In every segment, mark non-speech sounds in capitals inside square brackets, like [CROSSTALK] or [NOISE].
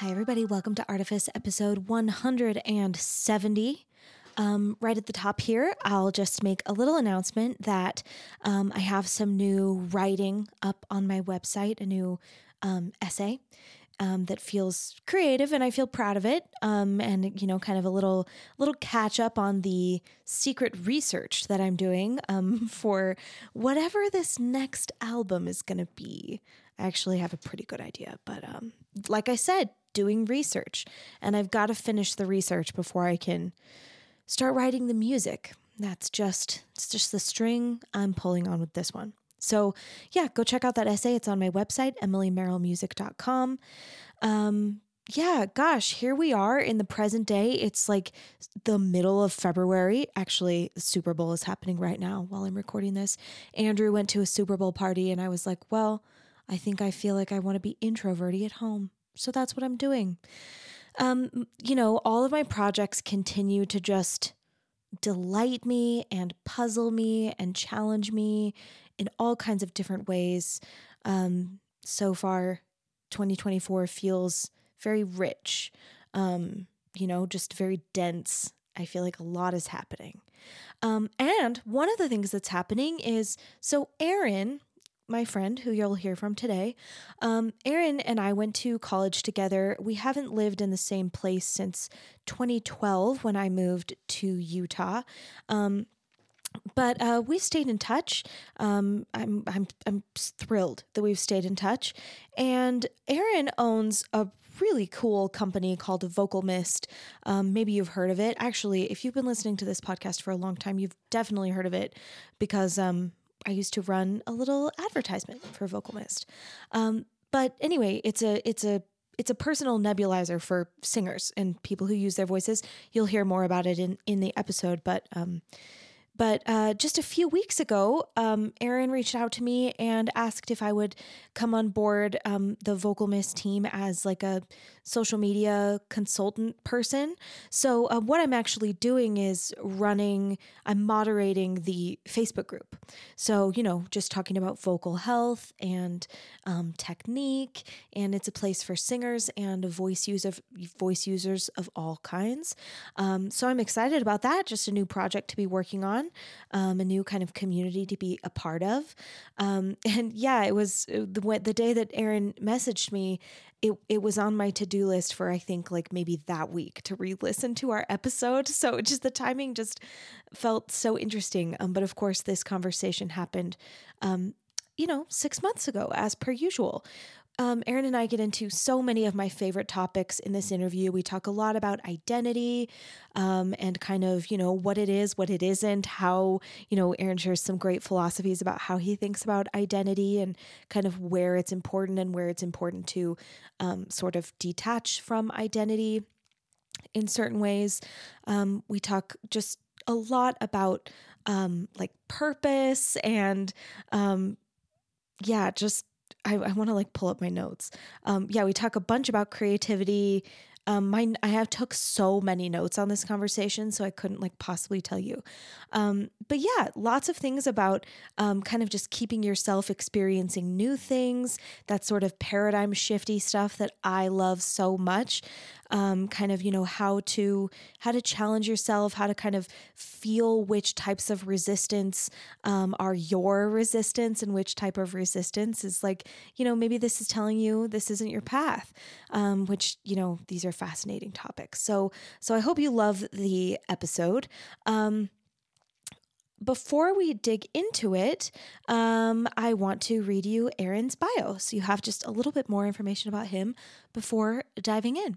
Hi, everybody. Welcome to Artifice episode 170. Um, right at the top here, I'll just make a little announcement that um, I have some new writing up on my website, a new um, essay. Um, that feels creative and I feel proud of it. Um, and you know, kind of a little little catch up on the secret research that I'm doing um, [LAUGHS] for whatever this next album is going to be. I actually have a pretty good idea, but um, like I said, doing research, and I've got to finish the research before I can start writing the music. That's just it's just the string I'm pulling on with this one. So, yeah, go check out that essay. It's on my website, emilymerrillmusic.com. Um, yeah, gosh, here we are in the present day. It's like the middle of February. Actually, the Super Bowl is happening right now while I'm recording this. Andrew went to a Super Bowl party, and I was like, well, I think I feel like I want to be introverted at home. So that's what I'm doing. Um, you know, all of my projects continue to just delight me and puzzle me and challenge me in all kinds of different ways. Um, so far, 2024 feels very rich, um, you know, just very dense. I feel like a lot is happening. Um, and one of the things that's happening is so, Aaron, my friend who you'll hear from today, um, Aaron and I went to college together. We haven't lived in the same place since 2012 when I moved to Utah. Um, but uh, we stayed in touch. Um, I'm I'm I'm thrilled that we've stayed in touch. And Aaron owns a really cool company called VocalMist. Um, maybe you've heard of it. Actually, if you've been listening to this podcast for a long time, you've definitely heard of it because um, I used to run a little advertisement for VocalMist. Um, but anyway, it's a it's a it's a personal nebulizer for singers and people who use their voices. You'll hear more about it in in the episode, but um, but uh, just a few weeks ago, um, Aaron reached out to me and asked if I would come on board um, the VocalMist team as like a social media consultant person. So, uh, what I'm actually doing is running, I'm moderating the Facebook group. So, you know, just talking about vocal health and um, technique, and it's a place for singers and voice user voice users of all kinds. Um, so, I'm excited about that. Just a new project to be working on, um, a new kind of community to be a part of. Um, [LAUGHS] and yeah, it was uh, the the day that Aaron messaged me it it was on my to-do list for I think like maybe that week to re-listen to our episode. [LAUGHS] So just the timing just felt so interesting. Um, but of course this conversation happened um, you know, six months ago, as per usual. Um, Aaron and I get into so many of my favorite topics in this interview. We talk a lot about identity um, and kind of, you know, what it is, what it isn't, how, you know, Aaron shares some great philosophies about how he thinks about identity and kind of where it's important and where it's important to um, sort of detach from identity in certain ways. Um, we talk just a lot about um, like purpose and, um, yeah, just I, I want to like pull up my notes. Um, yeah, we talk a bunch about creativity. Um, my I have took so many notes on this conversation, so I couldn't like possibly tell you. Um, but yeah, lots of things about um, kind of just keeping yourself experiencing new things. That sort of paradigm shifty stuff that I love so much um, kind of you know how to how to challenge yourself how to kind of feel which types of resistance um, are your resistance and which type of resistance is like you know maybe this is telling you this isn't your path um, which you know these are fascinating topics. So so i hope you love the episode. Um, before we dig into it, um, I want to read you Aaron's bio. So you have just a little bit more information about him before diving in.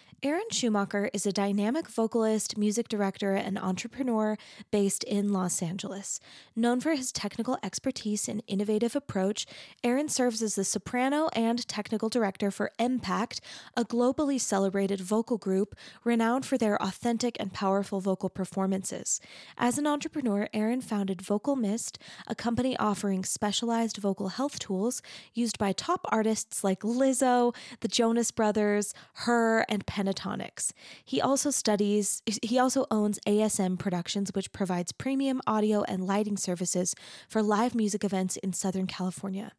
Aaron Schumacher is a dynamic vocalist, music director, and entrepreneur based in Los Angeles. Known for his technical expertise and innovative approach, Aaron serves as the soprano and technical director for m-pact, a globally celebrated vocal group renowned for their authentic and powerful vocal performances. As an entrepreneur, Aaron founded VocalMist, a company offering specialized vocal health tools used by top artists like Lizzo, the Jonas Brothers, H.E.R., and Penn Pentatonix. He also studies, he also owns ASM Productions, which provides premium audio and lighting services for live music events in Southern California.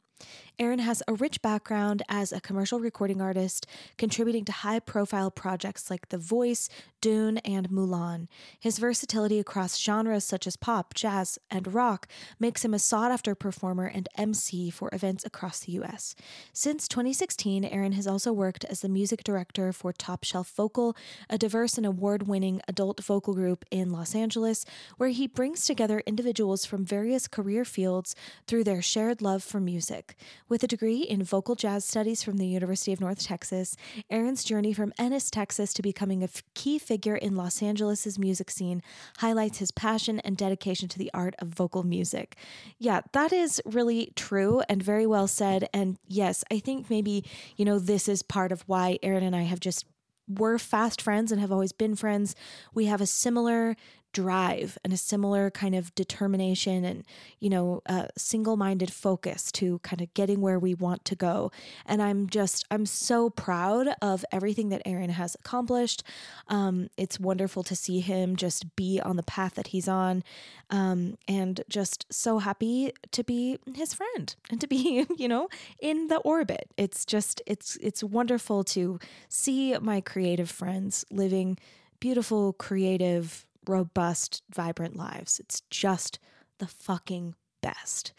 Aaron has a rich background as a commercial recording artist, contributing to high profile projects like The Voice, Dune, and Mulan. His versatility across genres such as pop, jazz, and rock makes him a sought after performer and MC for events across the U.S. Since 2016, Aaron has also worked as the music director for Top Shelf Vocal, a diverse and award winning adult vocal group in Los Angeles, where he brings together individuals from various career fields through their shared love for music. With a degree in vocal jazz studies from the University of North Texas, Aaron's journey from Ennis, Texas to becoming a f- key figure in Los Angeles' music scene highlights his passion and dedication to the art of vocal music. Yeah, that is really true and very well said. And yes, I think maybe, you know, this is part of why Aaron and I have just we're fast friends and have always been friends. We have a similar drive and a similar kind of determination and you know a single-minded focus to kind of getting where we want to go. And i'm just i'm so proud of everything that aaron has accomplished. Um, it's wonderful to see him just be on the path that he's on um, and just so happy to be his friend and to be [LAUGHS] you know in the orbit. It's just it's it's wonderful to see my creative friends living beautiful creative robust, vibrant lives. It's just the fucking best.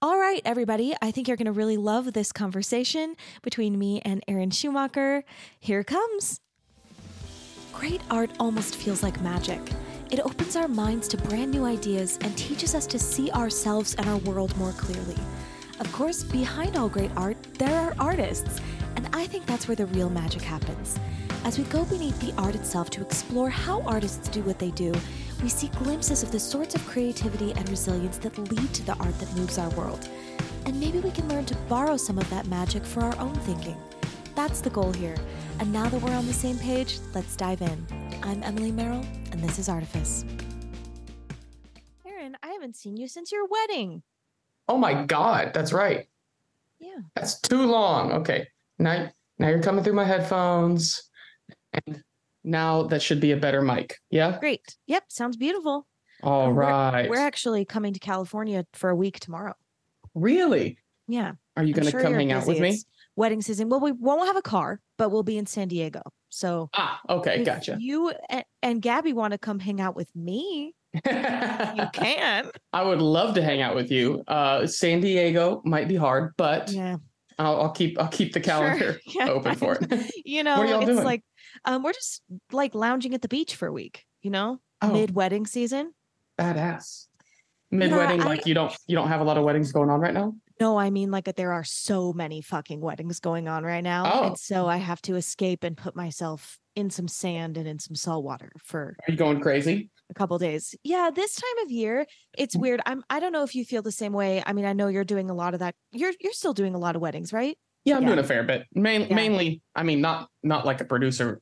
All right, everybody, I think you're going to really love this conversation between me and Aaron Schumacher. Here comes. Great art almost feels like magic. It opens our minds to brand new ideas and teaches us to see ourselves and our world more clearly. Of course, behind all great art, there are artists, and I think that's where the real magic happens. As we go beneath the art itself to explore how artists do what they do, we see glimpses of the sorts of creativity and resilience that lead to the art that moves our world. And maybe we can learn to borrow some of that magic for our own thinking. That's the goal here. And now that we're on the same page, let's dive in. I'm Emily Merrill, and this is Artifice. Aaron, I haven't seen you since your wedding. Oh my God, that's right. Yeah. That's too long. Okay. Now, now you're coming through my headphones. And now that should be a better mic. Yeah. Great. Yep. Sounds beautiful. All Um, we're- We're actually coming to California for a week tomorrow. really? Yeah. Are you going to sure come hang out with me? It's wedding season. Well, we won't have a car, but we'll be in San Diego. So Ah, okay. Gotcha. you and, and Gabby want to come hang out with me, you [LAUGHS] can. I would love to hang out with you. Uh, San Diego might be hard, but Yeah. I'll, I'll keep I'll keep the calendar Sure. [LAUGHS] Yeah. open for it. [LAUGHS] You know, What are y'all it's doing? like um, we're just like lounging at the beach for a week. You know, Oh, mid wedding season. badass. Mid wedding, I- like you don't you don't have a lot of weddings going on right now. No, I mean like there are so many fucking weddings going on right now, Oh. and so I have to escape and put myself in some sand and in some salt water for Are you going crazy? a couple days. Yeah, this time of year, it's Mm. weird. I'm I don't know if you feel the same way. I mean, I know you're doing a lot of that. You're you're still doing a lot of weddings, right? Yeah, I'm Yeah. doing a fair bit. Main, Yeah. Mainly, I mean, not not like a producer.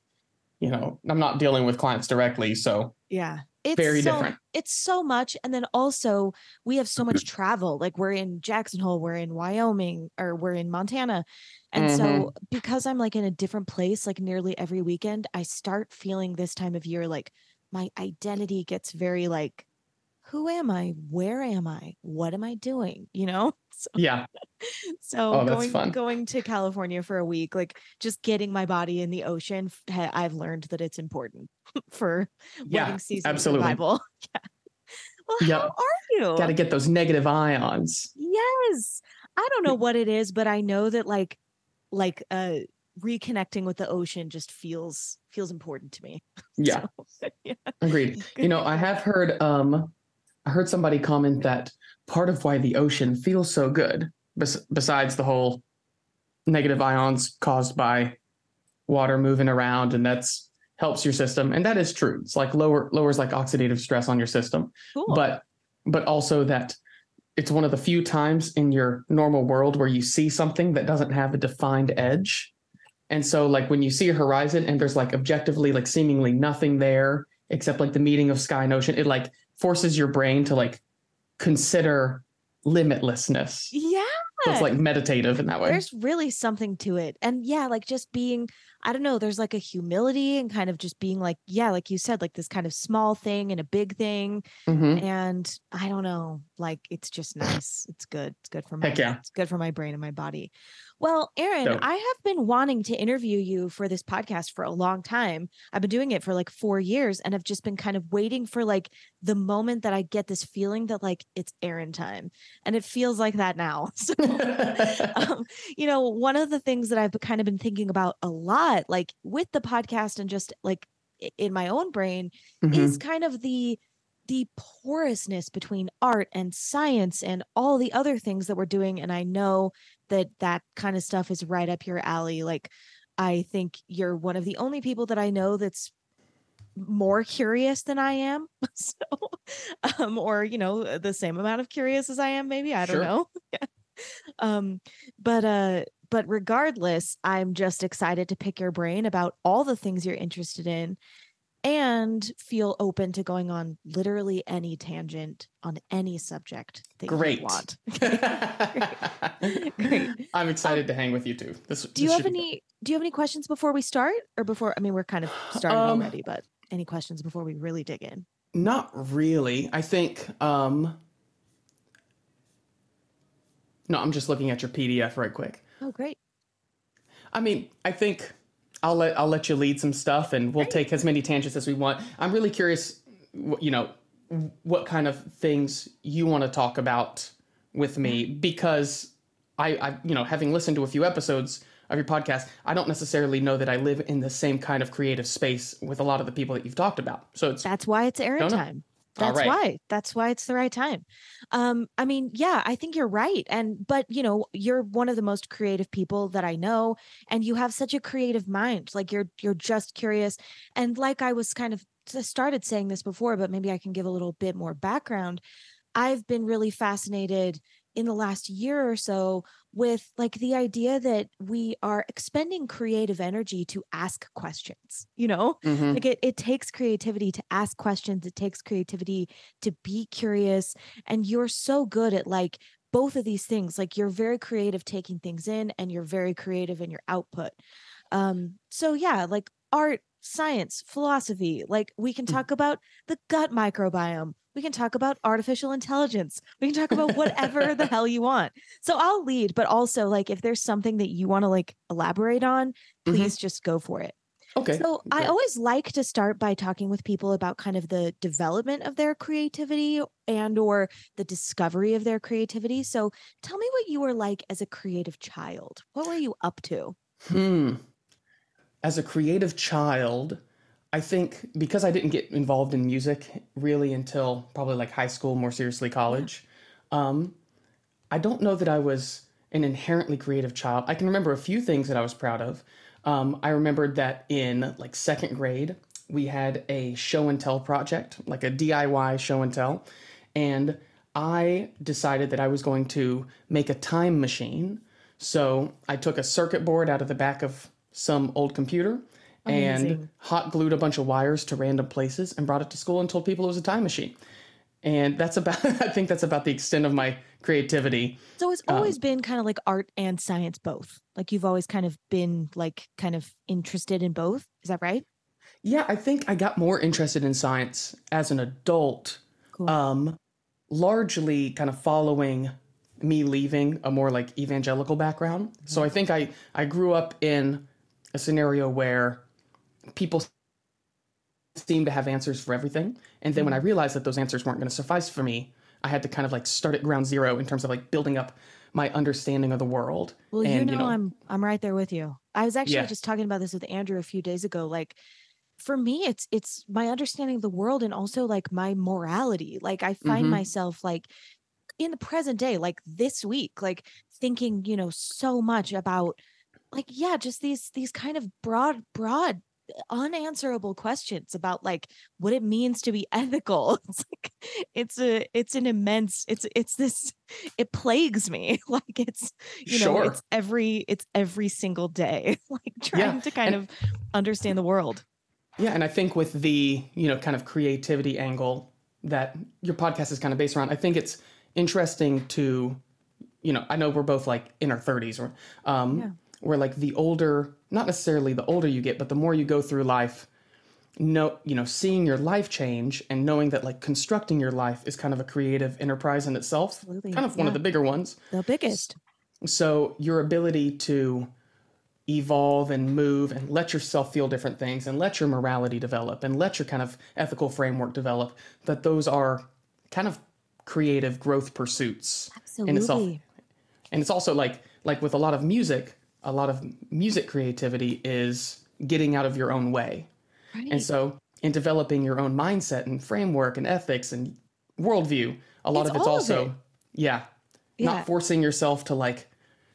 You know, I'm not dealing with clients directly, so Yeah. It's Very so, different. It's so much. And then also we have so much travel. Like we're in Jackson Hole, we're in Wyoming, or we're in Montana. And so Mhm. because I'm like in a different place like nearly every weekend, I start feeling this time of year like my identity gets very like, who am I? Where am I? What am I doing? You know? [LAUGHS] So yeah, So Oh, going fun. going to California for a week, like just getting my body in the ocean, I've learned that it's important [LAUGHS] for yeah, wedding season absolutely. survival. [LAUGHS] yeah. Well, Yep. how are you? got to get those negative ions. yes. I don't know what it is, but I know that like like uh reconnecting with the ocean just feels feels important to me. Yeah, So, yeah. agreed. You know, I have heard um, I heard somebody comment that part of why the ocean feels so good, bes- besides the whole negative ions caused by water moving around, and that's helps your system, and that is true. It's like lower lowers like oxidative stress on your system. cool. but but also that it's one of the few times in your normal world where you see something that doesn't have a defined edge and so like when you see a horizon and there's like objectively like seemingly nothing there except like the meeting of sky and ocean it like forces your brain to like consider limitlessness yeah. so it's like meditative in that way There's really something to it. And yeah, like just being, I don't know, there's like a humility and kind of just being like, yeah, like you said, like this kind of small thing and a big thing. Mhm. And I don't know. like it's just nice. It's good. It's good for my Heck yeah. it's good for my brain and my body. Well, Aaron, Dope. I have been wanting to interview you for this podcast for a long time. I've been doing it for like 4 years and I've just been kind of waiting for like the moment that I get this feeling that like it's Aaron time. And it feels like that now. [LAUGHS] So [LAUGHS] um, you know, one of the things that I've kind of been thinking about a lot, like with the podcast and just like in my own brain, Mhm. is kind of the the porousness between art and science and all the other things that we're doing. And I know that that kind of stuff is right up your alley. Like, I think you're one of the only people that I know that's more curious than I am. [LAUGHS] So, um, or you know, the same amount of curious as I am, maybe. I don't Sure. know. [LAUGHS] um, but uh, but regardless, I'm just excited to pick your brain about all the things you're interested in and feel open to going on literally any tangent on any subject that Great. you want. [LAUGHS] [LAUGHS] Great. I'm excited to hang with you too. This, Do you have any do you have any questions before we start or before I mean we're kind of starting Um, already, but any questions before we really dig in? Not really. I think. um No, I'm just looking at your PDF right quick. Oh great. I mean, I think I'll let I'll let you lead some stuff, and we'll take as many tangents as we want. I'm really curious, you know, what kind of things you want to talk about with me mm-hmm. because I, I, you know, having listened to a few episodes of your podcast, I don't necessarily know that I live in the same kind of creative space with a lot of the people that you've talked about. So it's That's why it's Aaron time. That's right. why. That's why it's the right time. Um, I mean, yeah, I think you're right. And but you know, you're one of the most creative people that I know, and you have such a creative mind. Like you're you're just curious. And like I was kind of started saying this before, but maybe I can give a little bit more background. I've been really fascinated in the last year or so with like the idea that we are expending creative energy to ask questions, you know? Mhm. like it, it takes creativity to ask questions it takes creativity to be curious and you're so good at like both of these things like you're very creative taking things in and you're very creative in your output um so yeah like art science philosophy like we can Mm. talk about the gut microbiome we can talk about artificial intelligence we can talk about whatever the [LAUGHS] hell you want so i'll lead but also like if there's something that you want to like elaborate on Mhm. please just go for it okay. so I always like to start by talking with people about kind of the development of their creativity and or the discovery of their creativity. So tell me what you were like as a creative child. What were you up to? Hmm. As a creative child, I think because I didn't get involved in music really until probably like high school, more seriously college, um, I don't know that I was an inherently creative child. I can remember a few things that I was proud of. Um, I remembered that in like second grade, we had a show and tell project, like a DIY show and tell. And I decided that I was going to make a time machine. So I took a circuit board out of the back of some old computer Amazing. and hot glued a bunch of wires to random places and brought it to school and told people it was a time machine. And that's about, [LAUGHS] I think that's about the extent of my creativity. So it's Um, always been kind of like art and science both. Like you've always kind of been like kind of interested in both. Is that right? Yeah, I think I got more interested in science as an adult, Cool. um, largely kind of following me leaving a more like evangelical background. So I think I I grew up in a scenario where people seem to have answers for everything, and then when I realized that those answers weren't going to suffice for me, I had to kind of like start at ground zero in terms of like building up my understanding of the world. Well, you and, know, I'm I'm right there with you. I was actually Yeah. just talking about this with Andrew a few days ago. Like for me, it's it's my understanding of the world and also like my morality. Like I find Mhm. myself like in the present day, like this week, like thinking, you know, so much about like, yeah, just these these kind of broad, broad unanswerable questions about like what it means to be [LAUGHS] ethical it's like it's a it's an immense it's it's this it plagues me [LAUGHS] like it's you know Sure. it's every it's every single day [LAUGHS] like trying to kind and- of understand the world Yeah, and I think with the, you know, kind of creativity angle that your podcast is kind of based around, I think it's interesting to, you know, I know we're both like in our 30s or um Yeah. Where like the older, not necessarily the older you get, but the more you go through life, know you know seeing your life change and knowing that like constructing your life is kind of a creative enterprise in itself Absolutely, kind of one of the bigger ones. The biggest. so your ability to evolve and move and let yourself feel different things and let your morality develop and let your kind of ethical framework develop that those are kind of creative growth pursuits in itself. And it's also like like with a lot of music a lot of music creativity is getting out of your own way Right. and so in developing your own mindset and framework and ethics and worldview a lot It's of it's all of also it. yeah Yeah. not forcing yourself to like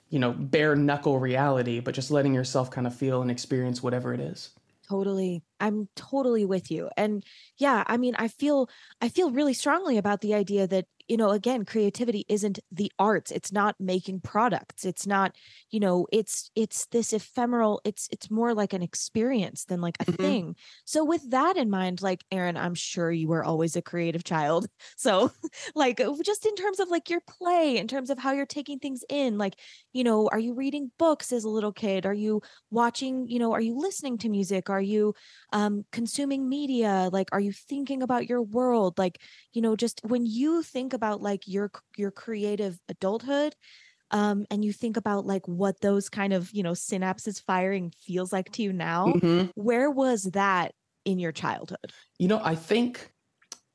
you know bare knuckle reality but just letting yourself kind of feel and experience whatever it is Totally. I'm totally with you. And yeah, I mean, I feel I feel really strongly about the idea that, you know, again, creativity isn't the arts. It's not making products. It's not, you know, it's it's this ephemeral, it's it's more like an experience than like a Mhm. thing. So with that in mind, like Aaron, I'm sure you were always a creative child. [LAUGHS] So like uh, just in terms of like your play, in terms of how you're taking things in, like, you know, are you reading books as a little kid? Are you watching you know are you listening to music are you um consuming media like are you thinking about your world like you know just when you think about like your your creative adulthood um and you think about like what those kind of you know synapses firing feels like to you now Mhm. where was that in your childhood you know i think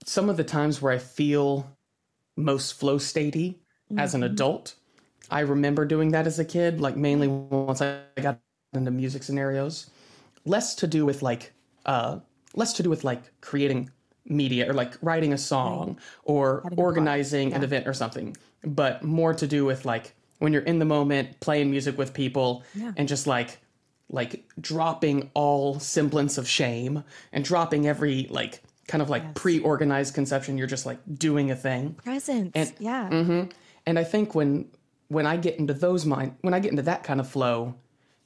some of the times where i feel most flow statey as an Mhm. adult i remember doing that as a kid like mainly once i got into music scenarios less to do with like uh less to do with like creating media or like writing a song or Having organizing product, an event or something but more to do with like when you're in the moment playing music with people Yeah. and just like like dropping all semblance of shame and dropping every like kind of like Yes. pre-organized conception you're just like doing a thing. Presence. And- yeah. Hmm And I think when when I get into those mind when I get into that kind of flow,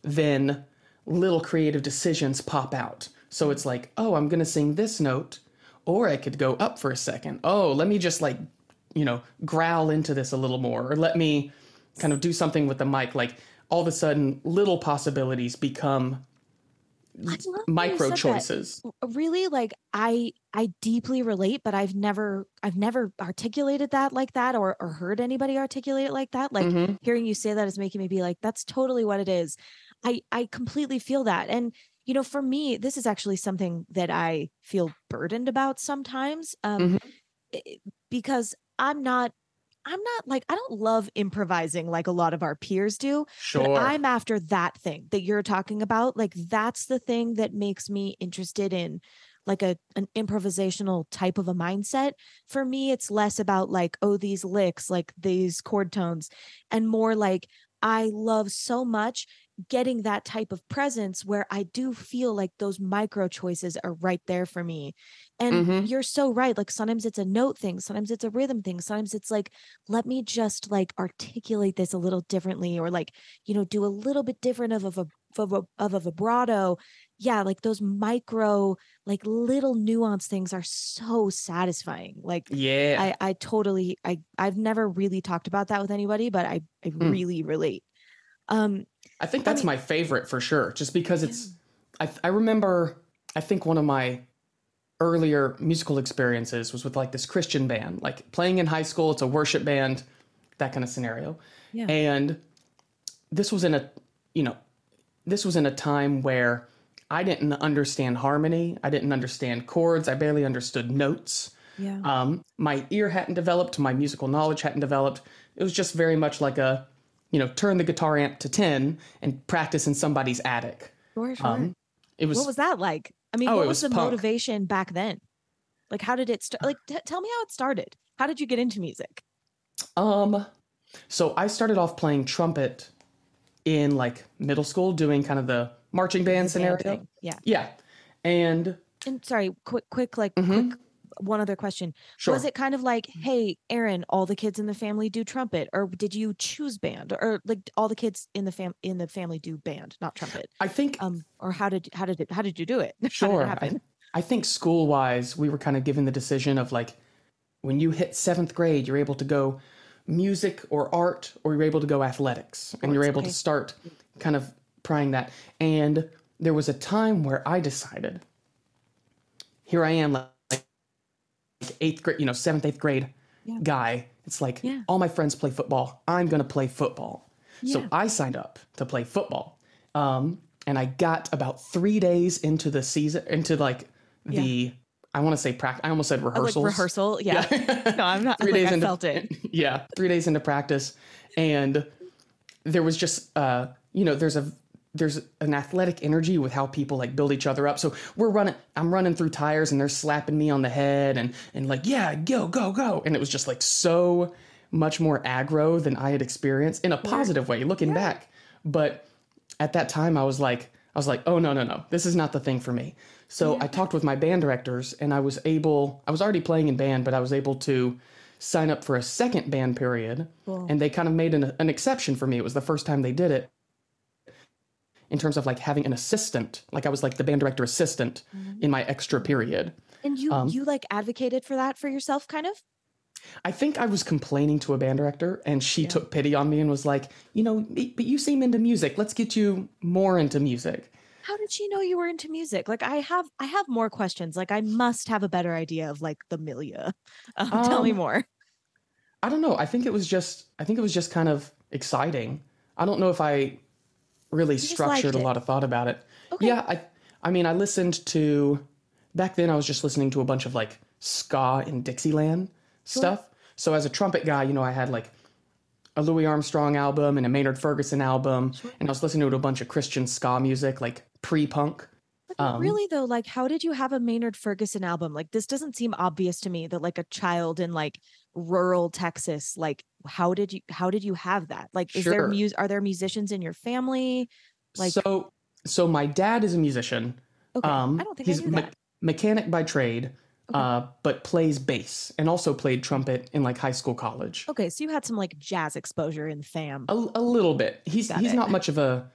then little creative decisions pop out. So it's like, oh, I'm gonna sing this note, or I could go up for a second. Oh, let me just like, you know, growl into this a little more, or let me kind of do something with the mic. Like all of a sudden, little possibilities become I love how you micro choices. really like i i deeply relate but i've never i've never articulated that like that or or heard anybody articulate it like that like Mhm. hearing you say that is making me be like that's totally what it is i i completely feel that and you know for me this is actually something that i feel burdened about sometimes um Mhm. because i'm not i'm not like i don't love improvising like a lot of our peers do Sure. but I'm after that thing that you're talking about. Like that's the thing that makes me interested in like a an improvisational type of a mindset. For me, it's less about like, oh, these licks, like these chord tones, and more like I love so much getting that type of presence where I do feel like those micro choices are right there for me. And Mhm. you're so right. Like sometimes it's a note thing, sometimes it's a rhythm thing, sometimes it's like, let me just like articulate this a little differently or like, you know, do a little bit different of, of a of a of a vibrato. Yeah, like those micro, like little nuance things are so satisfying. Like yeah. I I totally I I've never really talked about that with anybody, but I I Hmm. really relate. Um I think I that's mean- my favorite for sure, just because it's. I, I remember, I think one of my earlier musical experiences was with like this Christian band, like playing in high school. It's a worship band, that kind of scenario. Yeah. And this was in a, you know, this was in a time where I didn't understand harmony. I didn't understand chords. I barely understood notes. yeah. Um, my ear hadn't developed, my musical knowledge hadn't developed. It was just very much like a, you know, turn the guitar amp to 10 and practice in somebody's attic. Sure, sure. Um, it was, what was that like? I mean, Oh, what was, was the punk. motivation back then? Like, how did it start? Like, t- tell me how it started. How did you get into music? um, so I started off playing trumpet in like middle school, doing kind of the marching band The scenario. Yeah. Yeah. And And sorry, quick, quick, like, Mhm. quick. One other question. sure. Was it kind of like, hey, Aaron, all the kids in the family do trumpet, or did you choose band, or like all the kids in the fam in the family do band, not trumpet? I think Um, or how did how did it how did you do it? [LAUGHS] How did it Sure. I. I think school wise, we were kind of given the decision of like, when you hit seventh grade, you're able to go music or art, or you're able to go athletics, and you're able okay. to start kind of prying that. And there was a time where I decided here I am, eighth grade, you know, seventh, eighth grade Yeah. guy. It's like Yeah. all my friends play football. I'm gonna play football. So I signed up to play football. Um, and I got about three days into the season, into like the, I want to say practice. I almost said Oh, like rehearsals. rehearsal. Yeah. [LAUGHS] no, I'm not. three like, days I into felt it. [LAUGHS] yeah three days into practice and there was just uh you know there's a there's an athletic energy with how people like build each other up. So we're running i'm running through tires and they're slapping me on the head and and like yeah go go go. And it was just like so much more aggro than i had experienced in a positive way looking back. But at that time i was like i was like oh no no no. This is not the thing for me. So i talked with my band directors and i was able i was already playing in band but i was able to sign up for a second band period and they kind of made an, an exception for me. It was the first time they did it in terms of like having an assistant like i was like the band director assistant in my extra period And you Um, you like advocated for that for yourself, kind of. I think I was complaining to a band director, and she took pity on me and was like, "You know, but you seem into music. Let's get you more into music." How did she know you were into music? Like I have I have more questions. Like I must have a better idea of like the milieu. [LAUGHS] Um, tell me Um, more. I don't know. I think it was just. I think it was just kind of exciting. I don't know if I really structured a lot of thought about it. Okay. Yeah, I. I mean, I listened to. Back then, I was just listening to a bunch of like ska and Dixieland stuff. So as a trumpet guy, you know, I had like a Louis Armstrong album and a Maynard Ferguson album, and I was listening to a bunch of Christian ska music, like pre-punk. Um, really though, like how did you have a Maynard Ferguson album? Like this doesn't seem obvious to me that like a child in like rural Texas, like how did you how did you have that? Like is there Sure. mus are there musicians in your family? Like- so, so my dad is a musician. Okay. Um, I don't think he's I me- that. mechanic by trade, Okay. uh, but plays bass and also played trumpet in like high school, college. Okay, so you had some like jazz exposure in the fam. A, a little bit. He's Got he's it. not much of a,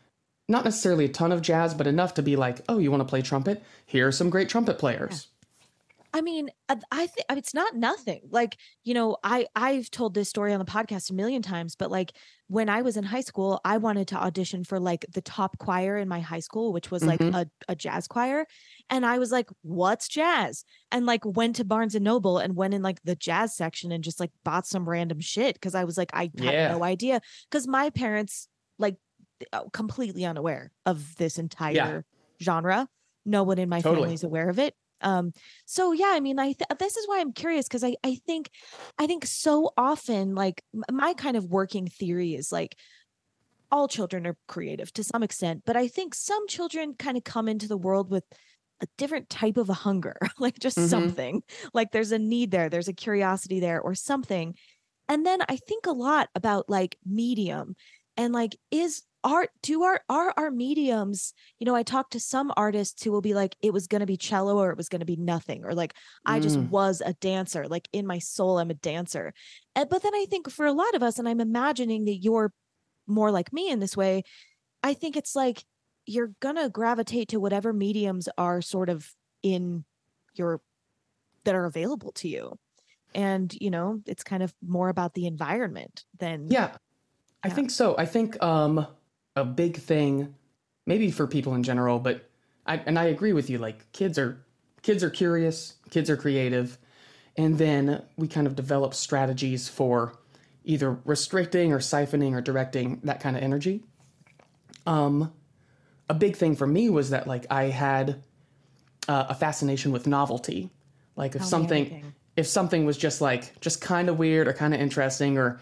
not necessarily a ton of jazz, but enough to be like, oh, you want to play trumpet? Here are some great trumpet players. I mean, uh, I think it's not nothing. Like, you know, I I've told this story on the podcast a million times, but like when I was in high school, I wanted to audition for like the top choir in my high school, which was like Mhm. a, a jazz choir. And I was like, what's jazz? And like went to Barnes and Noble and went in like the jazz section and just like bought some random shit because I was like, I Yeah. had no idea. Because my parents, like, uh, completely unaware of this entire genre. No one in my Totally. family is aware of it. Um, so yeah, I mean, I th- this is why I'm curious because I I think I think so often like my kind of working theory is like all children are creative to some extent, but I think some children kind of come into the world with a different type of a hunger, [LAUGHS] like just Mhm. something. Like there's a need there, there's a curiosity there or something. And then I think a lot about like medium and like is art do our are our mediums. You know i talked to some artists who will be like it was going to be cello or it was going to be nothing or like i just Mm. was a dancer. Like in my soul i'm a dancer. And- but then i think for a lot of us and i'm imagining that you're more like me in this way i think it's like you're going to gravitate to whatever mediums are sort of in your that are available to you. And you know it's kind of more about the environment than Yeah, I think so. I think um, a big thing, maybe for people in general, but I and I agree with you. Like kids are kids are curious, kids are creative, and then we kind of develop strategies for either restricting or siphoning or directing that kind of energy. Um, a big thing for me was that like I had uh, a fascination with novelty. Like if me something if something was just like just kind of weird or kind of interesting or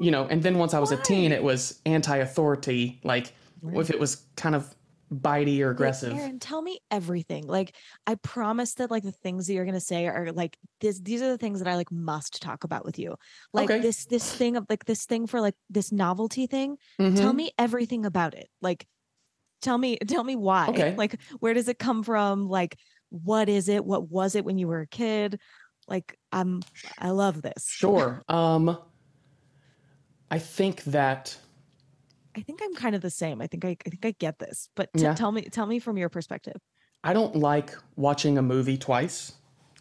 you know and then once i was a teen it was anti-authority like if it was kind of bitey or Like, aggressive Aaron, tell me everything. Like, I promise that like the things that you're gonna say are like this. These are the things that I like must talk about with you. Like Okay. this this thing of like this thing for like this novelty thing. Tell Mhm. me everything about it. Like, tell me tell me why. Okay. [LAUGHS] Like, where does it come from? Like, what is it? What was it when you were a kid? Like, I'm I love this. sure um i think that I think I'm kind of the same. I think I, I think I get this. But t- Yeah. tell me tell me from your perspective. i don't like watching a movie twice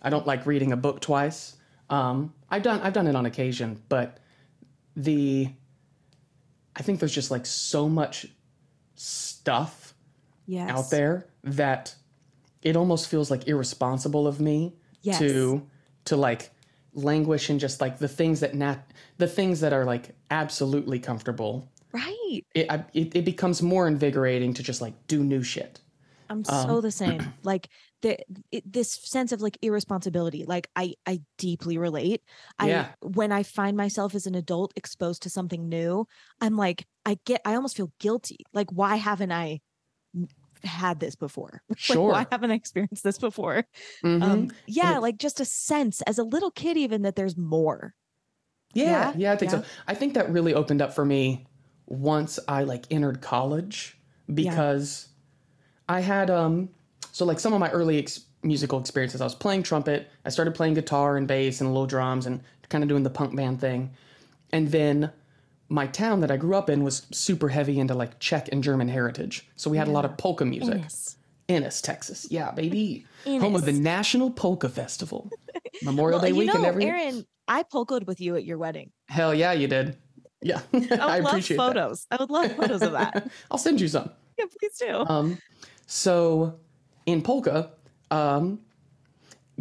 i don't like reading a book twice um i've done i've done it on occasion but the i think there's just like so much stuff Yes. out there that it almost feels like irresponsible of me Yes. to to like languish in just like the things that nat the things that are like absolutely comfortable. Right. It, I, it it becomes more invigorating to just like do new shit. I'm Um, so the same. [CLEARS THROAT] Like the it, this sense of like irresponsibility. Like I I deeply relate. I Yeah. when I find myself as an adult exposed to something new, I'm like I get I almost feel guilty. Like why haven't I had this before? [LAUGHS] Like, Sure. why haven't I experienced this before? Mhm. Um yeah, it- like just a sense as a little kid even that there's more. Yeah, Yeah, yeah, I think yeah. so. I think that really opened up for me once I like entered college because I had um so like some of my early ex- musical experiences I was playing trumpet, I started playing guitar and bass and little drums and kind of doing the punk band thing. And then my town that I grew up in was super heavy into like Czech and German heritage. So we had a lot of polka music. Ennis. Ennis, Texas. Yeah, baby. Home of the National Polka Festival. [LAUGHS] Memorial Well, Day you weekend know, every Aaron, I polkaed with you at your wedding. Hell yeah, you did. Yeah. [LAUGHS] I would I love appreciate that. photos. I would love photos of that. [LAUGHS] I'll send you some. yeah, please do. Um, so in polka, um,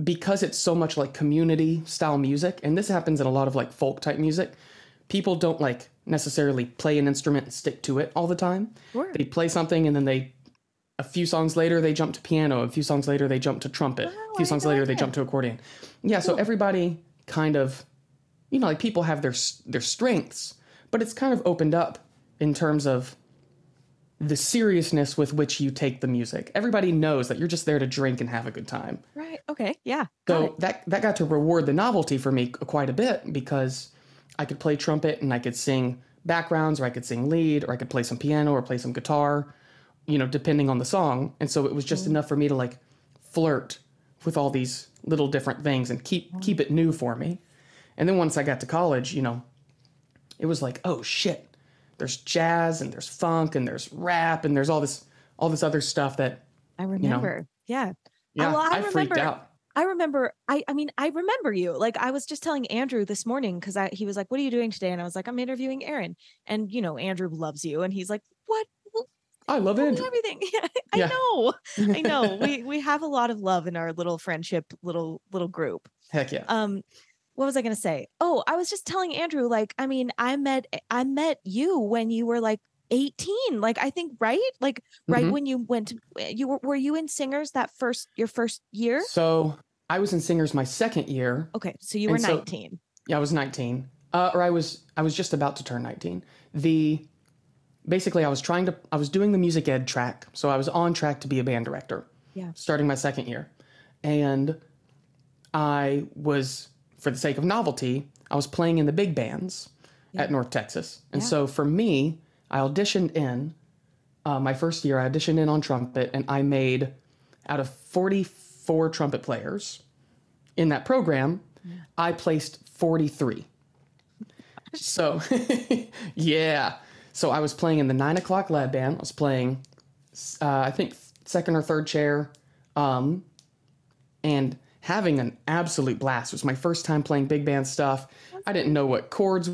because it's so much like community style music, and this happens in a lot of like folk type music, people don't like necessarily play an instrument and stick to it all the time. Sure. They play something and then they, a few songs later, they jump to piano. A few songs later, they jump to trumpet. Wow, a I few had songs later, they jump to accordion. Yeah, so everybody kind of, you know, like people have their their strengths, but it's kind of opened up in terms of the seriousness with which you take the music. Everybody knows that you're just there to drink and have a good time. Right. Okay. Yeah. So it. that that got to reward the novelty for me quite a bit because I could play trumpet and I could sing backgrounds or I could sing lead or I could play some piano or play some guitar, you know, depending on the song. And so it was just mm-hmm. enough for me to like flirt with all these little different things and keep mm-hmm. keep it new for me. And then once I got to college, you know, it was like, oh shit. There's jazz and there's funk and there's rap and there's all this all this other stuff that I remember. Yeah. yeah, oh, well, I I, freaked out. I remember. I. I mean, I remember you. Like, I was just telling Andrew this morning because I. He was like, "What are you doing today?" And I was like, "I'm interviewing Aaron." And you know, Andrew loves you, and he's like, "What? I love it. everything." [LAUGHS] Yeah, I Yeah. know. I know. [LAUGHS] we we have a lot of love in our little friendship, little little group. Heck yeah. um what was i going to say oh i was just telling andrew like i mean i met i met you when you were like 18 like i think right like right Mhm. when you went to you were were you in singers that first your first year So I was in singers my second year. okay so you were And so- 19 Yeah, I was 19. Uh, or I was I was just about to turn 19. The basically I was trying to I was doing the music ed track. So I was on track to be a band director. Yeah. Starting my second year. And I was for the sake of novelty, I was playing in the big bands Yeah. at North Texas. And Yeah. so for me, I auditioned in uh, my first year, I auditioned in on trumpet and I made out of 44 trumpet players in that program, I placed 43. So, [LAUGHS] yeah. So I was playing in the nine o'clock lab band. I was playing, uh, I think, second or third chair, um, and having an absolute blast. It was my first time playing big band stuff. I didn't know what chords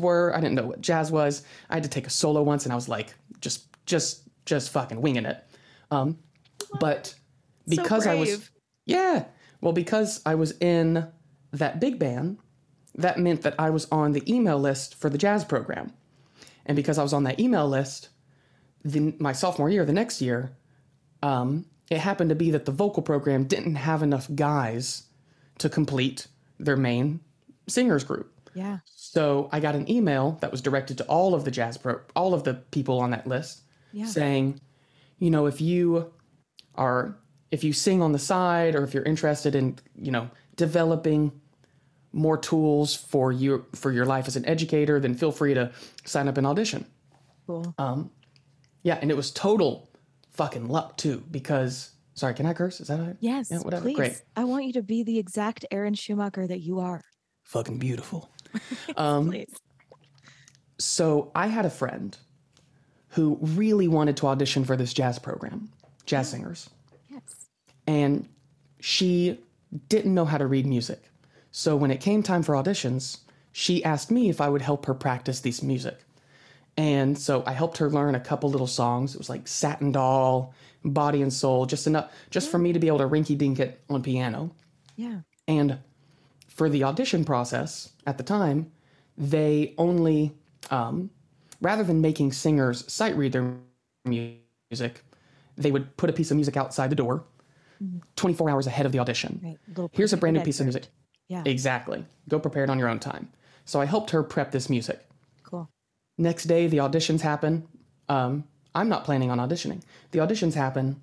were. I didn't know what jazz was. I had to take a solo once, and I was like, just, just, just fucking winging it. Um, but because I was, yeah, well, because I was in that big band, that meant that I was on the email list for the jazz program. And because I was on that email list, the, my sophomore year, the next year, um, it happened to be that the vocal program didn't have enough guys to complete their main singers group. yeah So I got an email that was directed to all of the jazz pro, all of the people on that list, Yeah. saying, you know, if you are, if you sing on the side, or if you're interested in, you know, developing more tools for you for your life as an educator, then feel free to sign up and audition. cool Um, yeah, and it was total fucking luck too, because sorry, can I curse? Is that all right? yes yeah, whatever. please Great. i want you to be the exact aaron schumacher that you are Fucking beautiful. [LAUGHS] Um, So I had a friend who really wanted to audition for this jazz program, jazz singers, yes and she didn't know how to read music. So when it came time for auditions, she asked me if I would help her practice this music. And so I helped her learn a couple little songs. It was like Satin Doll, Body and Soul, just enough, just for me to be able to rinky dink it on piano. Yeah. And for the audition process at the time, they only, um, rather than making singers sight read their music, they would put a piece of music outside the door 24 hours ahead of the audition. Right. Here's a brand new piece of music. Yeah. Exactly. Go prepared on your own time. So I helped her prep this music. Cool. Next day, the auditions happen. Um, I'm not planning on auditioning. The auditions happen.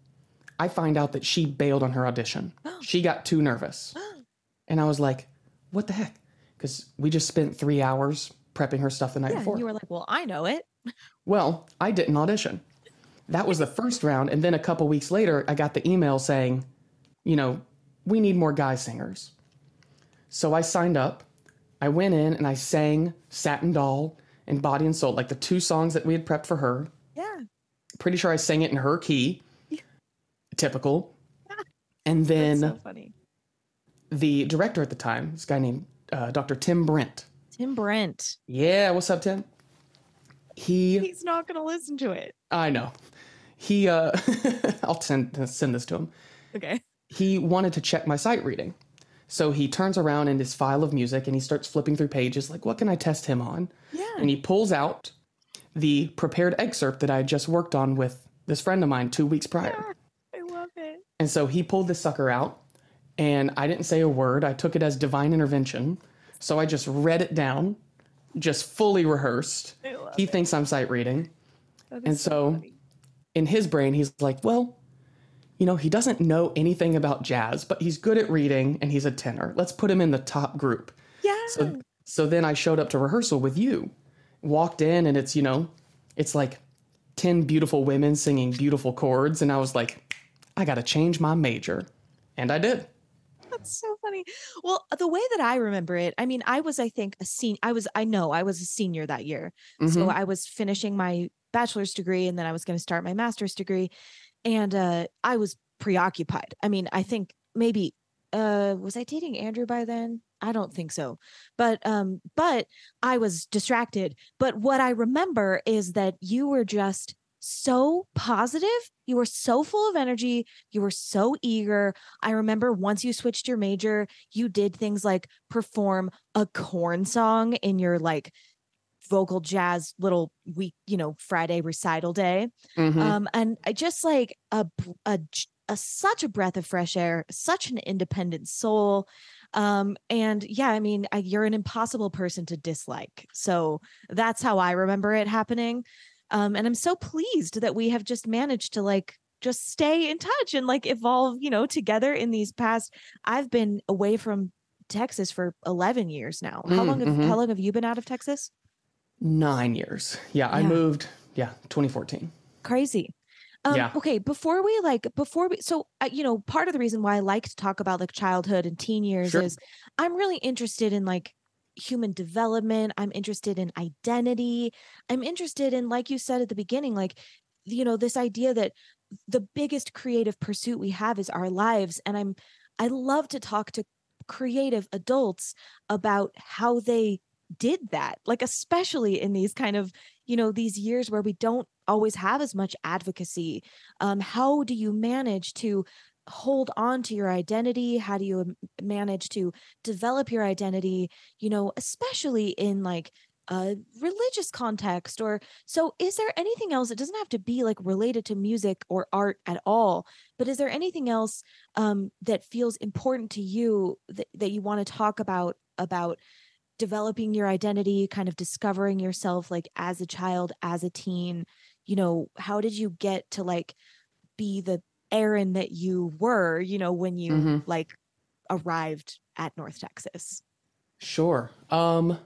I find out that she bailed on her audition. [GASPS] she got too nervous. [GASPS] and I was like, what the heck? Because we just spent three hours prepping her stuff the night Yeah. before. You were like, well, I know it. [LAUGHS] Well, I didn't audition. That was the first round. And then a couple weeks later, I got the email saying, you know, we need more guy singers. So I signed up. I went in and I sang Satin Doll and Body and Soul, like the two songs that we had prepped for her. Yeah. Pretty sure I sang it in her key. [LAUGHS] Typical. And then so funny. The director at the time, this guy named uh, Dr. Tim Brent. Tim Brent. Yeah, what's up, Tim? He He's not going to listen to it. I know. He uh [LAUGHS] I'll send send this to him. Okay. He wanted to check my sight reading. So he turns around in his file of music and he starts flipping through pages like what can I test him on? Yeah. And he pulls out the prepared excerpt that I had just worked on with this friend of mine 2 weeks prior. I love it. And so he pulled this sucker out and I didn't say a word. I took it as divine intervention. So I just read it down, just fully rehearsed. He thinks I'm sight reading. And so funny. in his brain, he's like, well, you know, he doesn't know anything about jazz, but he's good at reading and he's a tenor. Let's put him in the top group. Yeah. So, so then I showed up to rehearsal with you, walked in, and it's, you know, it's like 10 beautiful women singing beautiful chords. And I was like, I got to change my major. And I did. That's so funny. Well, the way that I remember it, I mean, I was, I think, a senior. I was, I know, I was a senior that year. So Mhm. I was finishing my bachelor's degree and then I was going to start my master's degree. And uh, I was preoccupied. I mean, I think maybe, uh, was I dating Andrew by then? I don't think so. But, um, but I was distracted. But what I remember is that you were just so positive. You were so full of energy. You were so eager. I remember once you switched your major, you did things like perform a Korn song in your like vocal jazz little week, you know, Friday recital day. Mhm. Um, and I just like a a such a breath of fresh air, such an independent soul. Um, and yeah, I mean, I, you're an impossible person to dislike. So that's how I remember it happening. Um, and I'm so pleased that we have just managed to like just stay in touch and like evolve, you know, together in these past. I've been away from Texas for 11 years now. How Mm, long have mhm. how long have you been out of Texas? Nine years. Yeah, I moved, yeah, 2014. crazy um, Yeah. okay before we like before we so uh, you know part of the reason why i like to talk about like childhood and teen years Sure. is i'm really interested in like human development i'm interested in identity. I'm interested in like you said at the beginning like you know this idea that the biggest creative pursuit we have is our lives and i'm i love to talk to creative adults about how they did that like especially in these kind of you know these years where we don't always have as much advocacy. Um how do you manage to hold on to your identity? How do you manage to develop your identity you know especially in like a religious context or so is there anything else? It doesn't have to be like related to music or art at all but is there anything else um that feels important to you that, that you want to talk about about developing your identity kind of discovering yourself like as a child as a teen? You know how did you get to like be the Aaron that you were you know when you Mhm. like arrived at North Texas Sure. Um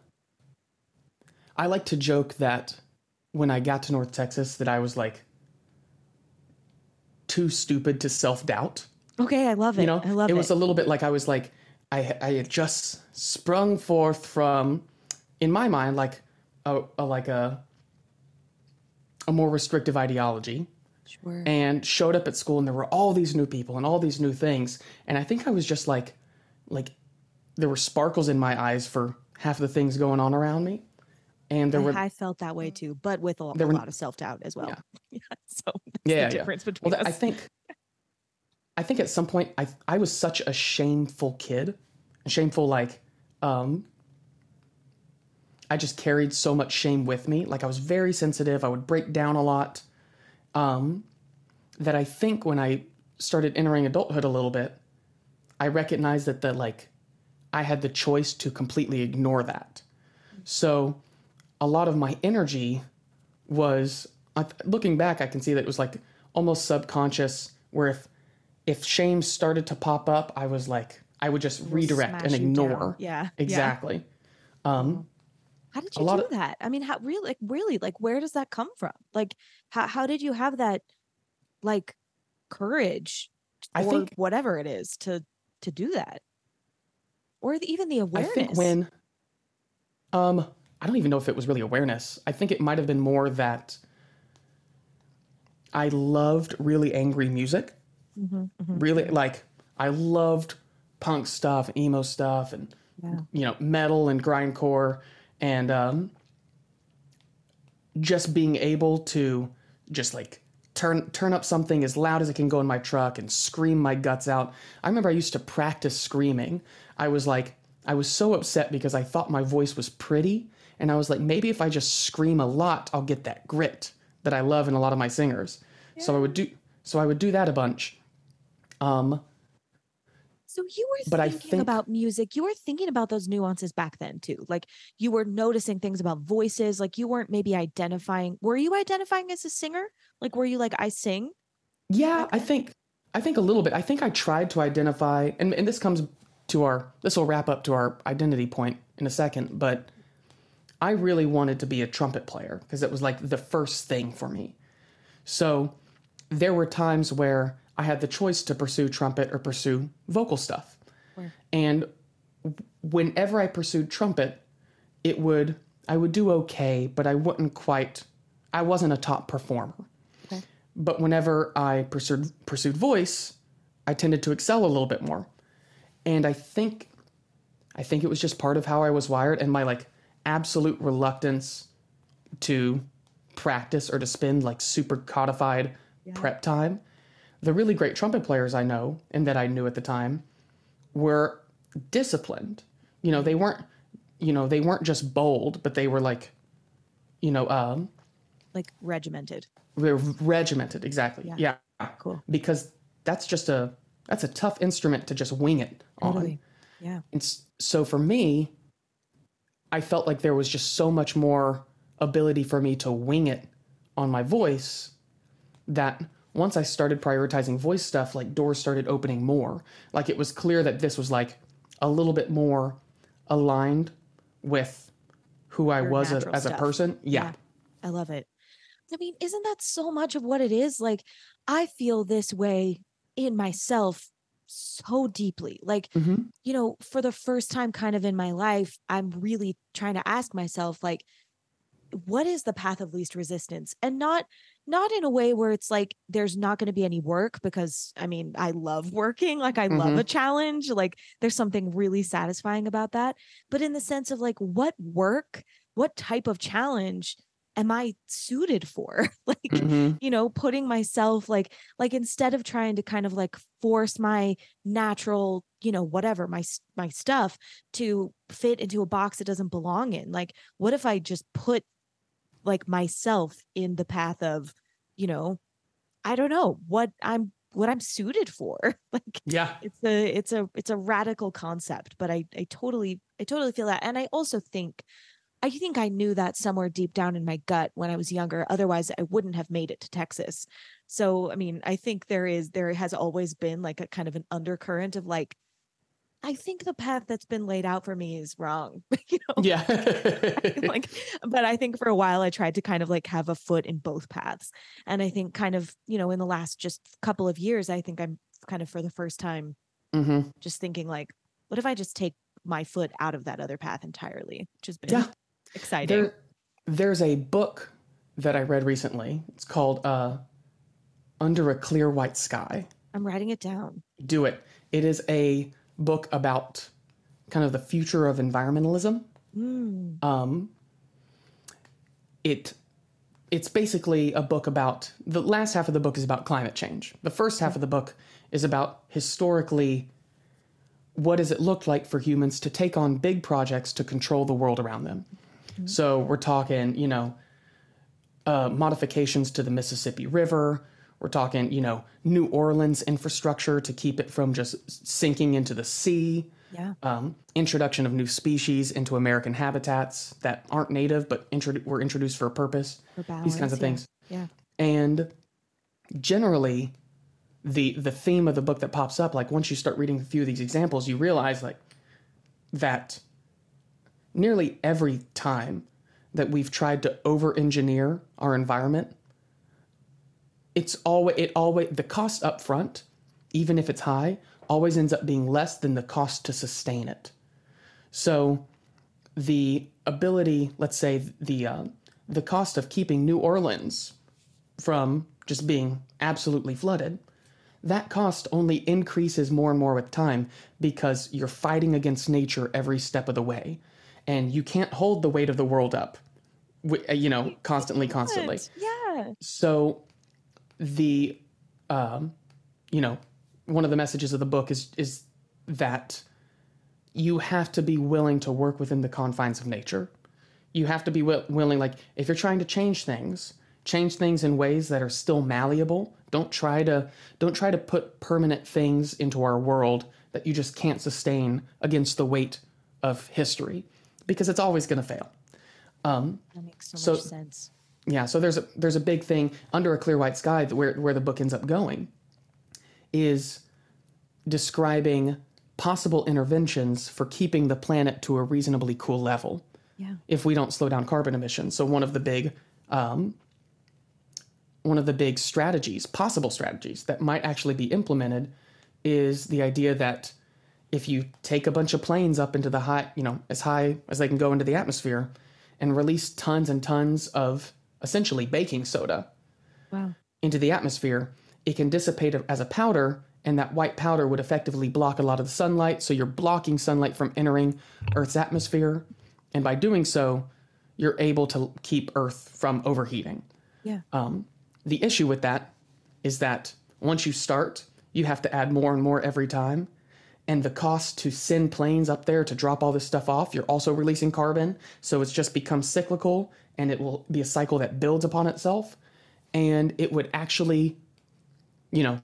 I like to joke that when I got to North Texas that I was like too stupid to self-doubt. okay I love it You know, I love it it was a little bit like I was like I I had just sprung forth from in my mind like a, a like a a more restrictive ideology sure and showed up at school and there were all these new people and all these new things and i think i was just like like there were sparkles in my eyes for half the things going on around me and there I, were I felt that way too, but with a, a were- lot of self doubt as well. Yeah. [LAUGHS] Yeah. so that's Yeah, yeah. difference between Well, us. I think, I think at some point I I was such a shameful kid, shameful like, um, I just carried so much shame with me. Like I was very sensitive. I would break down a lot. Um, that I think when I started entering adulthood a little bit, I recognized that the like, I had the choice to completely ignore that. So, a lot of my energy was looking back. I can see that it was like almost subconscious. Where if if shame started to pop up, I was like, I would just redirect and ignore. Yeah, yeah. Exactly. Um, How did you do of- that? I mean, how really, like, really, like, where does that come from? Like, how how did you have that, like, courage I or think whatever it is to to do that, or the, even the awareness. I think when um I don't even know if it was really awareness. I think it might have been more that I loved really angry music. Mhm, mhm. Really like I loved punk stuff, emo stuff and Yeah. you know, metal and grindcore and um just being able to just like turn turn up something as loud as it can go in my truck and scream my guts out. I remember I used to practice screaming. I was like I was so upset because I thought my voice was pretty and I was like maybe if I just scream a lot I'll get that grit that I love in a lot of my singers. So I would do so I would do that a bunch. Um So you were But I thinking think- about music. You were thinking about those nuances back then too. Like you were noticing things about voices. Like you weren't maybe identifying. Were you identifying as a singer? Like were you like I sing? Yeah, I think I think a little bit. I think I tried to identify and, and this comes to our this will wrap up to our identity point in a second, but I really wanted to be a trumpet player because it was like the first thing for me. So there were times where I had the choice to pursue trumpet or pursue vocal stuff. And whenever I pursued trumpet, it would I would do okay, but I wouldn't quite I wasn't a top performer. Okay. But whenever I pursued pursued voice, I tended to excel a little bit more. And I think I think it was just part of how I was wired and my like absolute reluctance to practice or to spend like super codified Yeah. prep time. The really great trumpet players I know and that I knew at the time were disciplined. You know, they weren't you know, they weren't just bold, but they were like you know, um Like regimented. they were regimented exactly. Yeah. yeah. Cool. Because that's just a that's a tough instrument to just wing it on. Totally. Yeah. And so for me, I felt like there was just so much more ability for me to wing it on my voice that once I started prioritizing voice stuff, like doors started opening more. Like it was clear that this was like a little bit more aligned with who I Your was a, as a person. Yeah. Yeah. I love it. I mean, isn't that so much of what it is? Like, I feel this way in myself so deeply. Like, Mhm. you know, for the first time kind of in my life, I'm really trying to ask myself, like, what is the path of least resistance? And not not in a way where it's like there's not going to be any work because I mean, I love working, like I love Mhm. a challenge, like there's something really satisfying about that, but in the sense of like what work, what type of challenge am I suited for? [LAUGHS] like Mhm. you know putting myself like like instead of trying to kind of like force my natural you know whatever my my stuff to fit into a box it doesn't belong in like what if i just put like myself in the path of you know i don't know what i'm what i'm suited for. [LAUGHS] Like Yeah. it's a it's a it's a radical concept but i i totally i totally feel that. And i also think i think i knew that somewhere deep down in my gut when i was younger otherwise i wouldn't have made it to texas. So i mean i think there is there has always been like a kind of an undercurrent of like i think the path that's been laid out for me is wrong [LAUGHS] you know Yeah. [LAUGHS] like but i think for a while i tried to kind of like have a foot in both paths and i think kind of you know in the last just couple of years i think i'm kind of for the first time hmm just thinking like what if i just take my foot out of that other path entirely which has been Yeah. exciting There, there's a book that I read recently. It's called uh, Under a Clear White Sky. i'm writing it down Do it. It is a book about kind of the future of environmentalism. Mm, Um, it it's basically a book about the last half of the book is about climate change. The first half of the book is about historically what does it look like for humans to take on big projects to control the world around them. Mm-hmm. So we're talking, you know, uh, modifications to the Mississippi River. We're talking, you know, New Orleans infrastructure to keep it from just sinking into the sea. Yeah. Um, introduction of new species into American habitats that aren't native but intro- were introduced for a purpose. For balance, these kinds of yeah. things. Yeah. And generally, the the theme of the book that pops up, like once you start reading a few of these examples, you realize like that nearly every time that we've tried to over engineer our environment, it's always it always the cost up front, even if it's high, always ends up being less than the cost to sustain it. So the ability, let's say the uh, the cost of keeping New Orleans from just being absolutely flooded, that cost only increases more and more with time because you're fighting against nature every step of the way, and you can't hold the weight of the world up, you know, constantly, constantly. Yeah. So the um, you know, one of the messages of the book is is that you have to be willing to work within the confines of nature. You have to be wi- willing like if you're trying to change things, change things in ways that are still malleable. Don't try to don't try to put permanent things into our world that you just can't sustain against the weight of history because it's always going to fail. That makes so, So- much sense. Yeah, so there's a there's a big thing under a clear white sky where where the book ends up going is describing possible interventions for keeping the planet to a reasonably cool level Yeah. if we don't slow down carbon emissions. So one of the big um, one of the big strategies, possible strategies that might actually be implemented is the idea that if you take a bunch of planes up into the high, you know, as high as they can go into the atmosphere and release tons and tons of essentially baking soda Wow. into the atmosphere, it can dissipate as a powder, and that white powder would effectively block a lot of the sunlight. So you're blocking sunlight from entering Earth's atmosphere. And by doing so, you're able to keep Earth from overheating. Yeah. Um, The issue with that is that once you start, you have to add more and more every time. And the cost to send planes up there to drop all this stuff off, you're also releasing carbon. So it's just become cyclical and it will be a cycle that builds upon itself. And it would actually, you know,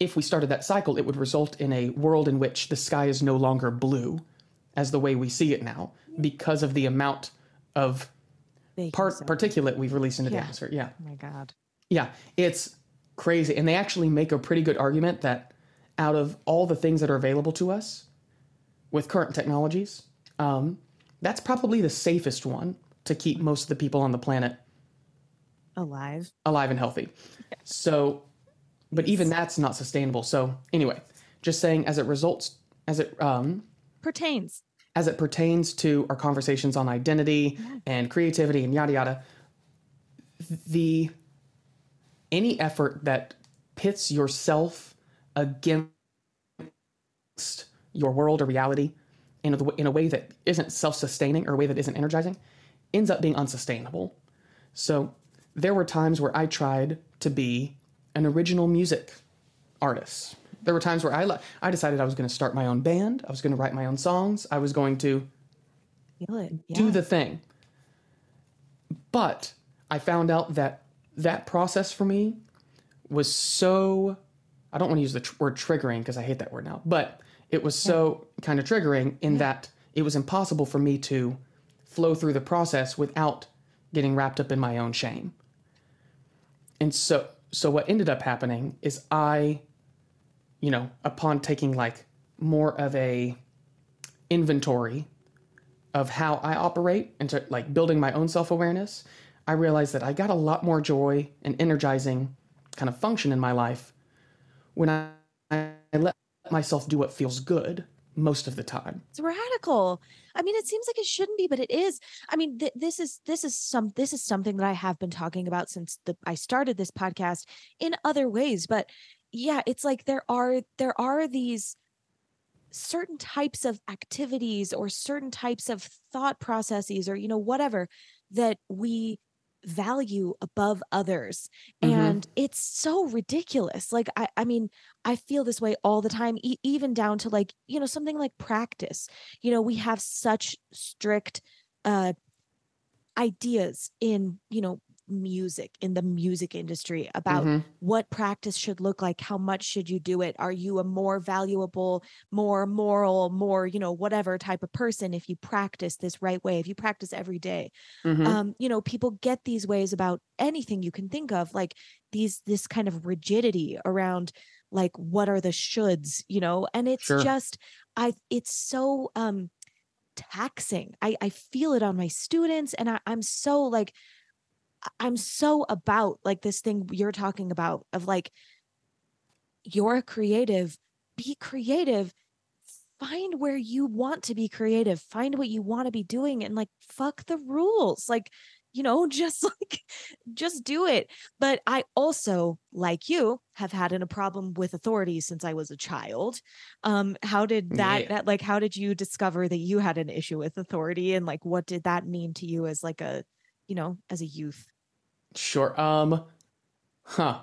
if we started that cycle, it would result in a world in which the sky is no longer blue as the way we see it now because of the amount of part particulate we've released into the atmosphere. Yeah. Oh my God. Yeah, it's crazy. And they actually make a pretty good argument that out of all the things that are available to us with current technologies, um, that's probably the safest one to keep most of the people on the planet Alive. alive and healthy. So, but even that's not sustainable. So, anyway, just saying as it results, as it, um, Pertains. as it pertains to our conversations on identity and creativity and yada yada the any effort that pits yourself against your world or reality in a, in a way that isn't self-sustaining or a way that isn't energizing ends up being unsustainable so there were times where i tried to be an original music artist there were times where i le- i decided i was going to start my own band i was going to write my own songs i was going to. Yeah. do the thing. But I found out that that process for me was so I don't want to use the tr- word triggering because I hate that word now, but it was so kind of triggering in that it was impossible for me to flow through the process without getting wrapped up in my own shame. And so so what ended up happening is I you know, upon taking like more of a inventory of how I operate and to like building my own self awareness, I realized that I got a lot more joy and energizing kind of function in my life when I, I let myself do what feels good most of the time. it's radical i mean it seems like it shouldn't be but it is i mean th- this is this is some this is something that i have been talking about since the i started this podcast in other ways but yeah it's like there are there are these certain types of activities or certain types of thought processes or you know whatever that we value above others Mhm. and it's so ridiculous like i i mean i feel this way all the time e- even down to like you know something like practice you know we have such strict uh ideas in you know music in the music industry about Mhm. what practice should look like how much should you do it are you a more valuable more moral more you know whatever type of person if you practice this right way if you practice every day Mhm. um you know people get these ways about anything you can think of like these this kind of rigidity around like what are the shoulds you know and it's Sure. just i it's so um taxing i i feel it on my students and I, i'm so like i'm so about like this thing you're talking about of like you're a creative be creative find where you want to be creative find what you want to be doing and like fuck the rules like you know [LAUGHS] just like just do it. But i also like you have had an, a problem with authority since i was a child. Um how did that, Yeah. that like how did you discover that you had an issue with authority and like what did that mean to you as like a you know as a youth Sure. Um, huh.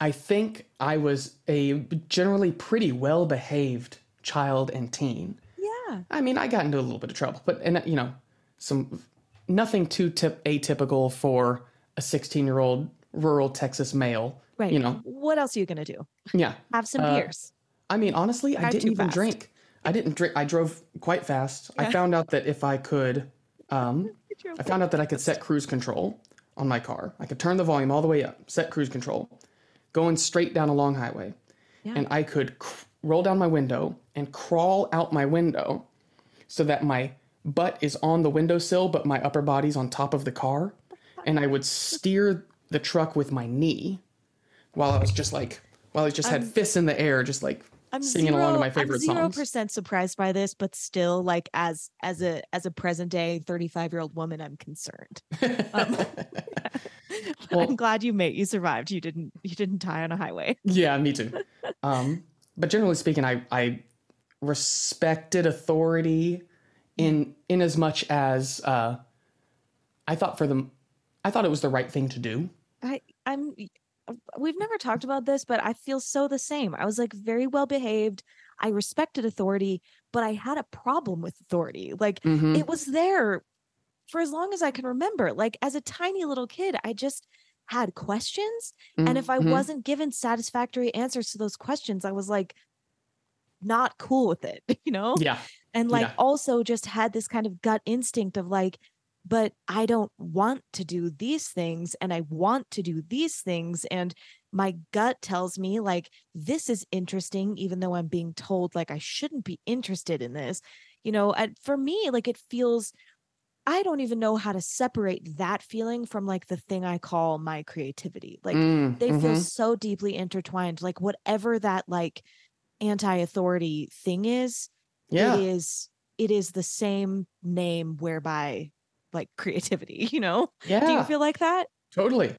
I think I was a generally pretty well behaved child and teen. yeah I mean, I got into a little bit of trouble, but and you know, some nothing too tip atypical for a 16 year old rural Texas male. right You know, what else are you gonna do yeah. have some Uh, beers I mean, honestly, I didn't even fast. drink. I didn't drink. I drove quite fast. I found out that if I could, um, I found out that I could set cruise control on my car. I could turn the volume all the way up, set cruise control, going straight down a long highway, Yeah. and I could cr- roll down my window and crawl out my window, so that my butt is on the windowsill, but my upper body's on top of the car, and I would steer the truck with my knee, while I was just like, while I just had fists in the air, just like I'm singing along to my I'm favorite zero songs. percent surprised by this, but still, like as as a as a present day 35 year old woman, I'm concerned. Um, [LAUGHS] [LAUGHS] Well- I'm glad you made you survived. You didn't you didn't die on a highway. Yeah, me too. [LAUGHS] Um, but generally speaking, I I respected authority in in as much as uh, I thought for them, I thought it was the right thing to do. I I'm we've never talked about this, but I feel so the same. I was like very well behaved. I respected authority, but I had a problem with authority. Like Mhm. it was there for as long as I can remember. Like as a tiny little kid, I just had questions. And if I Mhm. wasn't given satisfactory answers to those questions, I was like not cool with it, [LAUGHS] you know? yeah, And like yeah. also just had this kind of gut instinct of like, but I don't want to do these things and I want to do these things. And my gut tells me like this is interesting, even though I'm being told like I shouldn't be interested in this. You know, and for me, like it feels I don't even know how to separate that feeling from like the thing I call my creativity. Like Mm, they feel mhm. so deeply intertwined. Like whatever that like anti-authority thing is, yeah, it is it is the same name whereby like creativity, [LAUGHS] you know? yeah, Do you feel like that? totally.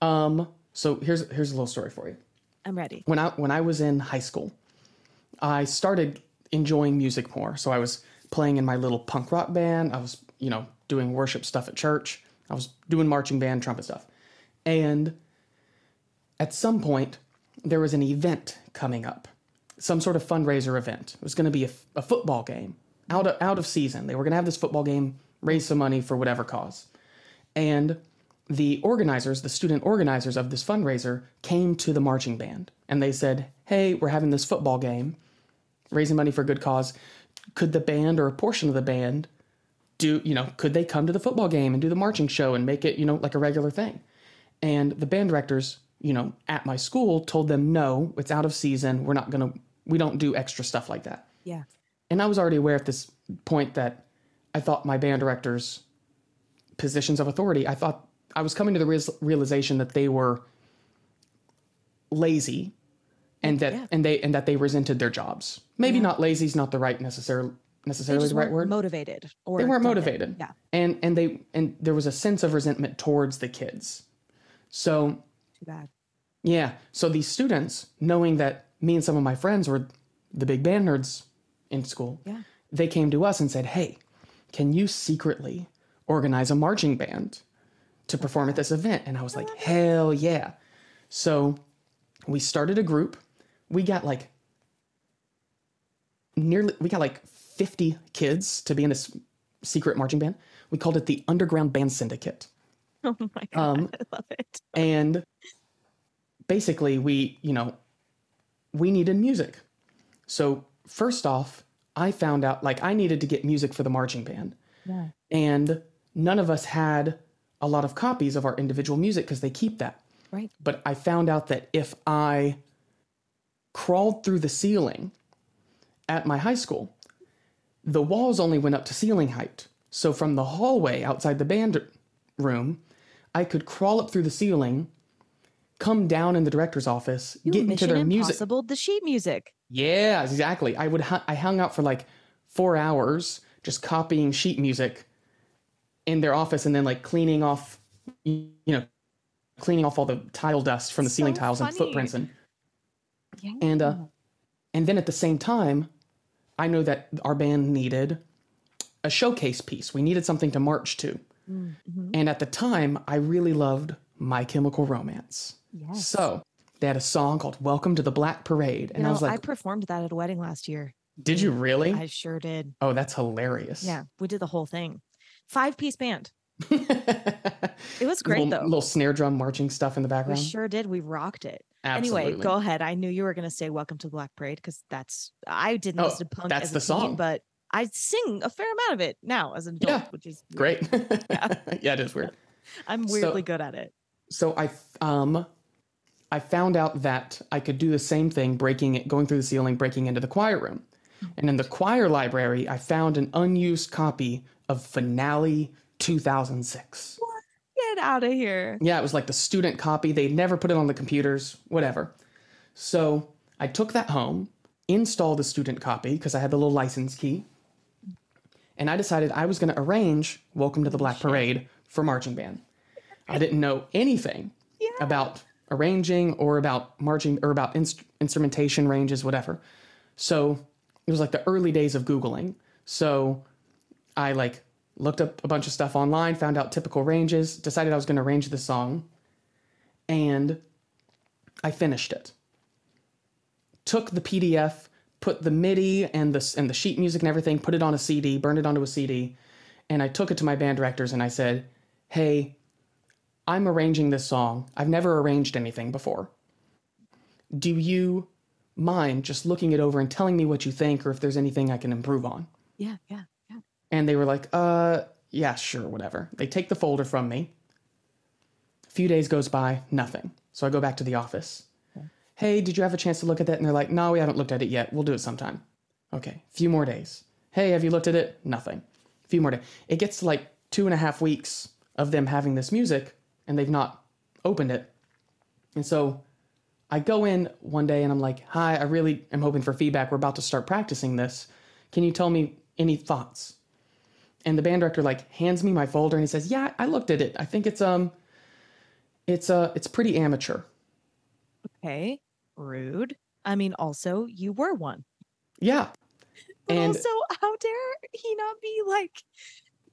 Um, so here's here's a little story for you. I'm ready. when I when I was in high school, I started enjoying music more. So I was playing in my little punk rock band. I was, you know, doing worship stuff at church. I was doing marching band, trumpet stuff. And at some point, there was an event coming up, some sort of fundraiser event. It was going to be a, a football game out of, out of season. They were going to have this football game, raise some money for whatever cause. And the organizers, the student organizers of this fundraiser, came to the marching band and they said, Hey, we're having this football game, raising money for a good cause. Could the band or a portion of the band do, you know, could they come to the football game and do the marching show and make it, you know, like a regular thing? And the band directors, you know, at my school told them, No, it's out of season. We're not going to, we don't do extra stuff like that. Yeah. And I was already aware at this point that I thought my band directors' positions of authority, I thought I was coming to the real- realization that they were lazy and that Yeah. and they and that they resented their jobs. Maybe Yeah. not lazy is not the right necessarily necessarily the right word. motivated or they weren't motivated. Yeah. And and they and there was a sense of resentment towards the kids. So Too bad. yeah. So these students, knowing that me and some of my friends were the big band nerds in school, Yeah. they came to us and said, Hey, can you secretly organize a marching band to perform at this event. And I was like, hell yeah. So we started a group. We got like nearly, we got like 50 kids to be in this secret marching band. We called it the Underground Band Syndicate. Oh my god, Um, I love it. And basically, we, you know, we needed music. So, first off, I found out like I needed to get music for the marching band. Yeah. And none of us had a lot of copies of our individual music because they keep that. Right. But I found out that if I crawled through the ceiling at my high school, the walls only went up to ceiling height. So from the hallway outside the band room, I could crawl up through the ceiling, come down in the director's office, You get into their music. Impossible, the sheet music. Yeah, exactly. I would hu- I hung out for like four hours just copying sheet music in their office and then like cleaning off, you know, cleaning off all the tile dust from the ceiling So tiles and footprints and Yeah. and uh and then at the same time, I know that our band needed a showcase piece. We needed something to march to. Mhm. And at the time, I really loved My Chemical Romance. Yes. So they had a song called Welcome to the Black Parade. And you know, I was like, I performed that at a wedding last year. Did you really? I sure did. Oh, that's hilarious. Yeah, we did the whole thing. Five piece band. [LAUGHS] it was great little, though. Little snare drum marching stuff in the background. we sure did. We rocked it. Absolutely. Anyway, go ahead. I knew you were going to say "Welcome to the Black Parade" because that's I didn't Oh, listen to punk that's the teen, song. but I sing a fair amount of it now as an adult, Yeah, which is weird. Great. Yeah. [LAUGHS] yeah, it is weird. [LAUGHS] I'm So- weirdly good at it. So I um I found out that I could do the same thing, breaking it, going through the ceiling, breaking into the choir room. And in the choir library, I found an unused copy of Finale 2006. Get out of here. Yeah, it was like the student copy. They never put it on the computers, whatever. So I took that home, installed the student copy because I had the little license key, and I decided I was going to arrange Welcome to the Black Parade for marching band. I didn't know anything Yeah. about arranging or about marching or about inst- instrumentation ranges, whatever. So it was like the early days of Googling. So I like looked up a bunch of stuff online, found out typical ranges, decided I was going to arrange the song, and I finished it. Took the PDF, put the MIDI and the and the sheet music and everything, put it on a CD, burned it onto a CD, and I took it to my band directors and I said, "Hey, I'm arranging this song. I've never arranged anything before. Do you mind just looking it over and telling me what you think or if there's anything I can improve on?" Yeah, yeah, yeah. And they were like, uh, yeah, sure, whatever. They take the folder from me. A few days goes by, nothing. So I go back to the office. Hey, did you have a chance to look at that? And they're like, no, we haven't looked at it yet. We'll do it sometime. Okay, a few more days. Hey, have you looked at it? Nothing. A few more days. It gets to like two and a half weeks of them having this music and they've not opened it. And so I go in one day and I'm like, hi, I really am hoping for feedback. We're about to start practicing this. Can you tell me any thoughts? And the band director like hands me my folder and he says, "Yeah, I looked at it. I think it's um it's uh it's pretty amateur." Okay. Rude. I mean, also, you were one. Yeah. But And- also, how dare he not be like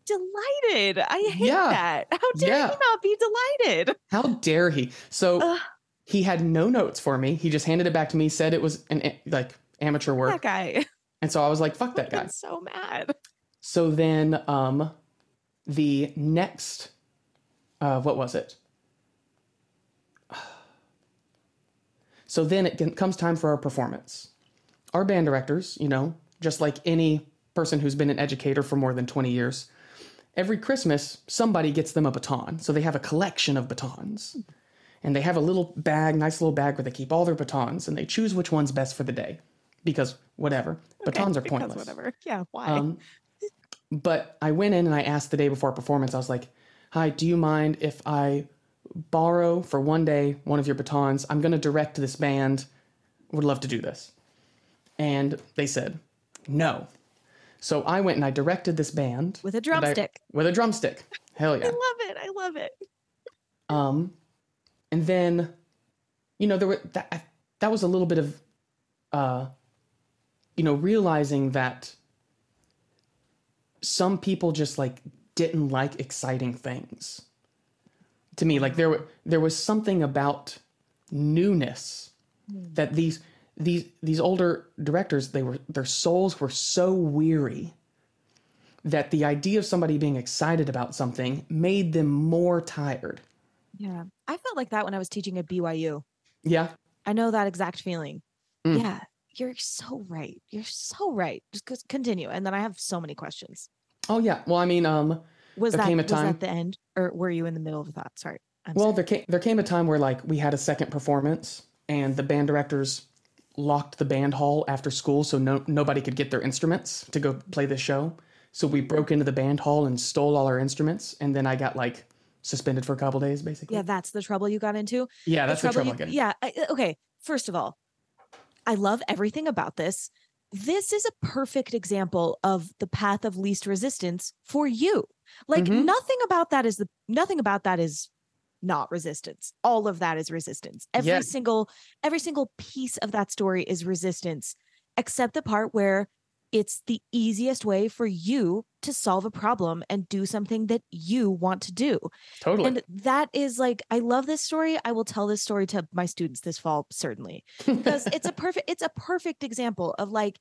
delighted? I hate Yeah. that. How dare Yeah. he not be delighted? How dare he? So Ugh. he had no notes for me. He just handed it back to me, said it was an like amateur That work. guy. And so I was like, "Fuck [LAUGHS] that guy." So mad. So then um the next uh what was it? [SIGHS] So then it comes time for our performance. Our band directors, you know, just like any person who's been an educator for more than 20 years, every Christmas somebody gets them a baton. So they have a collection of batons. And they have a little bag, nice little bag where they keep all their batons and they choose which one's best for the day. Because whatever, batons are pointless. Whatever. Yeah. Why? Um, but I went in and I asked the day before performance, I was like, Hi, do you mind if I borrow for one day one of your batons? I'm going to direct this band. Would love to do this. And they said, No. So I went and I directed this band With a and I- drumstick. with a drumstick. Hell yeah. I love it. I love it. Um, and then, you know, there were that that was a little bit of, uh, you know, realizing that some people just like didn't like exciting things. To me, like there there was something about newness that these these these older directors they were their souls were so weary that the idea of somebody being excited about something made them more tired. Yeah. I felt like that when I was teaching at BYU. Yeah. I know that exact feeling. Mm. Yeah. You're so right. You're so right. Just continue. And then I have so many questions. Oh yeah. Well, I mean, um, Was that was that the end or were you in the middle of a thought? Sorry. I'm well, sorry. there came there came a time where like we had a second performance, and the band directors locked the band hall after school, so no nobody could get their instruments to go play the show. So we broke into the band hall and stole all our instruments, and then I got like suspended for a couple days, basically. Yeah, that's the trouble you got into. yeah, that's the trouble. you- I get in. yeah. I, uh, okay. First of all, I love everything about this. This is a perfect example of the path of least resistance for you. Like Mhm. nothing about that is the nothing about that is not resistance. All of that is resistance. Every Yeah. single every single piece of that story is resistance except the part where it's the easiest way for you to solve a problem and do something that you want to do. Totally. And that is like, I love this story. I will tell this story to my students this fall, certainly, because [LAUGHS] it's a perfect, it's a perfect example of like,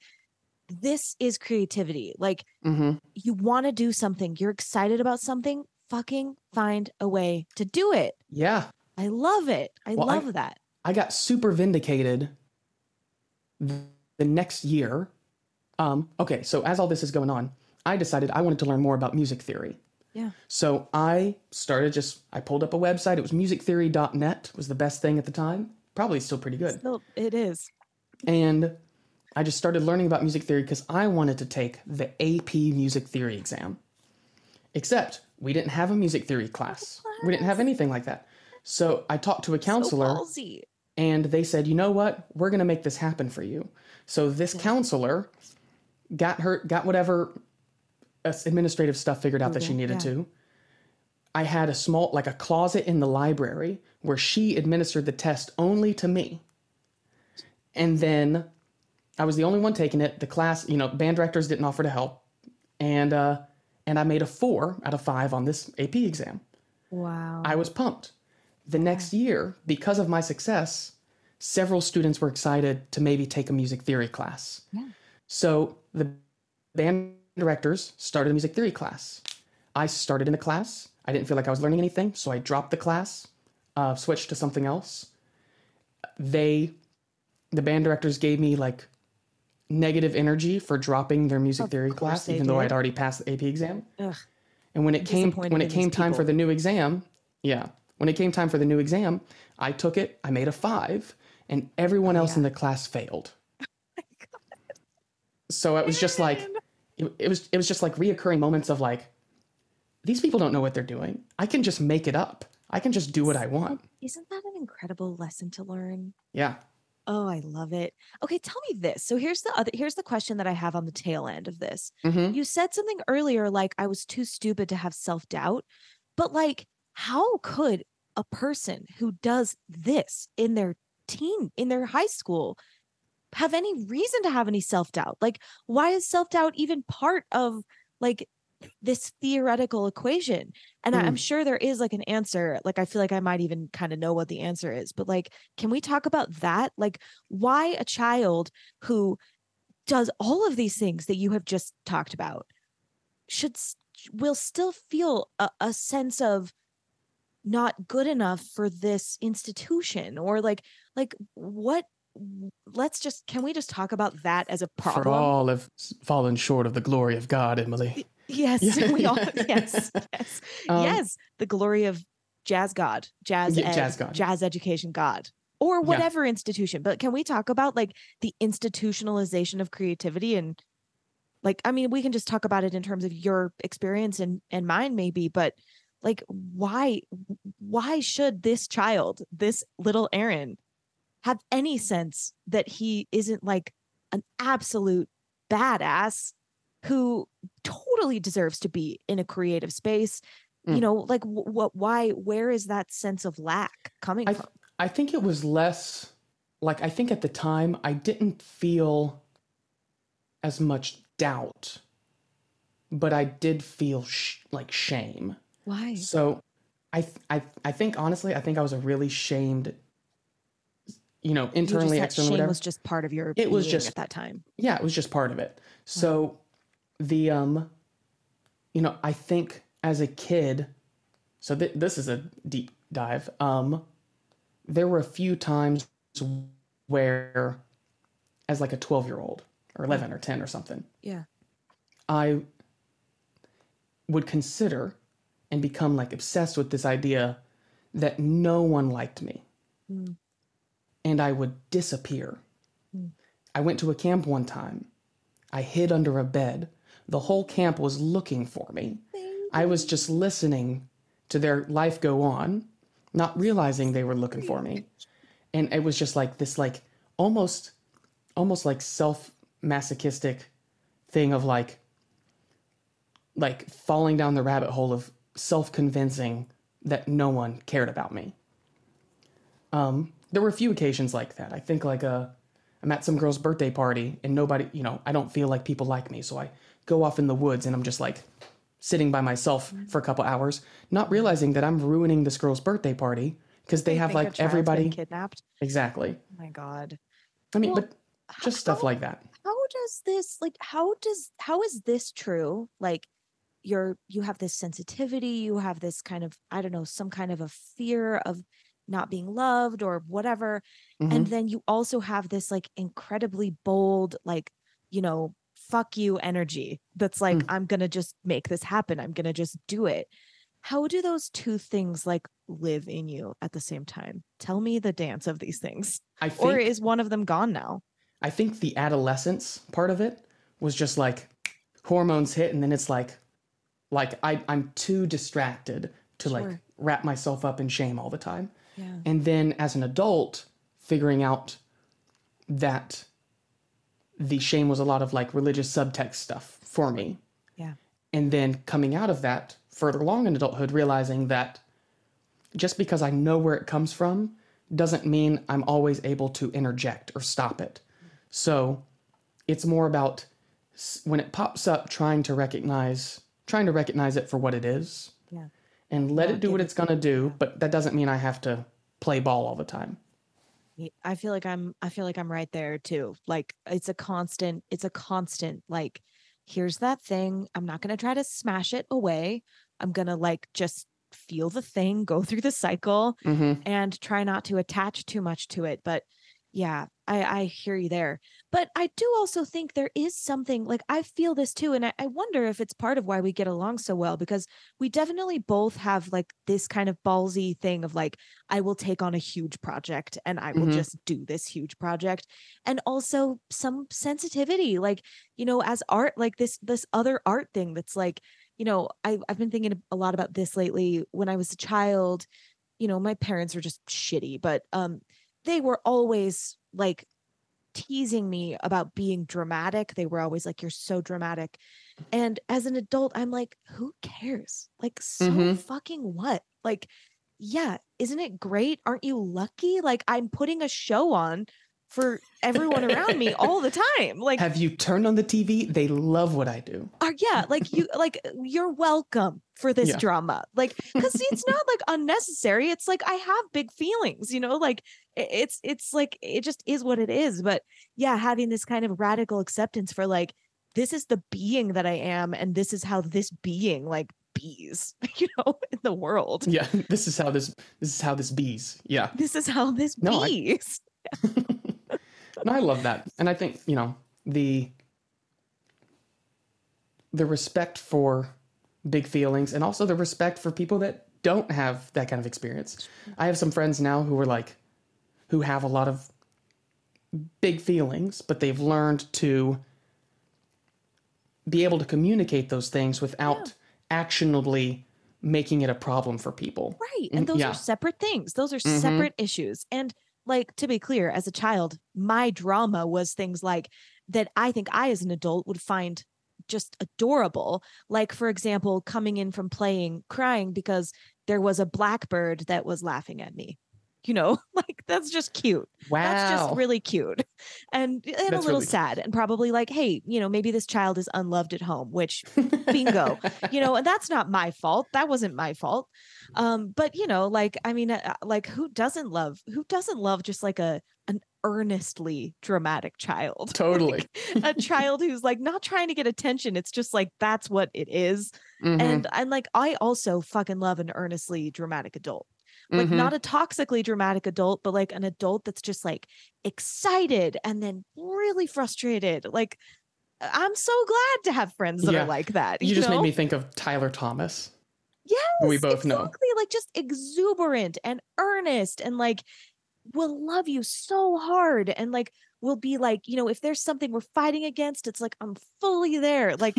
this is creativity. Like, hmm you want to do something, you're excited about something, fucking find a way to do it. Yeah. I love it. I Well, I- love that. I got super vindicated the next year. Um, okay, so as all this is going on, I decided I wanted to learn more about music theory. Yeah. So I started just I pulled up a website. It was musictheory.net was the best thing at the time. Probably still pretty good. Still, it is. And I just started learning about music theory because I wanted to take the AP music theory exam. Except we didn't have a music theory class. We didn't have anything like that. So I talked to a counselor So and they said, "You know what? We're going to make this happen for you." So this counselor got her got whatever uh, administrative stuff figured out that she needed yeah. to. I had a small like a closet in the library where she administered the test only to me. And then I was the only one taking it. The class, you know, band directors didn't offer to help. And uh and I made a 4 out of 5 on this AP exam. Wow. I was pumped. The next year, because of my success, several students were excited to maybe take a music theory class. Yeah. So the band directors started a music theory class. I started in the class. I didn't feel like I was learning anything, so I dropped the class, uh, switched to something else. They, the band directors, gave me like negative energy for dropping their music Of theory class, even though. I'd already passed the AP exam. Ugh. And when it I'm came when it came time for the new exam, yeah, when it came time for the new exam, I took it. I made a five, and everyone oh, else in the class failed. [LAUGHS] Oh so it was just like it, it was it was just like reoccurring moments of like these people don't know what they're doing. I can just make it up. I can just do what I want. Isn't that an incredible lesson to learn? Yeah. Oh, I love it. Okay, tell me this. So here's the other here's the question that I have on the tail end of this. hmm You said something earlier like I was too stupid to have self-doubt, but like how could a person who does this in their teen in their high school have any reason to have any self-doubt? Like why is self-doubt even part of like this theoretical equation? And I, I'm mm. sure there is like an answer. Like I feel like I might even kind of know what the answer is, but like can we talk about that? Like why a child who does all of these things that you have just talked about should will still feel a, a sense of not good enough for this institution or like like what let's just can we just talk about that as a problem For all have fallen short of the glory of God, Emily. Yes Yeah, [LAUGHS] we all [LAUGHS] yes yes Um, yes the glory of jazz god jazz Yeah, ed, jazz god. jazz education god or Yeah. whatever institution but can we talk about like the institutionalization of creativity and like i mean we can just talk about it in terms of your experience and and mine maybe but like why why should this child this little aaron have any sense that he isn't like an absolute badass who totally deserves to be in a creative space you Mm. know like what why where is that sense of lack coming I, from I think it was less like I think at the time I didn't feel as much doubt but I did feel sh- like shame. Why? So I, th- I, I think honestly, I think I was a really shamed, you know, internally, said externally, shame whatever. was just part of your It was just- at that time. yeah, it was just part of it. So the, um, you know, I think as a kid, so th- this is a deep dive. Um, there were a few times where, as like a 12 year old or 11 or 10 or something, Yeah. I would consider and become like obsessed with this idea that no one liked me. Mm. And I would disappear. Mm. I went to a camp one time. I hid under a bed. The whole camp was looking for me. I was just listening to their life go on, not realizing they were looking for me. And it was just like this like almost almost like self masochistic thing of like like falling down the rabbit hole of self-convincing that no one cared about me. Um, there were a few occasions like that. I think like uh, I'm at some girl's birthday party and nobody, you know, I don't feel like people like me, so I go off in the woods and I'm just like sitting by myself mm-hmm. for a couple hours, not realizing that I'm ruining this girl's birthday party because they You have like everybody kidnapped. exactly. Oh my god. I mean, Well, but just stuff like that. how does this like how does how is this true like you're you have this sensitivity you have this kind of i don't know some kind of a fear of not being loved or whatever Mhm. and then you also have this like incredibly bold like you know fuck you energy that's like Mm. i'm gonna just make this happen i'm gonna just do it how do those two things like live in you at the same time tell me the dance of these things I think or is one of them gone now I think the adolescence part of it was just like hormones hit, and then it's like, like I I'm too distracted to like wrap myself up in shame all the time. Yeah And then as an adult, figuring out that the shame was a lot of like religious subtext stuff for me. Yeah. And then coming out of that further along in adulthood, realizing that just because I know where it comes from doesn't mean I'm always able to interject or stop it. So it's more about when it pops up, trying to recognize, trying to recognize it for what it is and let Not it do what it's going to do, but that doesn't mean I have to play ball all the time. I feel like I'm I feel like I'm right there too. Like it's a constant it's a constant like here's that thing. I'm not going to try to smash it away. I'm going to like just feel the thing, go through the cycle Mm-hmm. and try not to attach too much to it. But yeah, I, I hear you there. But I do also think there is something like I feel this too. And I, I wonder if it's part of why we get along so well because we definitely both have like this kind of ballsy thing of like, I will take on a huge project and I will Mhm. just do this huge project. And also some sensitivity, like, you know, as art, like this, this other art thing that's like, you know, I, I've been thinking a lot about this lately. When I was a child, you know, my parents were just shitty, but um, they were always like teasing me about being dramatic. They were always like, "You're so dramatic," and as an adult, I'm like, "Who cares? Like, so Mhm. fucking what? Like, yeah, isn't it great? Aren't you lucky? Like, I'm putting a show on." For everyone around me all the time. Like, Have you turned on the TV? They love what I do. are yeah like you like you're welcome for this Yeah. drama like because it's not like unnecessary it's like i have big feelings you know like it's it's like it just is what it is but yeah having this kind of radical acceptance for like this is the being that i am and this is how this being like bees [LAUGHS] you know in the world Yeah, [LAUGHS] this is how this this is how this bees. Yeah. this is how this No, I- [LAUGHS] And I love that. And I think, you know, the the respect for big feelings and also the respect for people that don't have that kind of experience. I have some friends now who are like who have a lot of big feelings, but they've learned to be able to communicate those things without actionably making it a problem for people. Right. Mm, And those yeah. are separate things. Those are Mhm. separate issues. And like to be clear, as a child, my drama was things like that I think I as an adult would find just adorable. Like for example, coming in from playing crying because there was a blackbird that was laughing at me. You know, [LAUGHS] like that's just cute. Wow. That's just really cute [LAUGHS] and, and a little really cute. sad and probably like, hey, you know, maybe this child is unloved at home, which bingo, [LAUGHS] you know, and that's not my fault. That wasn't my fault. Um, but you know, like, I mean, uh, like who doesn't love, who doesn't love just like a, an earnestly dramatic child? totally. a child who's like not trying to get attention. It's just like, that's what it is. Mhm, And I'm like, I also fucking love an earnestly dramatic adult like mhm. not a toxically dramatic adult but like an adult that's just like excited and then really frustrated like i'm so glad to have friends that Yeah. are like that you you, just know? made me think of Tyler Thomas. yes we both know. like just exuberant and earnest and like will love you so hard and like will be like you know if there's something we're fighting against it's like i'm fully there like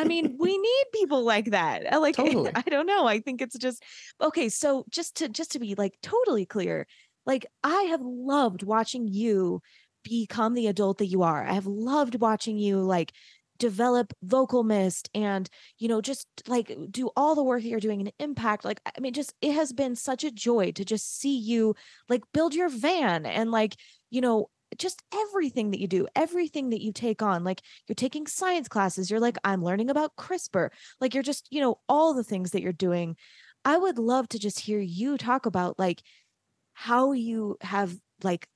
I mean, [LAUGHS] we need people like that. Uh, like, [LAUGHS] Totally. I don't know. I think it's just okay. So just to just to be like totally clear, like I have loved watching you become the adult that you are. I have loved watching you like develop VocalMist and you know just like do all the work that you're doing and m-pact like i mean just it has been such a joy to just see you like build your van and like you know just everything that you do everything that you take on like you're taking science classes you're like i'm learning about crispr like you're just you know all the things that you're doing. I would love to just hear you talk about like how you have like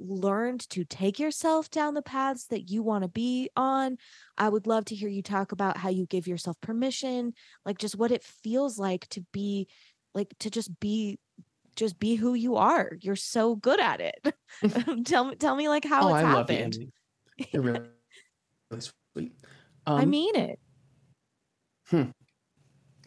learned to take yourself down the paths that you want to be on i would love to hear you talk about how you give yourself permission like just what it feels like to be like to just be just be who you are you're so good at it [LAUGHS] [LAUGHS] tell me tell me like how oh, it's I love happened ending. [LAUGHS] You're really, really sweet. i Um, mean it Hmm.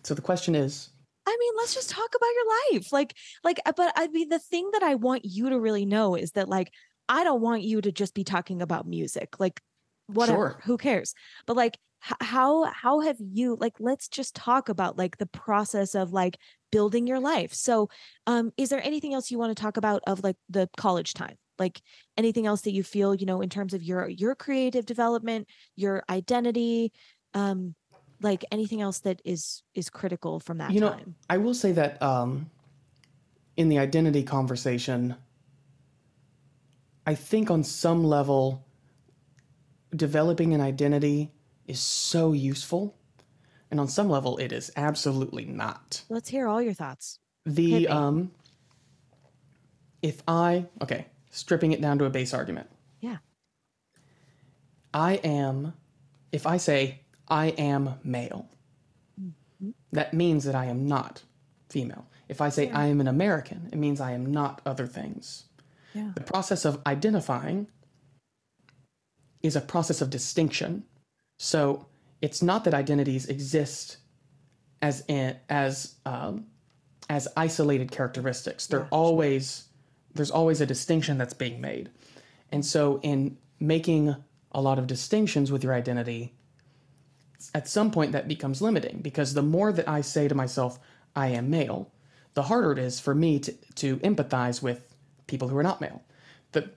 so the question is, I mean, let's just talk about your life. Like, like, uh, but I mean, the thing that I want you to really know is that, like, I don't want you to just be talking about music. Like, whatever, Sure. who cares? But like, how how have you like? Let's just talk about like the process of like building your life. So, um, is there anything else you want to talk about of like the college time? Like anything else that you feel, you know, in terms of your your creative development, your identity, um, like anything else that is is critical from that You know, time. I will say that um, in the identity conversation, I think on some level, developing an identity is so useful. And on some level, it is absolutely not. Let's hear all your thoughts. The um, if I okay, stripping it down to a base argument. Yeah. I am, if I say I am male, Mhm. that means that I am not female. If I say Yeah. I am an American, it means I am not other things. Yeah. The process of identifying is a process of distinction. So it's not that identities exist as in, as um, as isolated characteristics. They're Yeah, sure. always there's always a distinction that's being made. And so in making a lot of distinctions with your identity, at some point that becomes limiting because the more that I say to myself, I am male, the harder it is for me to, to empathize with people who are not male. The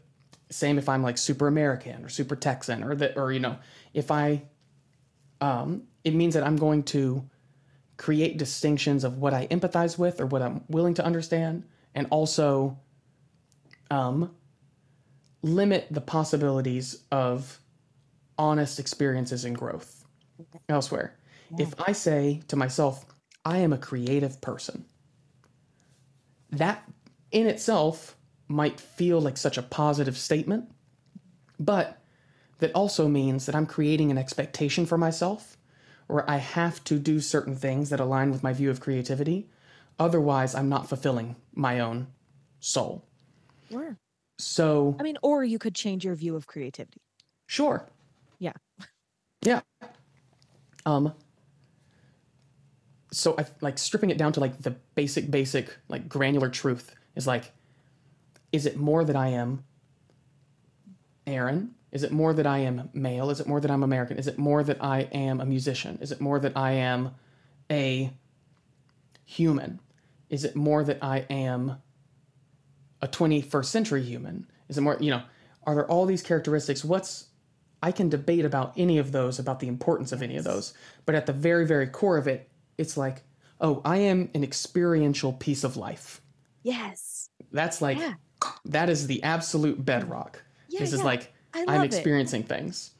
same if I'm like super American or super Texan or that or you know, if I um it means that I'm going to create distinctions of what I empathize with or what I'm willing to understand and also um limit the possibilities of honest experiences and growth elsewhere. If I say to myself, I am a creative person, that in itself might feel like such a positive statement, but that also means that I'm creating an expectation for myself where I have to do certain things that align with my view of creativity. Otherwise, I'm not fulfilling my own soul. Sure. So, I mean, or you could change your view of creativity. sure. Yeah. Yeah. Um so I like stripping it down to like the basic basic like granular truth is like is it more that I am Aaron? Is it more that I am male? Is it more that I'm American? Is it more that I am a musician? Is it more that I am a human? Is it more that I am a 21st century human? Is it more, you know, are there all these characteristics? What's I can debate about any of those, about the importance of any of those. But at the very, very core of it, it's like, oh, I am an experiential piece of life. Yes. That's like Yeah. that is the absolute bedrock. Yeah, this is yeah. like I love I'm it. experiencing things.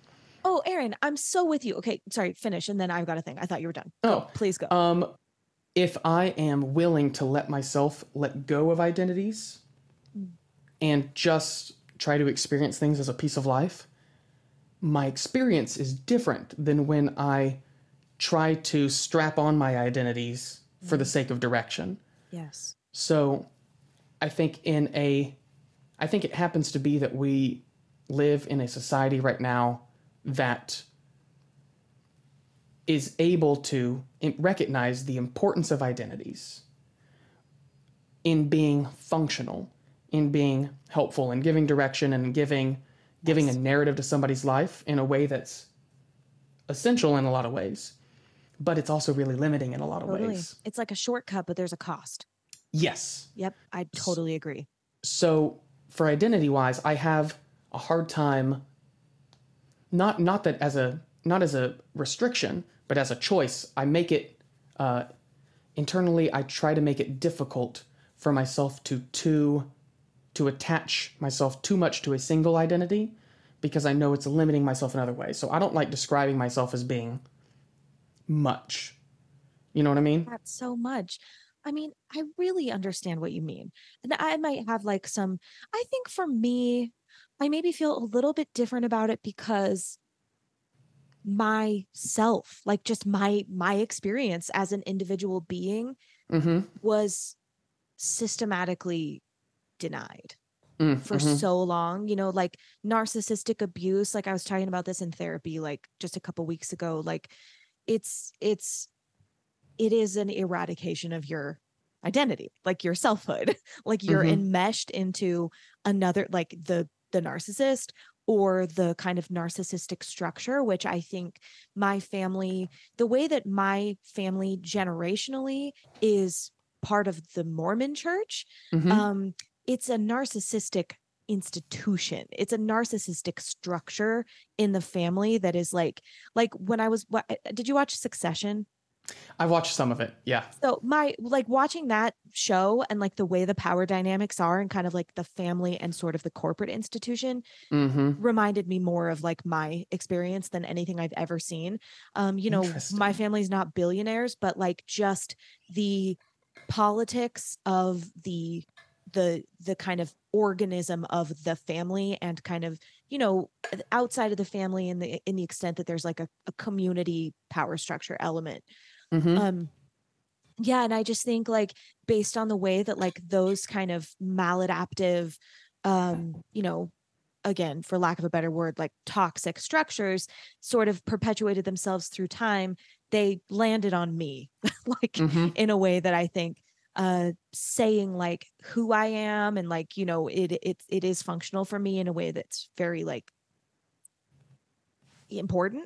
Oh, Aaron, I'm so with you. Okay, sorry, finish, and then I've got a thing. I thought you were done. Oh, Please go. Um, if I am willing to let myself let go of identities and just try to experience things as a piece of life, my experience is different than when I try to strap on my identities for the mm. sake of direction. yes. So I think in a I think it happens to be that we live in a society right now that is able to recognize the importance of identities in being functional, in being helpful, in giving direction and giving giving a narrative to somebody's life in a way that's essential in a lot of ways, but it's also really limiting in a lot of Totally. ways. It's like a shortcut, but there's a cost. Yes. Yep, I totally agree. so for identity wise i have a hard time not not that as a not as a restriction but as a choice i make it uh, internally i try to make it difficult for myself to to to attach myself too much to a single identity because i know it's limiting myself in other ways so i don't like describing myself as being much you know what i mean That's so much. I mean, I really understand what you mean. And I might have like some, I think for me, I maybe feel a little bit different about it because myself, like just my my experience as an individual being mm-hmm was systematically denied Mm, for mhm. so long you know like narcissistic abuse like i was talking about this in therapy like just a couple weeks ago like it's it's it is an eradication of your identity like your selfhood [LAUGHS] like you're Mhm. enmeshed into another like the the narcissist or the kind of narcissistic structure which i think my family the way that my family generationally is part of the mormon church Mhm. um it's a narcissistic institution. It's a narcissistic structure in the family that is like like when i was what did you watch succession? I've watched some of it yeah. So my like watching that show and like the way the power dynamics are and kind of like the family and sort of the corporate institution mm-hmm. reminded me more of like my experience than anything I've ever seen. Um, you know, my family's not billionaires, but like just the politics of the the the kind of organism of the family and kind of you know outside of the family in the in the extent that there's like a, a community power structure element. Mm-hmm. Um yeah and i just think like based on the way that like those kind of maladaptive um you know again for lack of a better word like toxic structures sort of perpetuated themselves through time they landed on me [LAUGHS] like mm-hmm. in a way that i think uh saying like who i am and like you know it it it is functional for me in a way that's very like important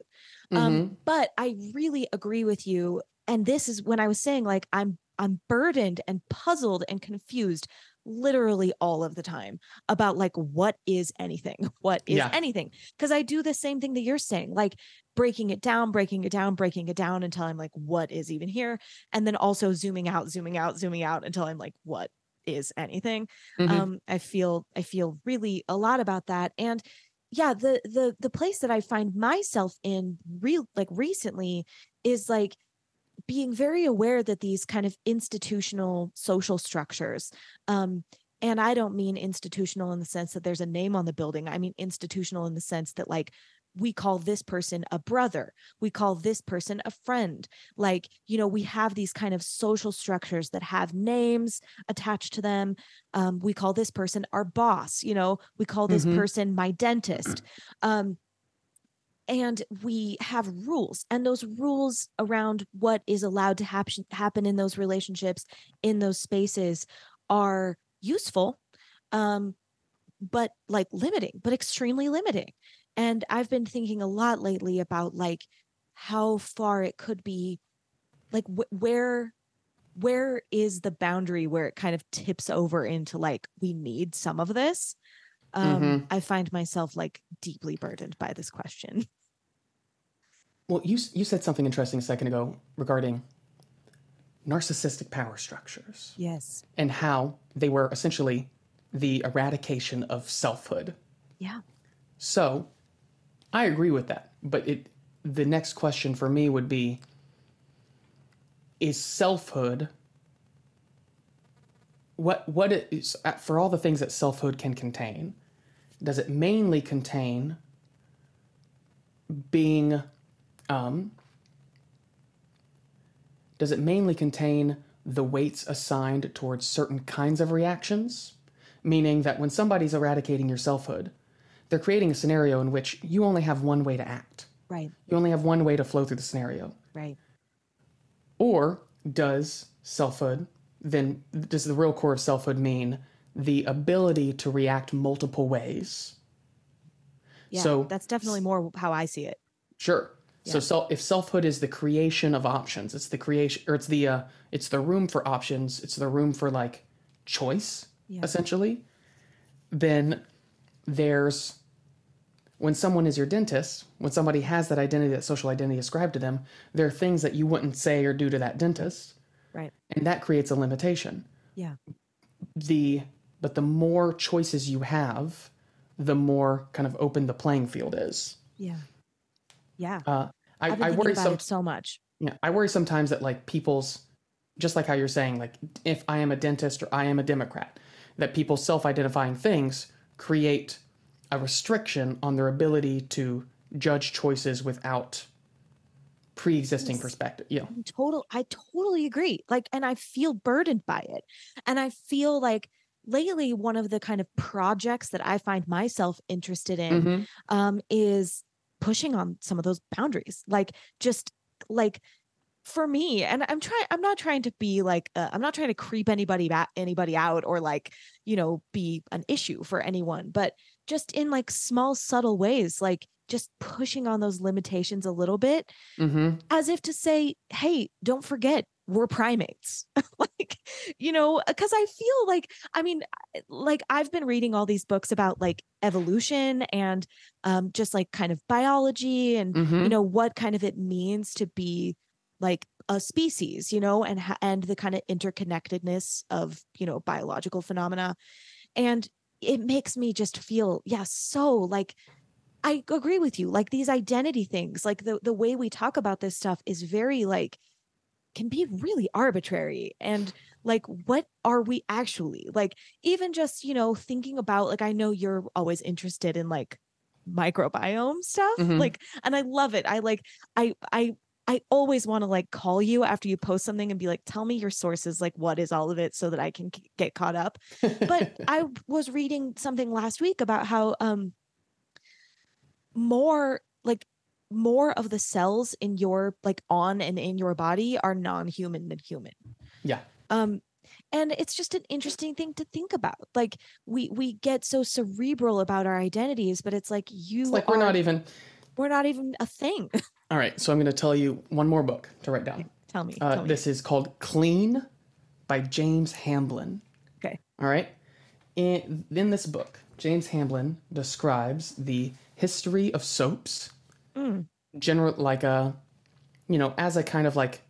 mm-hmm. um but i really agree with you and this is when i was saying like i'm i'm burdened and puzzled and confused literally all of the time about like what is anything [LAUGHS] what is Yeah. anything because i do the same thing that you're saying like breaking it down breaking it down breaking it down until i'm like what is even here and then also zooming out zooming out zooming out until i'm like what is anything Mhm. um i feel i feel really a lot about that and yeah the the the place that i find myself in real like recently is like being very aware that these kind of institutional social structures um and i don't mean institutional in the sense that there's a name on the building. I mean institutional in the sense that like we call this person a brother. We call this person a friend. Like you know we have these kind of social structures that have names attached to them. Um, we call this person our boss you know? We call this Mhm. person my dentist. Um, and we have rules and those rules around what is allowed to hap- happen in those relationships in those spaces are useful um, but like limiting but extremely limiting. And i've been thinking a lot lately about like how far it could be like wh- where where is the boundary where it kind of tips over into like we need some of this? Um Mhm. i find myself like deeply burdened by this question Well, you you said something interesting a second ago regarding narcissistic power structures yes and how they were essentially the eradication of selfhood. Yeah. So, I agree with that, but it the next question for me would be is selfhood what what is uh, for all the things that selfhood can contain does it mainly contain being um, does it mainly contain the weights assigned towards certain kinds of reactions meaning that when somebody's eradicating your selfhood they're creating a scenario in which you only have one way to act Right. you only have one way to flow through the scenario Right. or does selfhood then does the real core of selfhood mean the ability to react multiple ways Yeah. So- that's definitely more how I see it. Sure. So self, if selfhood is the creation of options, it's the creation or it's the uh, it's the room for options, it's the room for like choice Yeah. essentially. Then there's when someone is your dentist, when somebody has that identity, that social identity ascribed to them, there are things that you wouldn't say or do to that dentist, Right. and that creates a limitation. Yeah. The but the more choices you have, the more kind of open the playing field is. Yeah. Yeah. Uh, I, I worry about some, so much. Yeah, I worry sometimes that like people's, just like how you're saying, like if I am a dentist or I am a Democrat, that people's self-identifying things create a restriction on their ability to judge choices without pre-existing Yes. perspective. Yeah, total I totally agree. Like and I feel burdened by it. And I feel like lately one of the kind of projects that I find myself interested in Mhm. um is pushing on some of those boundaries. Like just like for me and I'm trying I'm not trying to be like uh, I'm not trying to creep anybody back anybody out or like you know be an issue for anyone but just in like small subtle ways like just pushing on those limitations a little bit Mhm. as if to say, hey, don't forget, we're primates. [LAUGHS] like, you know, because I feel like, I mean, like I've been reading all these books about like evolution and um, just like kind of biology and, you Mhm. know, what kind of it means to be like a species, you know, and, and the kind of interconnectedness of, you know, biological phenomena. And it makes me just feel, yeah, so like, I agree with you. Like these identity things, like the the way we talk about this stuff is very like can be really arbitrary and like what are we actually? Like even just, you know, thinking about like I know you're always interested in like microbiome stuff. Mhm. Like and I love it. I like I I I always want to like call you after you post something and be like, tell me your sources, like what is all of it so that I can k- get caught up but [LAUGHS] I was reading something last week about how um more more of the cells in your like on and in your body are non-human than human. yeah, Um and it's just an interesting thing to think about. Like we we get so cerebral about our identities, but it's like you it's like are we're not even. we're not even a thing. [LAUGHS] All right, so I'm going to tell you one more book to write down. tell me. Uh, tell me. this is called Clean by James Hamblin. Okay. All right. In, in this book, James Hamblin describes the history of soaps, Mm. general like a, you know, as a kind of like.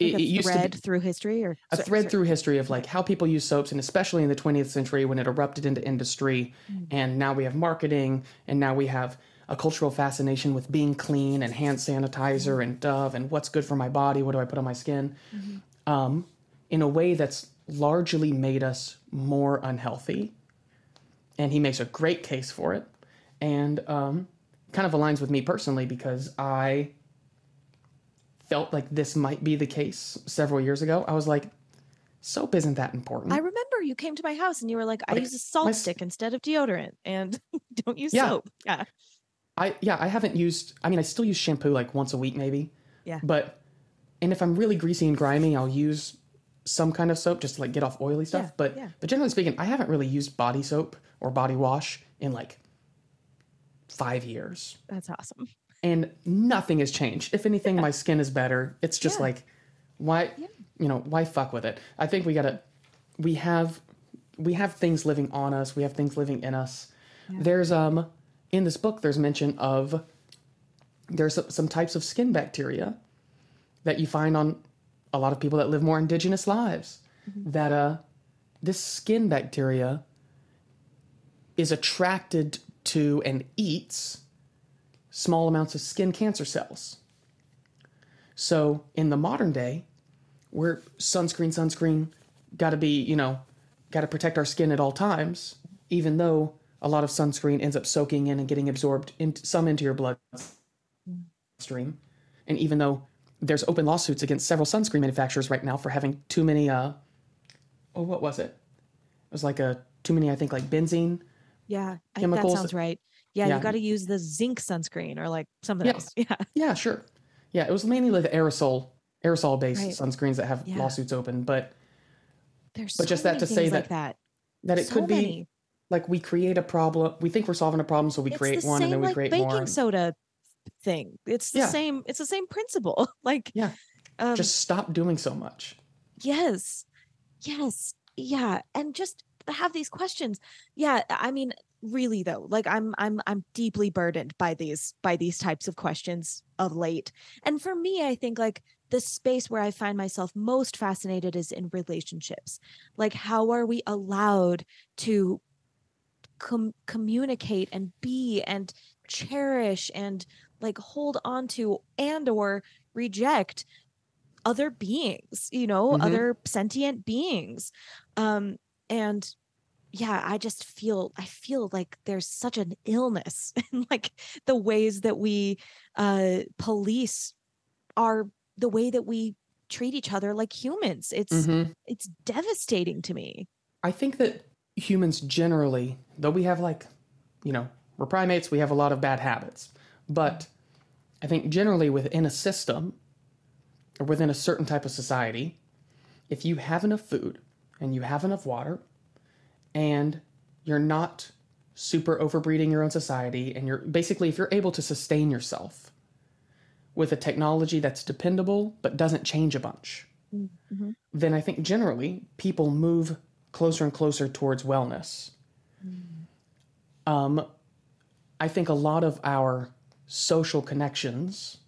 Like It, used to thread be through history or a sorry, thread sorry. through history of like how people use soaps, and especially in the 20th century when it erupted into industry, Mm. and now we have marketing, and now we have a cultural fascination with being clean and hand sanitizer and Dove and what's good for my body, what do I put on my skin, Mm-hmm. um, in a way that's largely made us more unhealthy. And he makes a great case for it, and um, kind of aligns with me personally because I felt like this might be the case several years ago. I was like, soap isn't that important. I remember you came to my house and you were like, I Like, use a salt stick instead of deodorant and [LAUGHS] don't use Yeah. soap. Yeah. I yeah, I haven't used. I mean, I still use shampoo like once a week, maybe. Yeah. But, and if I'm really greasy and grimy, I'll use some kind of soap just to like get off oily stuff. Yeah, but yeah. but generally speaking, I haven't really used body soap or body wash in like five years, That's awesome. and nothing has changed. If anything, my skin is better. It's just Yeah. like, why, you know, why fuck with it? I think we gotta, we have, we have things living on us. We have things living in us. There's um in this book there's mention of there's some- some types of skin bacteria that you find on a lot of people that live more indigenous lives that uh this skin bacteria is attracted to and eats small amounts of skin cancer cells. So in the modern day, we're sunscreen, sunscreen, got to be, you know, got to protect our skin at all times, even though a lot of sunscreen ends up soaking in and getting absorbed into some into your bloodstream. And even though there's open lawsuits against several sunscreen manufacturers right now for having too many uh oh what was it? It was like a too many, I think like benzene. Yeah, I, that sounds right. Yeah, Yeah. you got to use the zinc sunscreen or like something Yeah. else. [LAUGHS] Yeah. Yeah, sure. Yeah, it was mainly like aerosol aerosol based Right. sunscreens that have Yeah. lawsuits open, but There's But so just that to say things like that- that. that it So could be like we create a problem we think we're solving a problem so we it's create one same and then we like create baking more. soda thing. It's the Yeah. same. It's the same principle. [LAUGHS] like Yeah. um, Just stop doing so much. yes, yes, yeah, and just have these questions. Yeah, I mean, really though, like I'm I'm I'm deeply burdened by these by these types of questions of late. And for me, I think like the space where I find myself most fascinated is in relationships. Like how are we allowed to com- communicate and be and cherish and like hold on to and or reject other beings you know Mhm. other sentient beings um and yeah i just feel i feel like there's such an illness [LAUGHS] in like the ways that we uh police are the way that we treat each other like humans it's Mhm. it's devastating to me I think that humans generally, though we have like, you know, we're primates, we have a lot of bad habits. But I think generally within a system or within a certain type of society, if you have enough food and you have enough water and you're not super overbreeding your own society and you're basically if you're able to sustain yourself with a technology that's dependable but doesn't change a bunch Mhm. then I think generally people move closer and closer towards wellness. Um, I think a lot of our social connections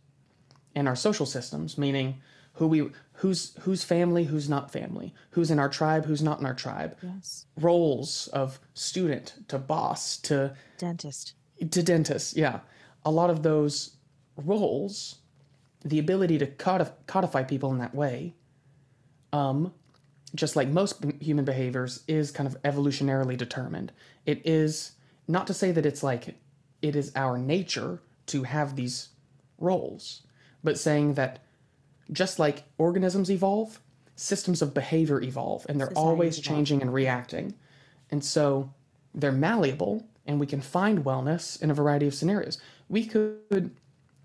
and our social systems, meaning who we who's who's family, who's not family, who's in our tribe, who's not in our tribe, yes roles of student to boss to dentist to dentist, yeah. A lot of those roles, the ability to codif- codify people in that way, um, just like most b- human behaviors, is kind of evolutionarily determined. It is not to say that it's like it is our nature to have these roles, but saying that just like organisms evolve, systems of behavior evolve, and they're Societies always evolve. changing and reacting. And so they're malleable and we can find wellness in a variety of scenarios. We could,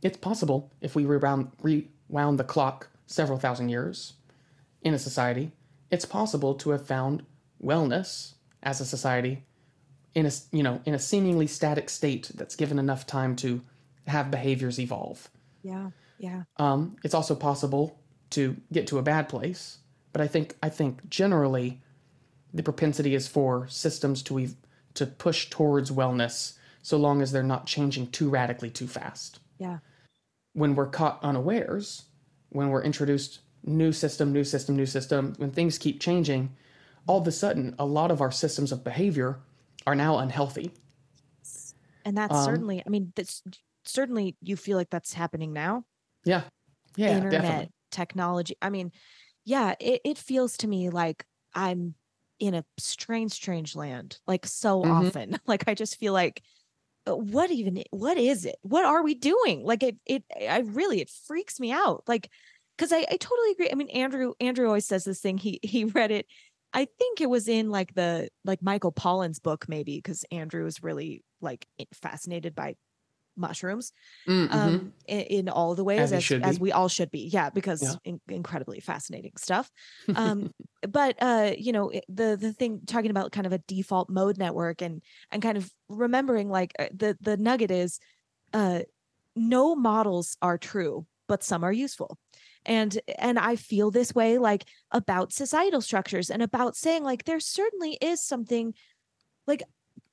it's possible if we rewound, rewound the clock several thousand years in a society, it's possible to have found wellness as a society in a, you know, in a seemingly static state that's given enough time to have behaviors evolve. yeah yeah Um, it's also possible to get to a bad place, but I think I think generally the propensity is for systems to ev- to push towards wellness so long as they're not changing too radically too fast. yeah When we're caught unawares, when we're introduced new system, new system, new system, when things keep changing, all of a sudden a lot of our systems of behavior are now unhealthy. and that's Um, certainly i mean that's certainly you feel like that's happening now Yeah. Yeah, internet definitely. technology. I mean yeah it, it feels to me like i'm in a strange strange land like so Mhm. often. [LAUGHS] Like i just feel like uh, what even what is it? What are we doing? Like it it i really it freaks me out. Like because I, I totally agree. I mean andrew andrew always says this thing. He [LAUGHS] he read it. I think it was in like the like michael pollan's book maybe because andrew is really like fascinated by mushrooms Mm, mhm. um in, in all the ways As as, as we all should be yeah because Yeah. in- incredibly fascinating stuff [LAUGHS] um but uh you know the the thing talking about kind of a default mode network and and kind of remembering like uh, the the nugget is uh no models are true but some are useful and and i feel this way like about societal structures and about saying like there certainly is something like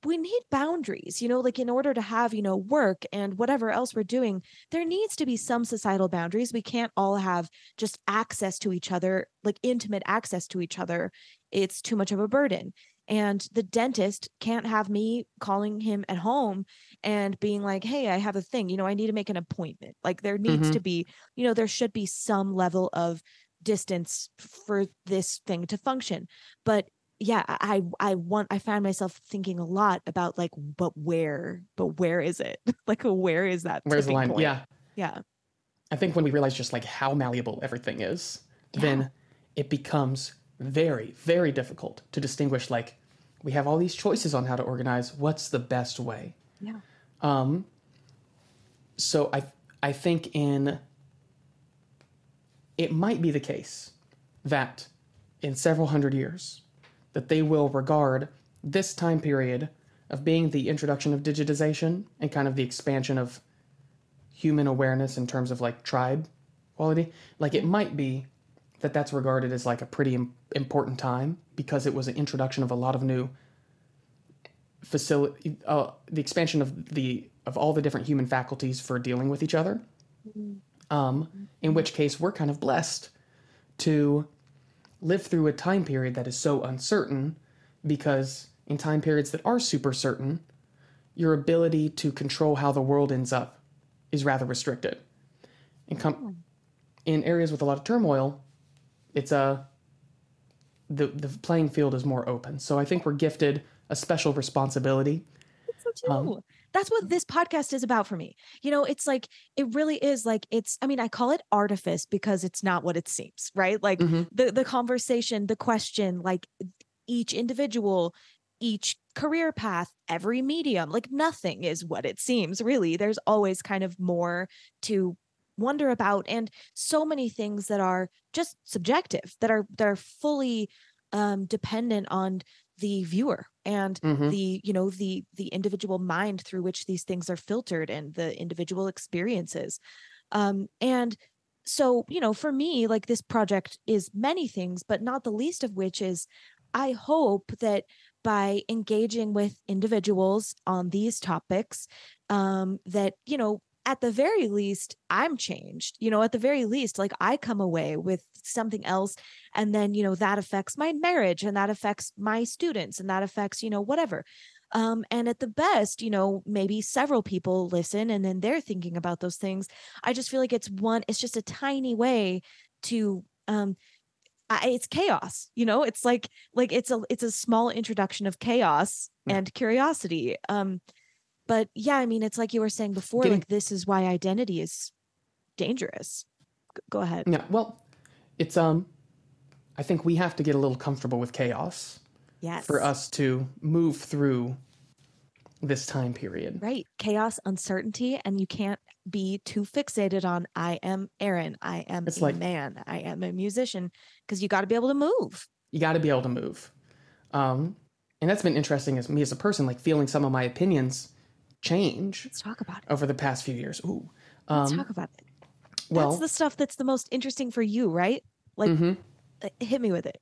we need boundaries, you know, like in order to have, you know, work and whatever else we're doing, there needs to be some societal boundaries. We can't all have just access to each other, like intimate access to each other. It's too much of a burden. And the dentist can't have me calling him at home and being like, hey, I have a thing, you know, I need to make an appointment. Like there needs Mhm. to be, you know, there should be some level of distance for this thing to function. But yeah, I I want I find myself thinking a lot about like, but where, but where is it? [LAUGHS] like where is that? Where's the line? point? Yeah. Yeah. I think when we realize just like how malleable everything is, Yeah. then it becomes very, very difficult to distinguish like we have all these choices on how to organize. What's the best way? Yeah. Um, so I I think in it might be the case that in several hundred years that they will regard this time period of being the introduction of digitization and kind of the expansion of human awareness in terms of like tribe quality like it might be that that's regarded as like a pretty Im- important time because it was an introduction of a lot of new facility uh, the expansion of the of all the different human faculties for dealing with each other. Um, in which case we're kind of blessed to live through a time period that is so uncertain because in time periods that are super certain your ability to control how the world ends up is rather restricted. In, com- in areas with a lot of turmoil it's a the, the playing field is more open. So i think we're gifted a special responsibility. Um, That's what this podcast is about for me. You know, it's like it really is like it's I mean, I call it artifice because it's not what it seems, right? Like Mhm. the the conversation, the question, like each individual, each career path, every medium, like nothing is what it seems, really. There's always kind of more to wonder about and so many things that are just subjective, that are that are fully um dependent on the viewer and Mhm. the you know the the individual mind through which these things are filtered and the individual experiences um and so you know for me like this project is many things but not the least of which is i hope that by engaging with individuals on these topics um that you know at the very least i'm changed you know at the very least like i come away with something else and then you know that affects my marriage and that affects my students and that affects you know whatever. Um and at the best you know maybe several people listen and then they're thinking about those things. I just feel like it's one it's just a tiny way to um I, it's chaos you know? It's like like it's a it's a small introduction of chaos Yeah. and curiosity. Um but yeah i mean it's like you were saying before Getting- like this is why identity is dangerous. Go ahead. Yeah well it's um i think we have to get a little comfortable with chaos yes. for us to move through this time period. Right. Chaos uncertainty and you can't be too fixated on i am aaron. I am It's a like- man. I am a musician. Because you got to be able to move. You got to be able to move. Um and that's been interesting as me as a person like feeling some of my opinions change let's talk about it. over the past few years. Ooh let's um talk about it. well that's the stuff that's the most interesting for you right? Like mhm. uh, hit me with it.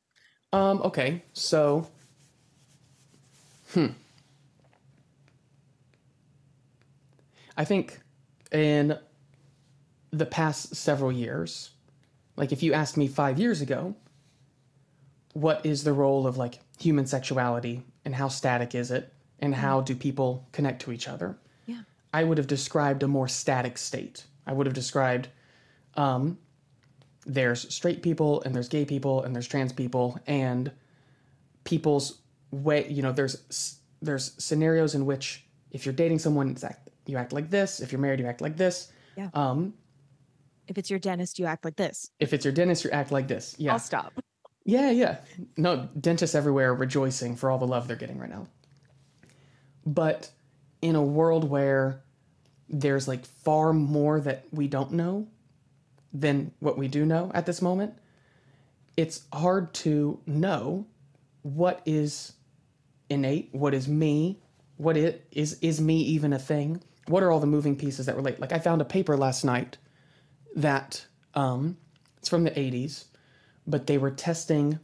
Um, okay, so hmm. I think in the past several years, like if you asked me five years ago, what is the role of like human sexuality and how static is it and how do people connect to each other? Yeah. I would have described a more static state. I would have described um, there's straight people and there's gay people and there's trans people and people's way you know there's there's scenarios in which if you're dating someone it's act, you act like this. If you're married you act like this. Yeah. um if it's your dentist you act like this. If it's your dentist you act like this. Yeah. I'll stop. Yeah yeah. No dentists everywhere rejoicing for all the love they're getting right now but in a world where there's like far more that we don't know than what we do know at this moment it's hard to know what is innate what is me what it is is me even a thing? What are all the moving pieces that relate like i found a paper last night that um it's from the 80s but they were testing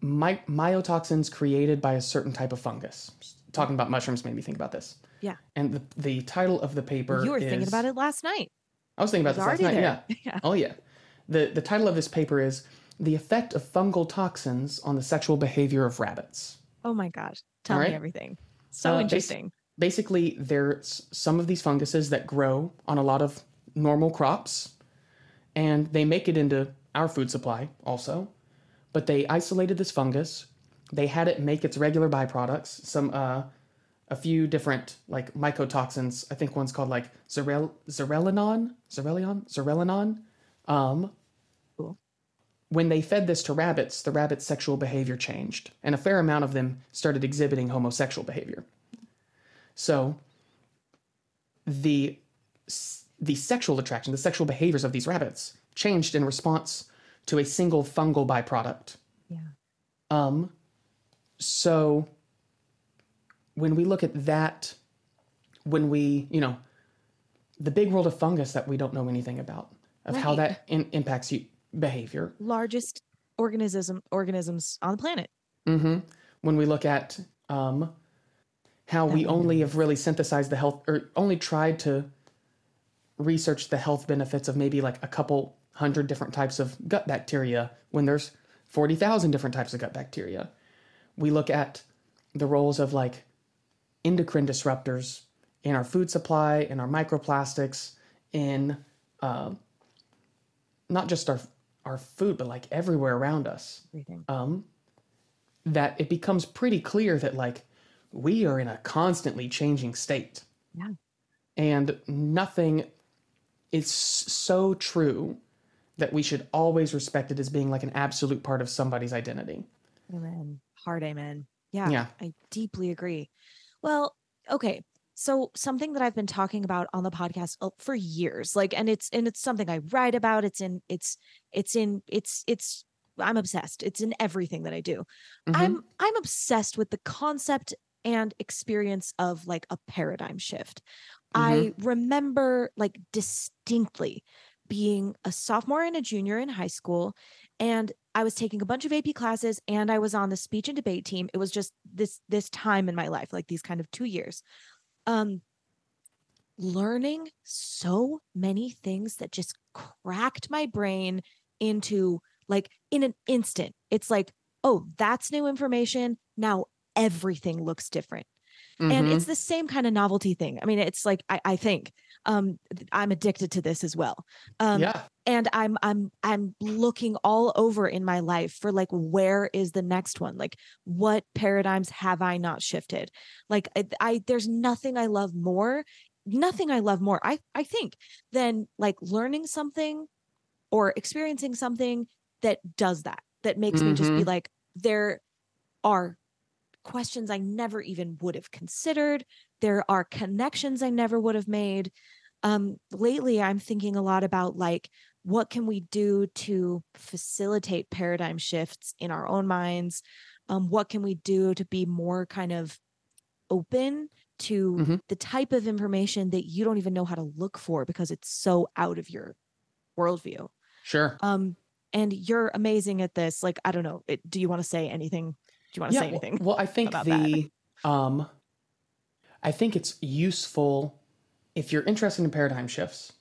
my, mycotoxins created by a certain type of fungus talking about mushrooms made me think about this. Yeah. And the, the title of the paper you were thinking about it last night. I was thinking about It's this last night. Yeah. [LAUGHS] yeah. Oh yeah. The the title of this paper is The Effect of Fungal Toxins on the Sexual Behavior of Rabbits. Oh my gosh. Tell All me everything. So Uh, interesting. Basically, there's some of these funguses that grow on a lot of normal crops, and they make it into our food supply also. But they isolated this fungus. They had it make its regular byproducts, some uh, a few different like mycotoxins. I think one's called like zerel zerelinon, zerelion, zerelinon. Um, Cool. when they fed this to rabbits, the rabbits' sexual behavior changed, and a fair amount of them started exhibiting homosexual behavior. So, the the sexual attraction, the sexual behaviors of these rabbits changed in response to a single fungal byproduct. Yeah. Um, so when we look at that, when we, you know, the big world of fungus that we don't know anything about, of how that in, impacts you, behavior. Largest organism organisms on the planet. hmm When we look at um, how we only have really synthesized the health, or only tried to research the health benefits of maybe like a couple hundred different types of gut bacteria when there's 40,000 different types of gut bacteria. We look at the roles of like endocrine disruptors in our food supply, in our microplastics, in uh, not just our our food, but like everywhere around us um, that it becomes pretty clear that like we are in a constantly changing state. Yeah. And nothing is so true that we should always respect it as being like an absolute part of somebody's identity. Amen. Hard amen. Yeah, Yeah. I deeply agree. Well, okay. So something that I've been talking about on the podcast uh, for years, like, and it's and it's something I write about. It's in it's it's in it's it's I'm obsessed. It's in everything that I do. Mhm. I'm I'm obsessed with the concept and experience of like a paradigm shift. I remember like distinctly being a sophomore and a junior in high school and I was taking a bunch of AP classes and I was on the speech and debate team. It was just this this time in my life, like these kind of 2 years. Um learning so many things that just cracked my brain into like in an instant. It's like, "Oh, that's new information. Now everything looks different." and Mhm. it's the same kind of novelty thing i mean it's like i, I think um i'm addicted to this as well um yeah. and i'm i'm i'm looking all over in my life for like where is the next one like what paradigms have i not shifted like I, I there's nothing i love more nothing i love more i i think than like learning something or experiencing something that does that that makes me just be like there are questions I never even would have considered. There are connections I never would have made. Um, lately, I'm thinking a lot about like, what can we do to facilitate paradigm shifts in our own minds? Um, what can we do to be more kind of open to Mhm. the type of information that you don't even know how to look for because it's so out of your worldview? Sure. Um, and you're amazing at this. Like, I don't know. It, do you want to say anything? Do you want to yeah, say anything? Well, I think the um I think it's useful if you're interested in paradigm shifts.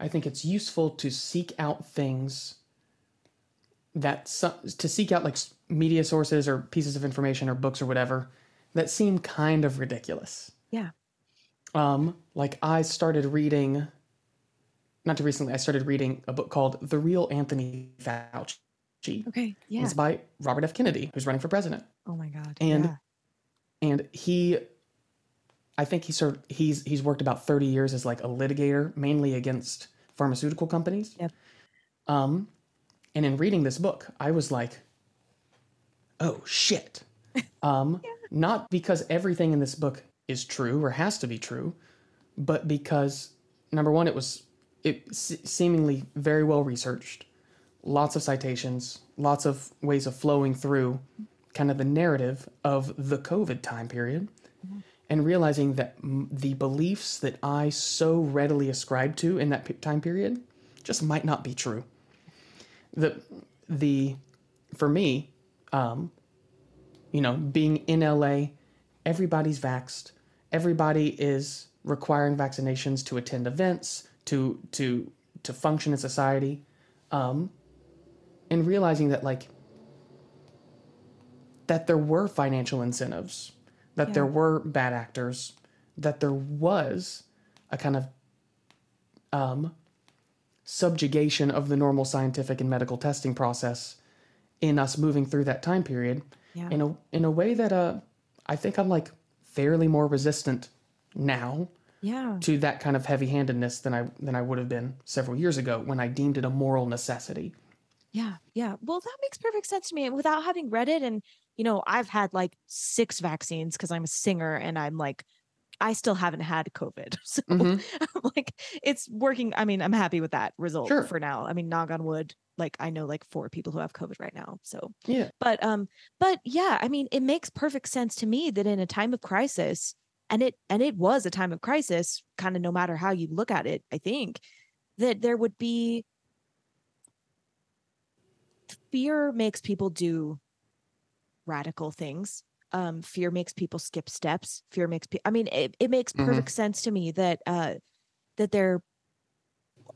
I think it's useful to seek out things that some, to seek out like media sources or pieces of information or books or whatever that seem kind of ridiculous. Yeah. Um like I started reading not too recently I started reading a book called The Real Anthony Fauci. Okay. Yeah. It's by Robert F. Kennedy, who's running for president Oh my God. And- yeah. and he i think he sort he's he's worked about 30 years as like a litigator mainly against pharmaceutical companies. Yep. um and in reading this book i was like oh shit. [LAUGHS] Um not because everything in this book is true or has to be true but because number one it was it se- seemingly very well researched lots of citations lots of ways of flowing through kind of the narrative of the COVID time period and realizing that m- the beliefs that I so readily ascribed to in that p- time period just might not be true. The, the, for me, um, you know, being in LA everybody's vaxxed, everybody is requiring vaccinations to attend events, to to to function in society, um, and realizing that like that there were financial incentives, that there were bad actors, that there was a kind of um, subjugation of the normal scientific and medical testing process in us moving through that time period Yeah. in a in a way that uh I think I'm like fairly more resistant now Yeah. to that kind of heavy-handedness than I than I would have been several years ago when I deemed it a moral necessity. Yeah, yeah. Well, that makes perfect sense to me. Without having read it, and you know, I've had like six vaccines because I'm a singer, and I'm like, I still haven't had COVID, [LAUGHS] so Mhm. [LAUGHS] I'm like, it's working. I mean, I'm happy with that result Sure. for now. I mean, knock on wood. Like, I know like four people who have COVID right now. So, Yeah. but um, but yeah, I mean, it makes perfect sense to me that in a time of crisis, and it and it was a time of crisis, kind of no matter how you look at it. I think that there would be fear makes people do radical things um fear makes people skip steps fear makes people i mean it, it makes Mhm. perfect sense to me that uh that there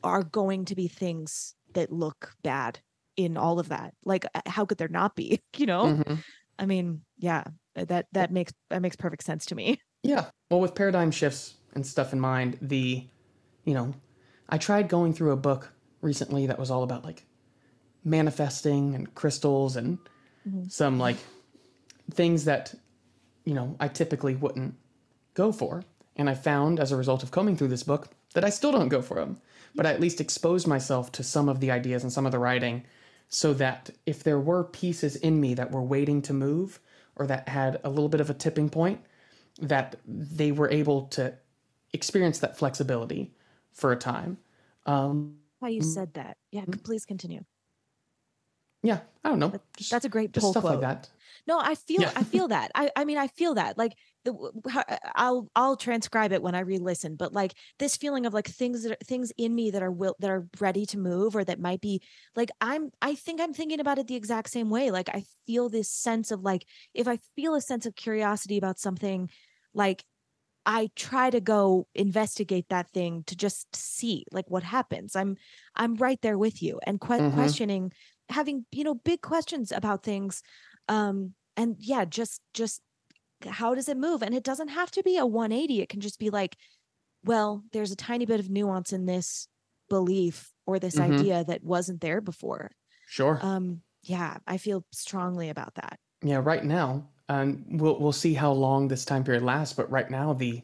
are going to be things that look bad in all of that like uh, how could there not be [LAUGHS] you know Mhm. i mean yeah uh, that that makes that makes perfect sense to me [LAUGHS] Yeah. Well, with paradigm shifts and stuff in mind, the, you know, I tried going through a book recently that was all about like manifesting and crystals and Mhm. some like things that, you know, I typically wouldn't go for. And I found as a result of combing through this book that I still don't go for them, but I at least exposed myself to some of the ideas and some of the writing so that if there were pieces in me that were waiting to move or that had a little bit of a tipping point, that they were able to experience that flexibility for a time. Um, how you Mm. said that yeah please continue yeah, I don't know. Just, that's a great just stuff quote like that. No, I feel Yeah. I feel that. I I mean I feel that. Like the I'll I'll transcribe it when I re-listen, but like this feeling of like things that are, things in me that are will that are ready to move or that might be like I'm I think I'm thinking about it the exact same way. Like I feel this sense of like if I feel a sense of curiosity about something like I try to go investigate that thing to just see like what happens. I'm I'm right there with you and que- Mhm. questioning having you know big questions about things um and yeah just just how does it move and it doesn't have to be a 180 it can just be like well there's a tiny bit of nuance in this belief or this Mhm. idea that wasn't there before Sure. um yeah i feel strongly about that yeah, right now, and we'll we'll see how long this time period lasts. But right now, the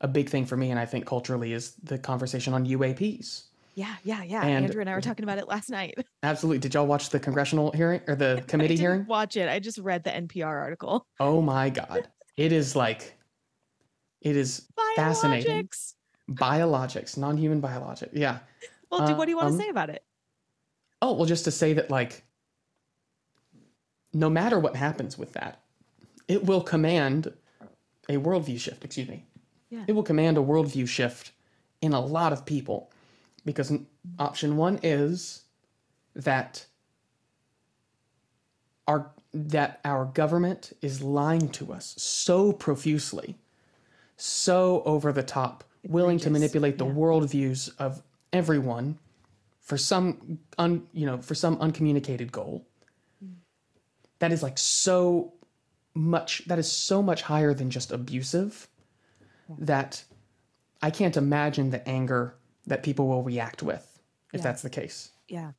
a big thing for me, and I think culturally, is the conversation on UAPs. Yeah yeah yeah And- andrew and i were talking about it last night [LAUGHS] Absolutely. Did y'all watch the congressional hearing or the [LAUGHS] committee hearing? watch it i just read the npr article Oh my god, it is like, it is Fascinating. biologics biologics, non-human biologic. Yeah. well do, what do you want to Um, say about it Oh, well, just to say that, like, no matter what happens with that, it will command a worldview shift. Excuse me. Yeah. It will command a worldview shift in a lot of people because option one is that our that our government is lying to us so profusely, so over the top, willing to manipulate the yeah. worldviews of everyone for some un, you know for some uncommunicated goal. That is like so much. That is so much higher than just abusive. That I can't imagine the anger that people will react with if Yeah. that's the case yeah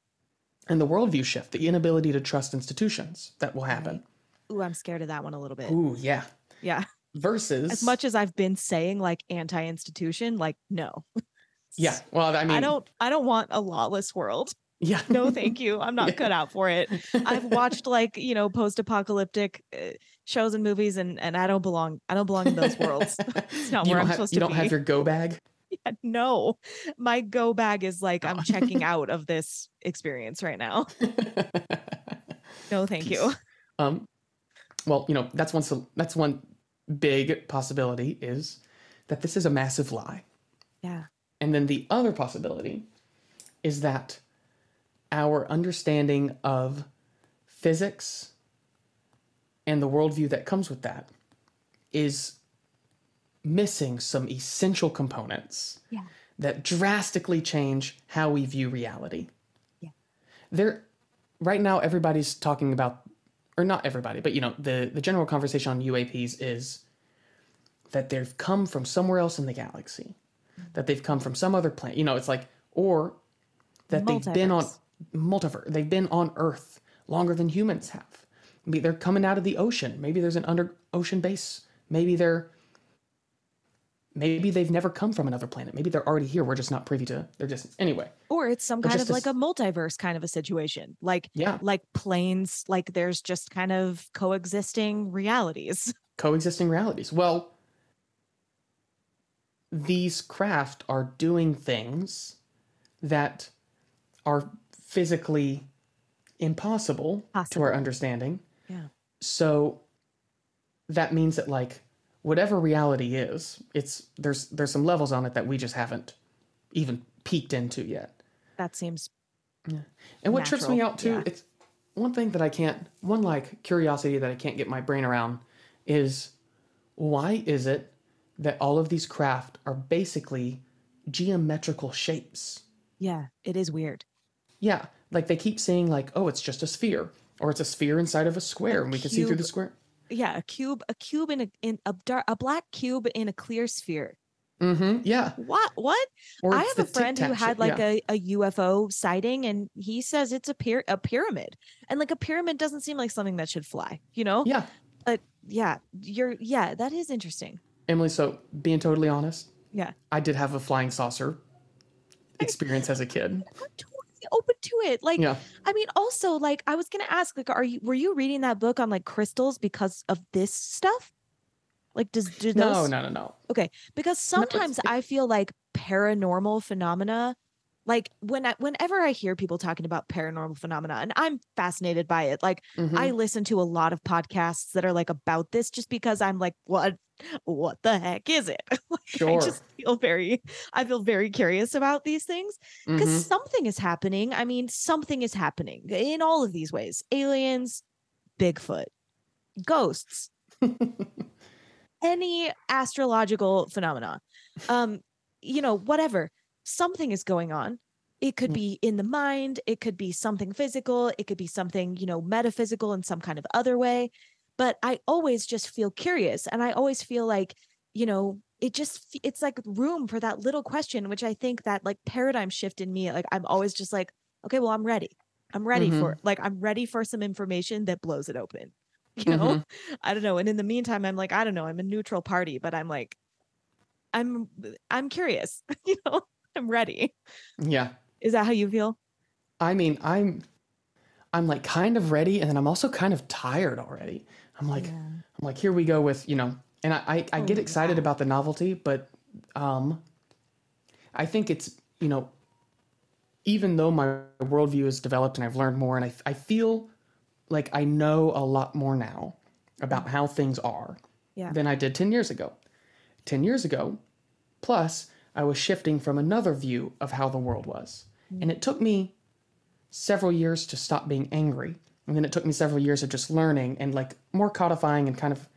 and the worldview shift, the inability to trust institutions that will happen. Ooh, i'm scared of that one a little bit Ooh, yeah. yeah Versus as much as I've been saying like anti-institution, like no. [LAUGHS] yeah. Well, I mean, I don't I don't want a lawless world. Yeah. No, thank you. I'm not [LAUGHS] Yeah. cut out for it. I've watched like, you know, post-apocalyptic uh, shows and movies and and I don't belong I don't belong in those worlds. [LAUGHS] It's not you where I'm have, supposed you don't have your go bag. [LAUGHS] No. My go bag is like I'm checking [LAUGHS] out of this experience right now. [LAUGHS] No, thank you. um, well, you know that's one. sol- That's one big possibility is that this is a massive lie. Yeah. And then the other possibility is that our understanding of physics and the worldview that comes with that is missing some essential components Yeah. that drastically change how we view reality. Yeah. There right now everybody's talking about or not everybody, but you know, the the general conversation on UAPs is that they've come from somewhere else in the galaxy. That they've come from some other planet. You know, it's like or that they've been on multiverse. They've been on Earth longer than humans have. Maybe they're coming out of the ocean. Maybe there's an under ocean base. Maybe they're maybe they've never come from another planet. Maybe they're already here. We're just not privy to their distance. Anyway, Or it's some kind of like a multiverse kind of a situation. Like yeah, like planes, like there's just kind of coexisting realities. [LAUGHS] coexisting realities. Well, these craft are doing things that are physically impossible to our understanding. Yeah. So that means that like whatever reality is, it's there's there's some levels on it that we just haven't even peeked into yet. That seems And what trips me out too, yeah. it's one thing that I can't, one like curiosity that I can't get my brain around is why is it that all of these craft are basically geometrical shapes? yeah, it is weird. Yeah, like they keep saying like, oh, it's just a sphere, or it's a sphere inside of a square, and we can see through the square. Yeah, a cube, a cube in a in a dark, a black cube in a clear sphere. Mm-hmm. Yeah. What? What? I have a friend who had like yeah. a, a UFO sighting, and he says it's a pyra- a pyramid, and like a pyramid doesn't seem like something that should fly, you know? Yeah. But yeah, you're yeah, that is interesting. Emily, so being totally honest, Yeah, I did have a flying saucer experience as a kid. [LAUGHS] Open to it. Like, Yeah. I mean, also, like, I was gonna ask, like, are you were you reading that book on like crystals because of this stuff? Like, does do those No, no, no, no. Okay, because sometimes it- I feel like paranormal phenomena, like when I, whenever I hear people talking about paranormal phenomena, and I'm fascinated by it. Like Mhm. I listen to a lot of podcasts that are like about this, just because I'm like, what, what the heck is it? [LAUGHS] Like, Sure. I just feel very, I feel very curious about these things because Mhm. something is happening. I mean, something is happening in all of these ways: aliens, Bigfoot, ghosts, [LAUGHS] any astrological phenomena um you know whatever something is going on it could Mm. be in the mind it could be something physical it could be something you know metaphysical in some kind of other way but i always just feel curious and i always feel like you know it just it's like room for that little question which i think that like paradigm shift in me like i'm always just like okay well i'm ready i'm ready Mhm. for like i'm ready for some information that blows it open [LAUGHS] you know I don't know. And in the meantime, I'm like, I don't know, I'm a neutral party, but I'm like, I'm I'm curious. [LAUGHS] you know, I'm ready. Yeah. Is that how you feel? I mean, I'm I'm like kind of ready and then I'm also kind of tired already. I'm like I'm like here we go with, you know, and I I, I get Oh, excited yeah. about the novelty, but um I think it's, you know, even though my worldview has developed and I've learned more and I I feel like I know a lot more now about how things are Yeah. than I did 10 years ago. 10 years ago, plus I was shifting from another view of how the world was. And it took me several years to stop being angry. And then it took me several years of just learning and like more codifying and kind of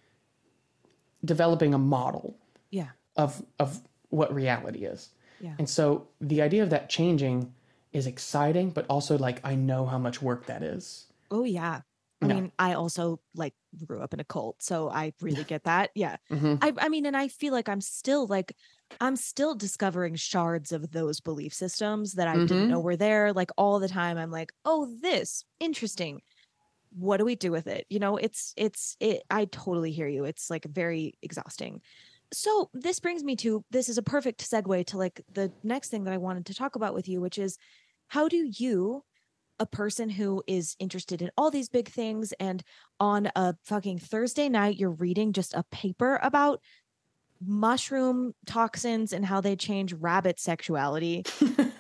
developing a model Yeah. of of what reality is. Yeah. And so the idea of that changing is exciting, but also like I know how much work that is. Oh yeah. I Yeah. mean, I also like grew up in a cult, so I really get that. Yeah. hmm I I mean, and I feel like I'm still like I'm still discovering shards of those belief systems that I Mhm. didn't know were there. Like all the time, I'm like, oh, this interesting. What do we do with it? You know, it's it's it. I totally hear you. It's like very exhausting. So this brings me to this is a perfect segue to like the next thing that I wanted to talk about with you, which is how do you a person who is interested in all these big things and on a fucking Thursday night you're reading just a paper about mushroom toxins and how they change rabbit sexuality.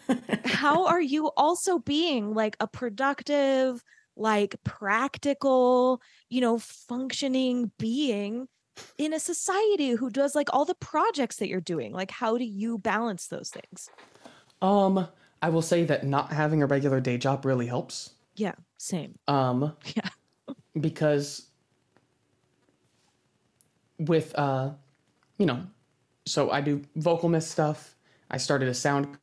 [LAUGHS] how are you also being like a productive, like practical, you know, functioning being in a society who does like all the projects that you're doing? Like, how do you balance those things? Um, I will say that not having a regular day job really helps. Yeah, same. Um, [LAUGHS] Yeah. because with uh, you know, so I do VocalMist stuff. I started a sound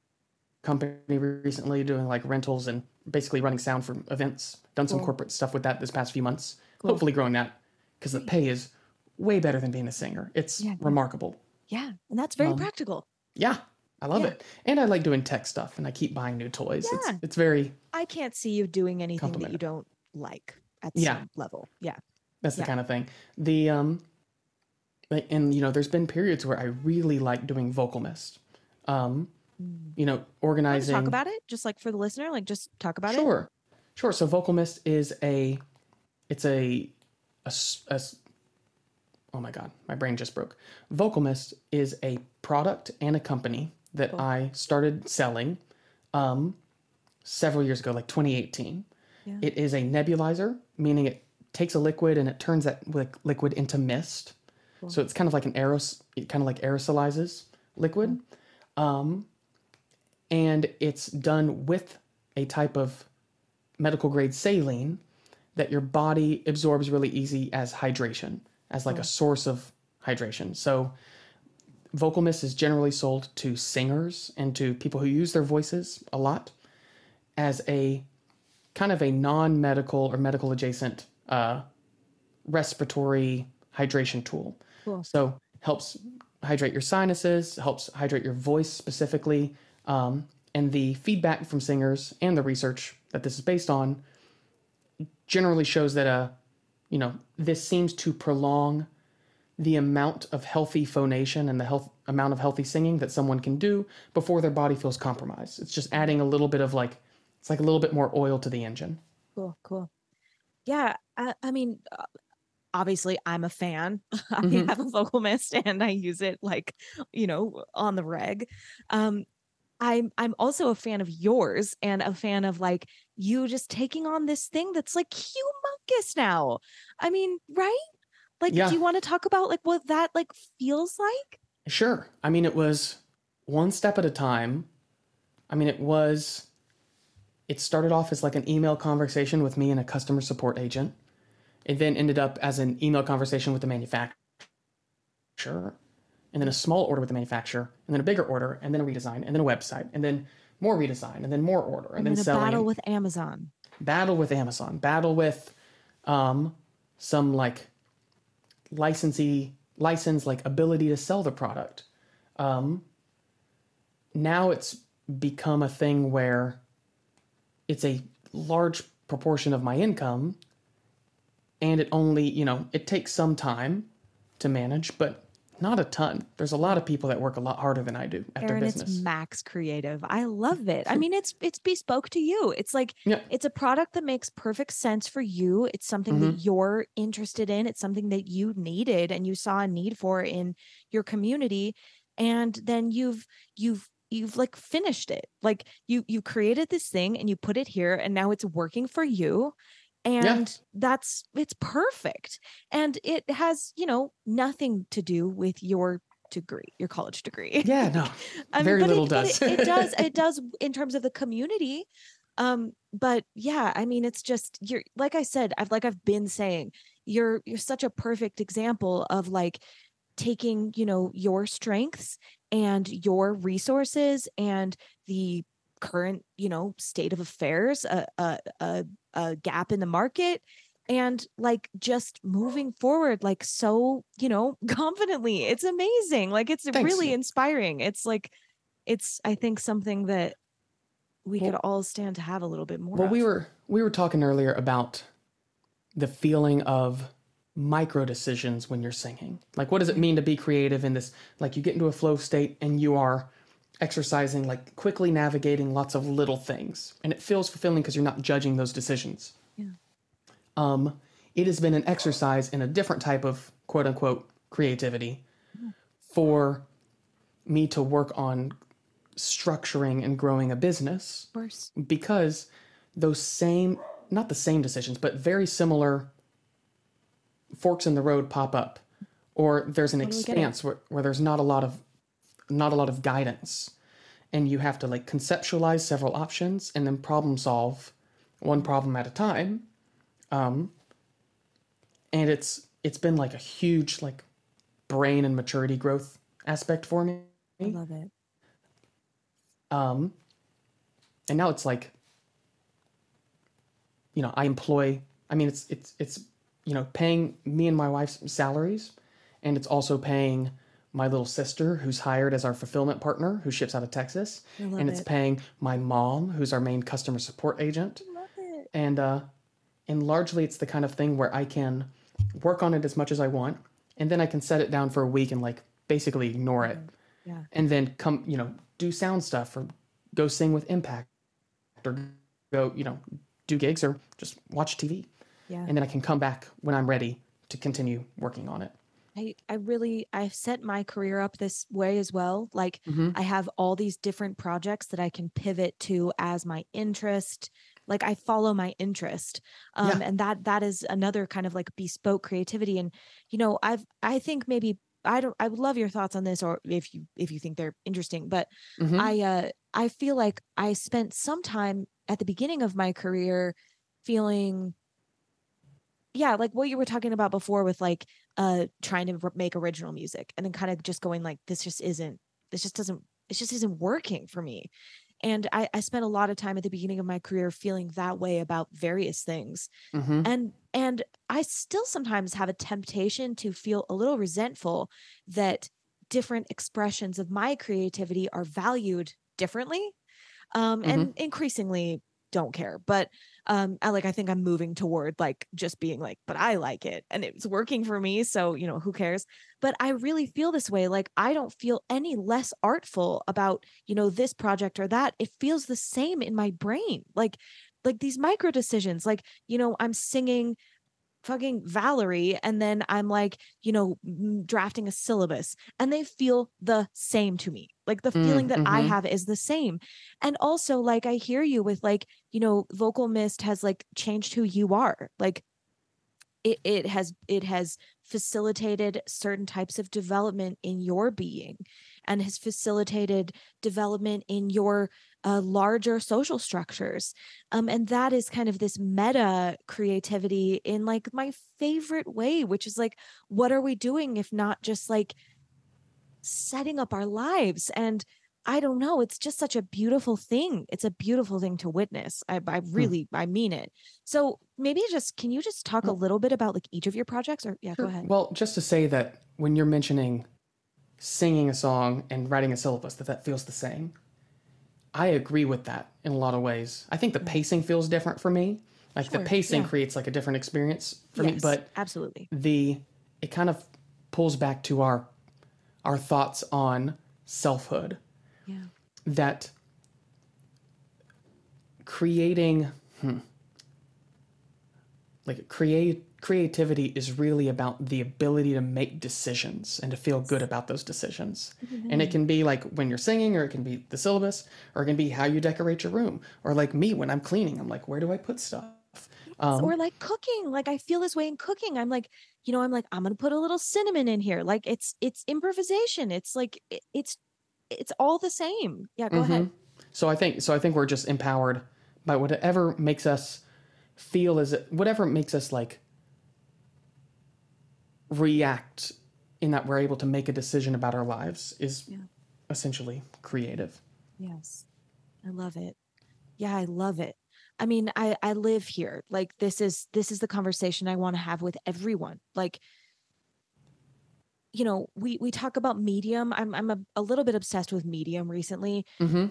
company recently doing like rentals and basically running sound for events. Done some Cool. corporate stuff with that this past few months. Cool. Hopefully growing that because the pay is way better than being a singer. It's Yeah. remarkable. Yeah. And that's very Um, practical. Yeah, I love Yeah. it. And I like doing tech stuff and I keep buying new toys. Yeah. It's it's very I can't see you doing anything that you don't like at Yeah. some level. Yeah. That's the kind of thing. The um, like, and you know, there's been periods where I really like doing VocalMist. Um, you know, organizing. talk about it just like for the listener like just talk about it sure, sure. So VocalMist is a, it's a, a, a oh my god, my brain just broke. VocalMist is a product and a company that Cool. I started selling, um, several years ago, like 2018. Yeah. It is a nebulizer, meaning it takes a liquid and it turns that li- liquid into mist. Cool. So it's kind of like an aeros, it kind of like aerosolizes liquid. Um, and it's done with a type of medical grade saline that your body absorbs really easy as hydration, as like a source of hydration. So VocalMist is generally sold to singers and to people who use their voices a lot as a kind of a non-medical or medical adjacent uh, respiratory hydration tool. Cool. So helps hydrate your sinuses, helps hydrate your voice specifically, um, and the feedback from singers and the research that this is based on generally shows that uh, you know this seems to prolong the amount of healthy phonation and the health amount of healthy singing that someone can do before their body feels compromised. It's just adding a little bit of like it's like a little bit more oil to the engine. Cool, cool. Yeah, I, I mean, uh, obviously, I'm a fan. [LAUGHS] I Mhm. have a VocalMist, and I use it like, you know, on the reg. Um, I'm I'm also a fan of yours, and a fan of like you just taking on this thing that's like humongous now. I mean, right? Like, Yeah. do you want to talk about like what that like feels like? Sure. I mean, it was one step at a time. I mean, it was, it started off as like an email conversation with me and a customer support agent. It then ended up as an email conversation with the manufacturer, and then a small order with the manufacturer, and then a bigger order, and then a redesign, and then a website, and then more redesign, and then more order, and, And, then, then a selling. battle with Amazon. battle with Amazon, battle with um, some like licensee license like ability to sell the product. Um, now it's become a thing where it's a large proportion of my income, and it only you know it takes some time to manage, but not a ton. There's a lot of people that work a lot harder than I do at Aaron, their it's business. max creative. I [LAUGHS] love it. I mean, it's it's bespoke to you. It's like Yeah. it's a product that makes perfect sense for you. It's something Mm-hmm. that you're interested in. It's something that you needed and you saw a need for in your community. And then you've you've you've like finished it. Like you you created this thing and you put it here and now it's working for you. And that's it's perfect. And it has, you know, nothing to do with your degree, your college degree. yeah, no, [LAUGHS] I Very but little it, does. It, it does. It [LAUGHS] does in terms of the community. Um, but yeah, I mean, it's just you're like I said, I've like I've been saying, you're you're such a perfect example of like taking, you know, your strengths and your resources and the current, you know, state of affairs, a a a, a gap in the market and like just moving forward like so you know [LAUGHS] confidently it's amazing like it's Thanks. really inspiring it's like it's i think something that we could all stand to have a little bit more Well, of. we were we were talking earlier about the feeling of micro decisions when you're singing. Like what does it mean to be creative in this like you get into a flow state and you are exercising like quickly navigating lots of little things. And it feels fulfilling because you're not judging those decisions. Yeah. Um it has been an exercise in a different type of quote unquote creativity for me to work on structuring and growing a business of course. because those same not the same decisions but very similar forks in the road pop up. Or there's an expanse where, where there's not a lot of not a lot of guidance and you have to like conceptualize several options and then problem solve one problem at a time um and it's it's been like a huge like brain and maturity growth aspect for me. I love it. Um, and now it's like, you know, I employ. I mean, it's it's it's you know paying me and my wife's salaries, and it's also paying my little sister who's hired as our fulfillment partner who ships out of Texas, and it's it. paying my mom who's our main customer support agent, I love it. and uh, and largely it's the kind of thing where I can work on it as much as I want, and then I can set it down for a week and like basically ignore it, Yeah. and then come you know do sound stuff or go sing with m-pact or go you know do gigs or just watch TV, Yeah. and then I can come back when I'm ready to continue working on it. I, I really I've set my career up this way as well. Like I have all these different projects that I can pivot to as my interest. Like I follow my interest. Um Yeah. and that that is another kind of like bespoke creativity. And you know, I've I think maybe I don't I would love your thoughts on this or if you if you think they're interesting, but Mhm. I uh I feel like I spent some time at the beginning of my career feeling yeah, like what you were talking about before with like uh trying to make original music and then kind of just going like this just isn't this just doesn't it just isn't working for me. And I, I spent a lot of time at the beginning of my career feeling that way about various things Mhm. and and i still sometimes have a temptation to feel a little resentful that different expressions of my creativity are valued differently um and increasingly don't care but um I like I think I'm moving toward like just being like but I like it and it's working for me so you know who cares? But I really feel this way like I don't feel any less artful about you know this project or that. It feels the same in my brain like like these micro decisions like you know i'm singing fucking valerie and then i'm like you know drafting a syllabus and they feel the same to me. Like the Mm, feeling that i mhm. have is the same. And also like i hear you with like you know VocalMist has like changed who you are. Like it, it has it has facilitated certain types of development in your being and has facilitated development in your uh, larger social structures. Um, and that is kind of this meta creativity in like my favorite way which is like what are we doing if not just like setting up our lives? And i don't know it's just such a beautiful thing. It's a beautiful thing to witness. I, I really i mean it. So maybe just can you just talk a little bit about like each of your projects? Or yeah go ahead. Well, just to say that when you're mentioning singing a song and writing a syllabus, that that feels the same. I agree with that in a lot of ways. I think the pacing feels different for me. Like Sure, the pacing yeah. creates like a different experience for me, but absolutely the it kind of pulls back to our our thoughts on selfhood yeah that creating hmm, like create creativity is really about the ability to make decisions and to feel good about those decisions. And it can be like when you're singing or it can be the syllabus or it can be how you decorate your room. Or like me when i'm cleaning i'm like where do i put stuff? Um, or like cooking. Like i feel this way in cooking. I'm like you know i'm like i'm gonna put a little cinnamon in here. Like it's it's improvisation. It's like it, it's it's all the same. Yeah go ahead. Mhm. So I think so. I think we're just empowered by whatever makes us feel as whatever makes us like react in that we're able to make a decision about our lives is Yeah. essentially creative. Yes. I love it. Yeah, I love it. I mean, I I live here. Like this is this is the conversation I want to have with everyone. Like you know, we we talk about medium. I'm I'm a, a little bit obsessed with medium recently Mm-hmm.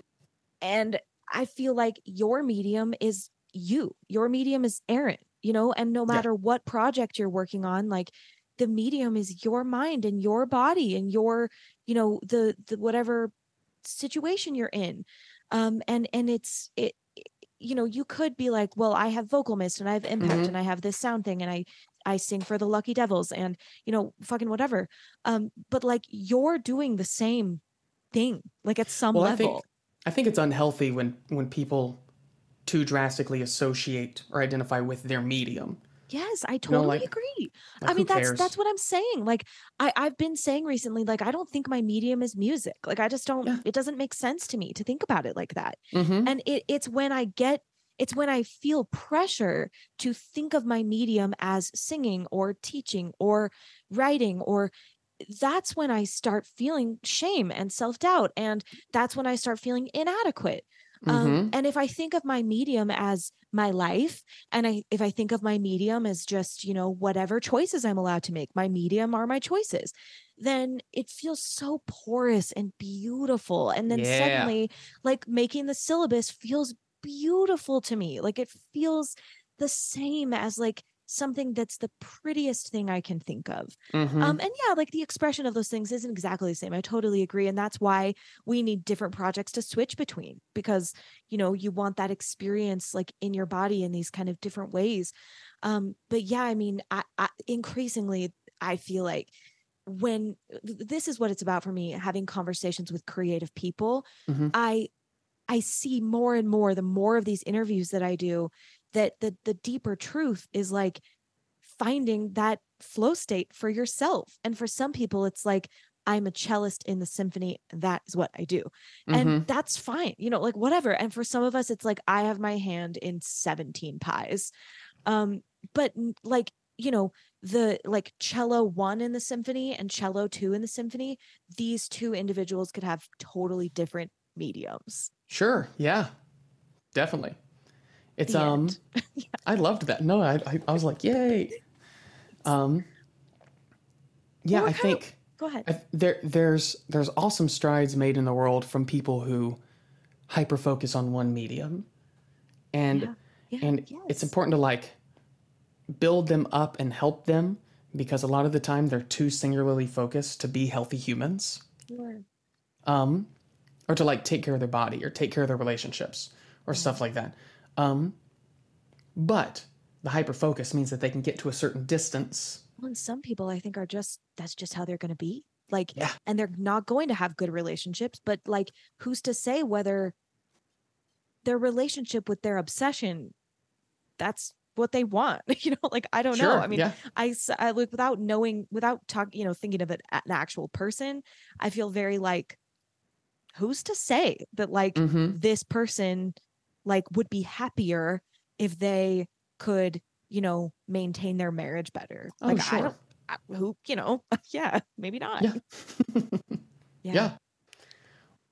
and I feel like your medium is you. Your medium is Aaron, you know, and no Yeah. matter what project you're working on, like the medium is your mind and your body and your, you know, the the whatever situation you're in. Um and and it's it you know, you could be like, well, I have VocalMist and I have m-pact Mhm. and I have this sound thing and I I sing for the Lucky Devils and you know, fucking whatever. Um but like you're doing the same thing like at some Well, I level. think I think it's unhealthy when when people too drastically associate or identify with their medium. Yes, I know, totally like- agree. Like, I mean, that's cares? that's what I'm saying. Like, I I've been saying recently, like, I don't think my medium is music. Like, I just don't. Yeah. It doesn't make sense to me to think about it like that. Mhm. And it it's when I get it's when I feel pressure to think of my medium as singing or teaching or writing or that's when I start feeling shame and self doubt. And that's when I start feeling inadequate. Um, Mhm. and if I think of my medium as my life, and I if I think of my medium as just, you know, whatever choices I'm allowed to make, my medium are my choices, then it feels so porous and beautiful. And then Yeah. suddenly, like making the syllabus feels beautiful to me. Like it feels the same as like something that's the prettiest thing I can think of. Mhm. Um, and yeah, like the expression of those things isn't exactly the same. I totally agree. And that's why we need different projects to switch between because, you know, you want that experience like in your body in these kind of different ways. Um, but yeah, I mean, I, I increasingly, I feel like when this is what it's about for me, having conversations with creative people, Mhm. I, I see more and more the more of these interviews that I do that the the deeper truth is like finding that flow state for yourself. And for some people, it's like, I'm a cellist in the symphony. That is what I do. Mhm. And that's fine, you know, like whatever. And for some of us, it's like, I have my hand in 17 pies. Um, but like, you know, the like cello one in the symphony and cello two in the symphony, these two individuals could have totally different mediums. Sure. Yeah. Definitely. It's um end. [LAUGHS] I loved that. No, I I, I was like, yay. Um Yeah, Well, I kind of- think Go ahead. I, there there's there's awesome strides made in the world from people who hyper focus on one medium. And Yeah. Yeah, and yes. it's important to like build them up and help them because a lot of the time they're too singularly focused to be healthy humans. Sure. um, or to like take care of their body or take care of their relationships or stuff like that. Um, but the hyper focus means that they can get to a certain distance. Well, and some people I think are just that's just how they're going to be. Like, Yeah. and they're not going to have good relationships. But like, who's to say whether their relationship with their obsession, that's what they want? [LAUGHS] You know, like I don't know. I mean, yeah. I, I look without knowing, without talking, you know, thinking of it an actual person. I feel very like, who's to say that like Mm-hmm. this person like would be happier if they could, you know, maintain their marriage better. Oh, like I sure. don't I, who, you know, [LAUGHS] yeah, maybe not. Yeah. [LAUGHS] Yeah. Yeah.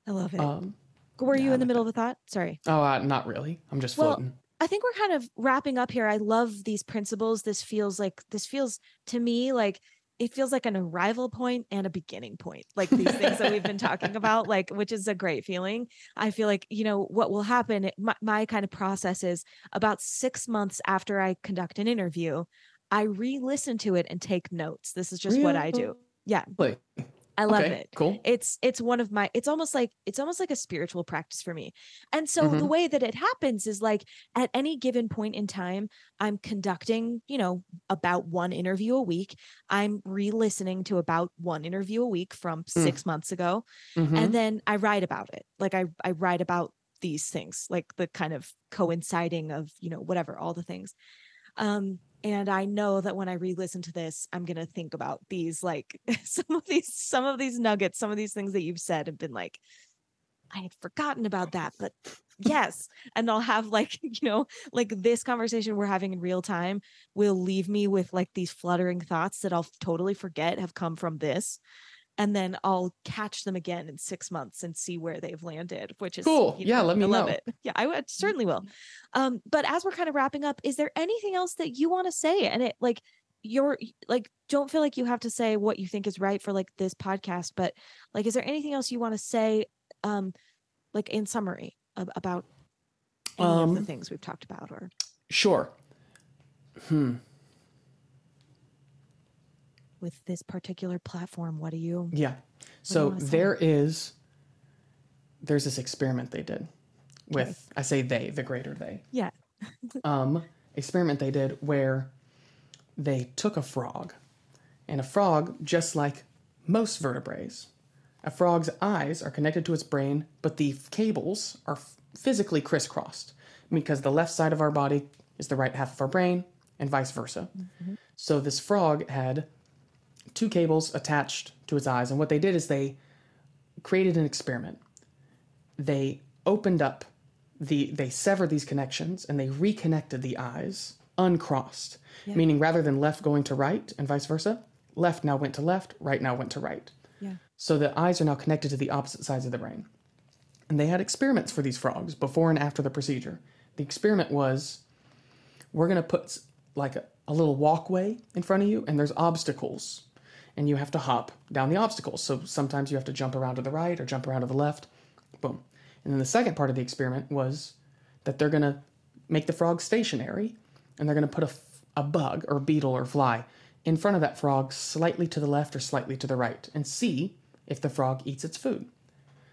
I love it. Um, Were you I in the middle of a thought? Sorry. oh, uh, not really. I'm just Well, floating. I think we're kind of wrapping up here. I love these principles. This feels like this feels to me like it feels like an arrival point and a beginning point. Like these things that we've been talking about, like which is a great feeling. I feel like you know what will happen. My, my kind of process is about six months after I conduct an interview, I re-listen to it and take notes. This is just what I do. Yeah, Really? I love okay, it Cool. it's it's one of my it's almost like it's almost like a spiritual practice for me and so the Mhm. way that it happens is like at any given point in time i'm conducting you know about one interview a week i'm re-listening to about one interview a week from Mm. six months ago Mhm. and then i write about it like i i write about these things like the kind of coinciding of you know whatever all the things um and i know that when i re-listen to this i'm going to think about these like [LAUGHS] some of these some of these nuggets some of these things that you've said have been like i had forgotten about that but yes and i'll have like [LAUGHS] you know like this conversation we're having in real time will leave me with like these fluttering thoughts that i'll totally forget have come from this and then I'll catch them again in six months and see where they've landed, which is Cool. you Yeah, let me I love know. it. Yeah, I would certainly will. Um, but as we're kind of wrapping up, is there anything else that you want to say? And it like you're like don't feel like you have to say what you think is right for like this podcast, but like is there anything else you want to say um like in summary ab- about any of the Um, things we've talked about or Sure. Hmm. With this particular platform? What do you Yeah. So there is there's this experiment they did with I say they, the greater they. Yeah. [LAUGHS] um experiment they did where they took a frog and a frog just like most vertebrates a frog's eyes are connected to its brain but the cables are f- physically crisscrossed because the left side of our body is the right half of our brain and vice versa so this frog had two cables attached to its eyes and what they did is they created an experiment they opened up the they severed these connections and they reconnected the eyes uncrossed meaning rather than left going to right and vice versa left now went to left, right now went to right. Yeah. So the eyes are now connected to the opposite sides of the brain. And they had experiments for these frogs before and after the procedure. The experiment was we're going to put like a, a little walkway in front of you, and there's obstacles. And you have to hop down the obstacles. So sometimes you have to jump around to the right or jump around to the left. Boom. And then the second part of the experiment was that they're going to make the frog stationary and they're going to put a, bug or beetle or fly in front of that frog slightly to the left or slightly to the right and see if the frog eats its food.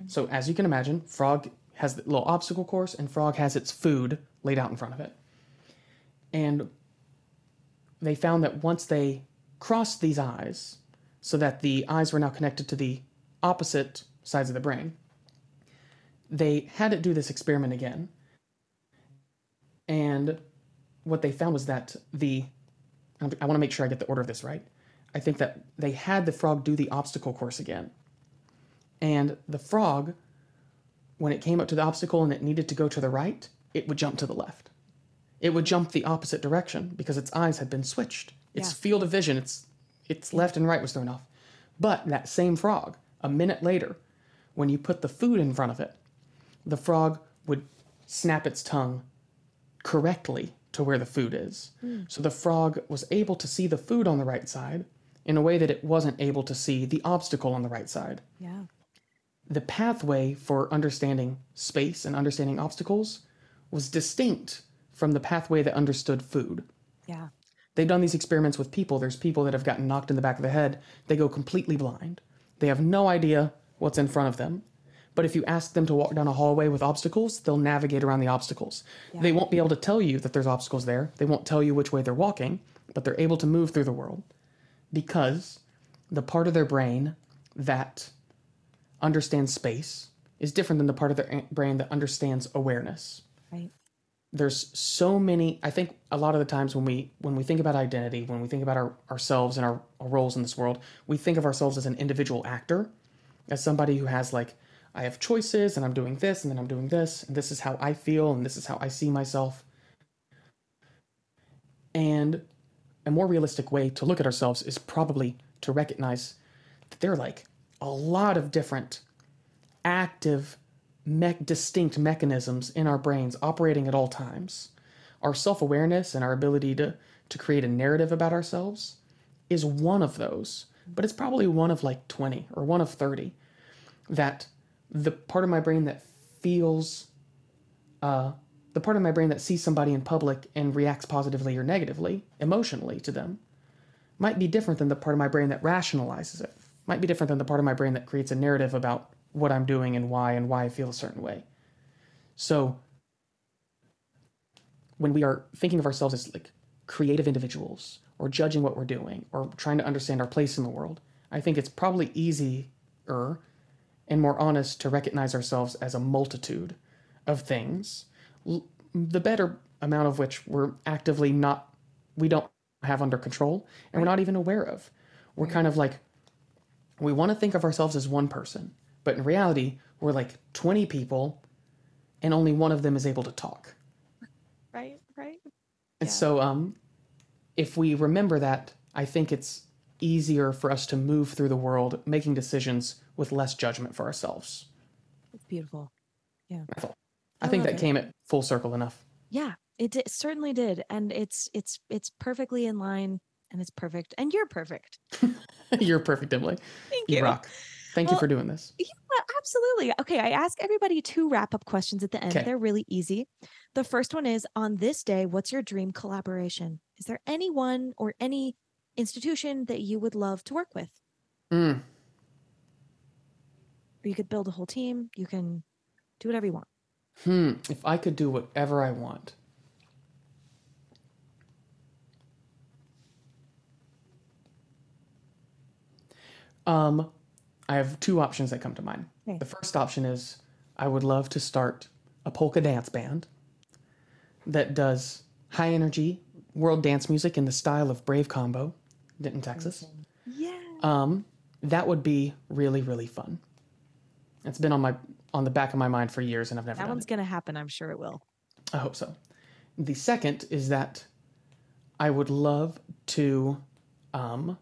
So as you can imagine, frog has the little obstacle course and frog has its food laid out in front of it. And they found that once they crossed these eyes so that the eyes were now connected to the opposite sides of the brain, they had it do this experiment again. And what they found was that the I want to make sure I get the order of this right. I think that they had the frog do the obstacle course again. And the frog, when it came up to the obstacle and it needed to go to the right, it would jump to the left. It would jump the opposite direction because its eyes had been switched. Its Yeah. field of vision, its its left and right was thrown off. But that same frog, a minute later, when you put the food in front of it, the frog would snap its tongue correctly to where the food is. Hmm. So the frog was able to see the food on the right side in a way that it wasn't able to see the obstacle on the right side. Yeah. The pathway for understanding space and understanding obstacles was distinct from the pathway that understood food. Yeah. They've done these experiments with people. There's people that have gotten knocked in the back of the head. They go completely blind. They have no idea what's in front of them. But if you ask them to walk down a hallway with obstacles, they'll navigate around the obstacles. They won't be able to tell you that there's obstacles there. They won't tell you which way they're walking, but they're able to move through the world because the part of their brain that understands space is different than the part of their brain that understands awareness. There's so many i think a lot of the times when we when we think about identity when we think about our, ourselves and our, our roles in this world we think of ourselves as an individual actor as somebody who has like i have choices and i'm doing this and then i'm doing this and this is how i feel and this is how i see myself. And a more realistic way to look at ourselves is probably to recognize that there are like a lot of different active me- distinct mechanisms in our brains operating at all times. Our self awareness and our ability to, to create a narrative about ourselves is one of those, but it's probably one of like 20 or one of 30 that the part of my brain that feels, uh, the part of my brain that sees somebody in public and reacts positively or negatively, emotionally to them, might be different than the part of my brain that rationalizes it, might be different than the part of my brain that creates a narrative about what I'm doing and why and why I feel a certain way. So when we are thinking of ourselves as like creative individuals or judging what we're doing or trying to understand our place in the world, I think it's probably easier and more honest to recognize ourselves as a multitude of things, the better amount of which we're actively not, we don't have under control and we're not even aware of. We're kind of like, we want to think of ourselves as one person, but in reality, we're like 20 people and only one of them is able to talk. Right. Right. And Yeah. so, um, if we remember that, I think it's easier for us to move through the world making decisions with less judgment for ourselves. It's beautiful. I, thought, I, I think that it. came at full circle enough. Yeah. It, di- certainly did, and it's it's it's perfectly in line, and it's perfect, and you're perfect. [LAUGHS] You're perfect, Emily. Thank you. You rock. Thank you for doing this. Yeah, absolutely. Okay, I ask everybody two wrap up questions at the end. Okay. They're really easy. The first one is on this day, what's your dream collaboration? Is there anyone or any institution that you would love to work with? Mm. You could build a whole team, you can do whatever you want. Hmm. If I could do whatever I want. Um, I have two options that come to mind. The first option is I would love to start a polka dance band that does high energy world dance music in the style of Brave Combo, Denton, Texas. Yeah. Um, that would be really, really fun. It's been on my on the back of my mind for years, and I've never That done one's it. going to happen. I'm sure it will. I hope so. The second is that I would love to um,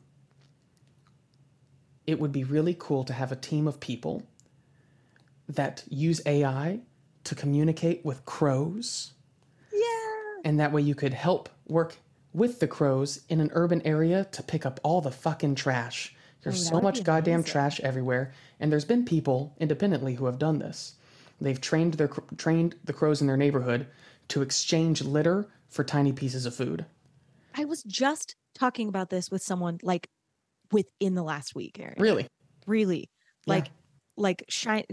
it would be really cool to have a team of people that use AI to communicate with crows. Yeah. And that way you could help work with the crows in an urban area to pick up all the fucking trash. There's Oh, so much goddamn amazing. trash everywhere, and there's been people independently who have done this. They've trained their trained the crows in their neighborhood to exchange litter for tiny pieces of food. I was just talking about this with someone like within the last week, Aaron. Really? Really. Yeah. Like like shine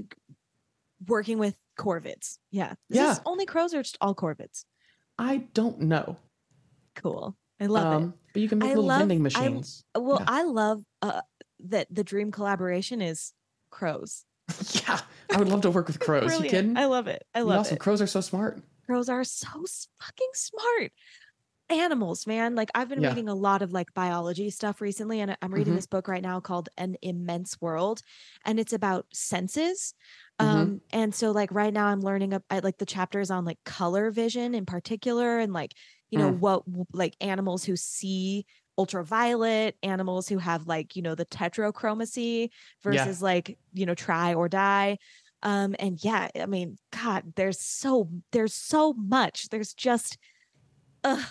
working with corvids. Yeah. Is Yeah. only crows or just all corvids? I don't know. Cool. I love um, But you can make I little love- vending machines. it. Well, yeah. I love uh that the dream collaboration is crows. [LAUGHS] yeah, I would love to work with [LAUGHS] crows. You kidding? I love it. I love it. Crows are so smart. Crows are so fucking smart. Animals, man. Like I've been Yeah. reading a lot of like biology stuff recently, and I'm reading Mhm. this book right now called An Immense World, and it's about senses. Mhm. Um, and so like right now I'm learning I like the chapters on like color vision in particular, and like you know Mm. what like animals who see ultraviolet, animals who have like you know the tetrachromacy versus like you know try or die. Um, and yeah, I mean, God, there's so there's so much. There's just, ugh,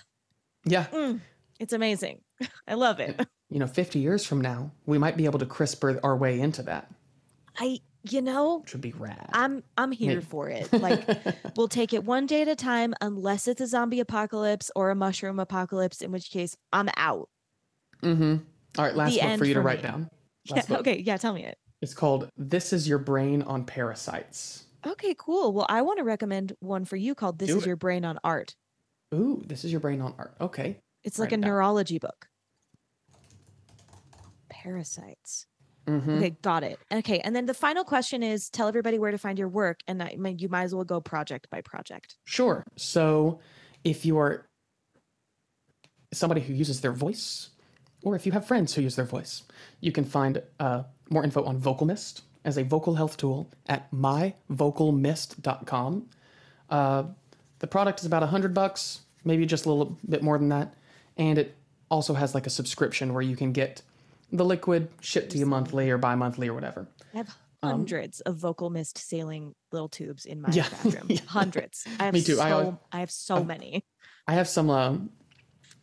Yeah. mm, it's amazing. [LAUGHS] I love it. [LAUGHS] You know, 50 years from now, we might be able to CRISPR our way into that, I, you know, which would be rad. I'm I'm here Maybe. for it. [LAUGHS] Like we'll take it one day at a time, unless it's a zombie apocalypse or a mushroom apocalypse, in which case I'm out. mm-hmm. All right, last The book for you to for write me. down. Yeah, book. okay, yeah, tell me it. It's called This Is Your Brain on Parasites. Okay, cool. Well, I want to recommend one for you called "This Do Is it. Your Brain on Art." Ooh, This Is Your Brain on Art. Okay. It's like Write a it down. neurology book. Parasites. Mm-hmm. Okay, got it. Okay, and then the final question is: Tell everybody where to find your work, and I mean, you might as well go project by project. Sure. So if you are somebody who uses their voice, or if you have friends who use their voice, you can find uh, more info on VocalMist as a vocal health tool at myvocalmist.com. Uh, the product is about a hundred bucks, maybe just a little bit more than that, and it also has like a subscription where you can get the liquid shipped to you monthly or bi-monthly or whatever. I have Um, hundreds of VocalMist saline little tubes in my Yeah, bathroom. [LAUGHS] yeah. Hundreds. I have Me too. So, I I, have so um, many. I have some um,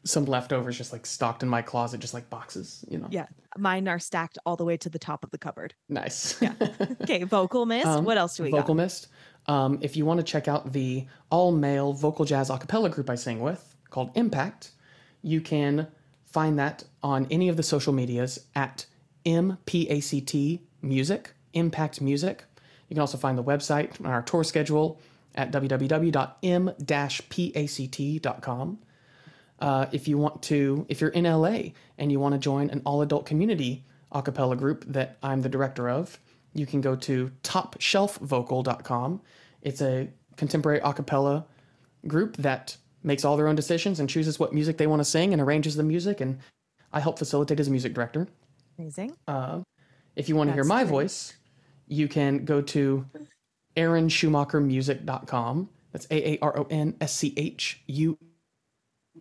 some leftovers just like stocked in my closet, just like boxes, you know. Yeah, mine are stacked all the way to the top of the cupboard. Nice. Yeah. [LAUGHS] Okay, VocalMist. Um, what else do we Vocal got? Vocal mist. Um, if you want to check out the all male vocal jazz a cappella group I sing with called m-pact, you can find that on any of the social medias at MPACT Music, m-pact Music. You can also find the website and our tour schedule at www.m-pact.com. Uh, if you want to, if you're in LA and you want to join an all adult community a cappella group that I'm the director of, you can go to topshelfvocal.com. It's a contemporary a cappella group that makes all their own decisions and chooses what music they want to sing and arranges the music. And I help facilitate as a music director. Amazing. Uh, if you want to hear my great. voice, you can go to aaronschumachermusic.com. That's A A R O N S C H U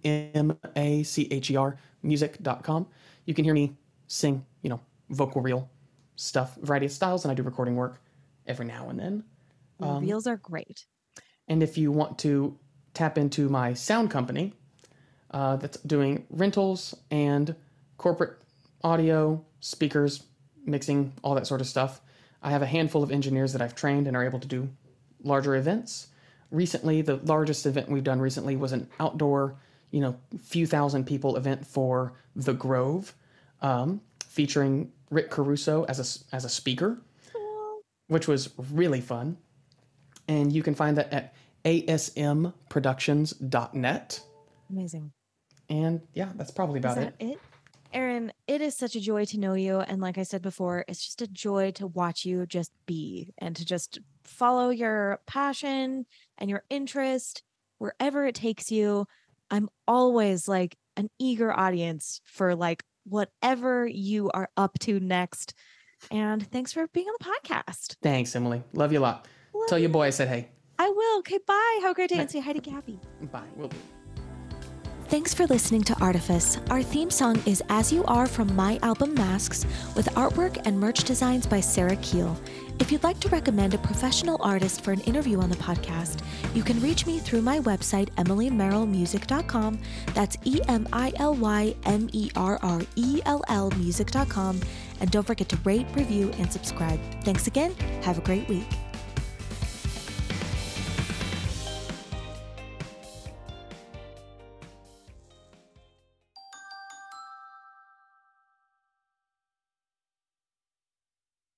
M A C H E R music.com. You can hear me sing, you know, vocal reel stuff, variety of styles, and I do recording work every now and then. Um, Reels are great. and if you want to tap into my sound company uh, that's doing rentals and corporate audio, speakers, mixing, all that sort of stuff, I have a handful of engineers that I've trained and are able to do larger events. Recently, the largest event we've done recently was an outdoor, you know, few thousand people event for The Grove, um, featuring Rick Caruso as a, as a speaker which was really fun. And you can find that at asmproductions.net. Amazing. And yeah, that's probably about Is it. that it? Aaron, it is such a joy to know you. And like I said before, it's just a joy to watch you just be and to just follow your passion and your interest wherever it takes you. I'm always like an eager audience for like whatever you are up to next. And thanks for being on the podcast. Thanks, Emily. Love you a lot. Love Tell your boy I said hey. I will. Okay, bye. Have a great day and Bye. say hi to Gabby. Bye. Will do. Thanks for listening to Artifice. Our theme song is As You Are from my album Masks, with artwork and merch designs by Sarah Keel. If you'd like to recommend a professional artist for an interview on the podcast, you can reach me through my website, emilymerrillmusic.com. That's E M I L Y M E R R E L L music.com. And don't forget to rate, review, and subscribe. Thanks again. Have a great week.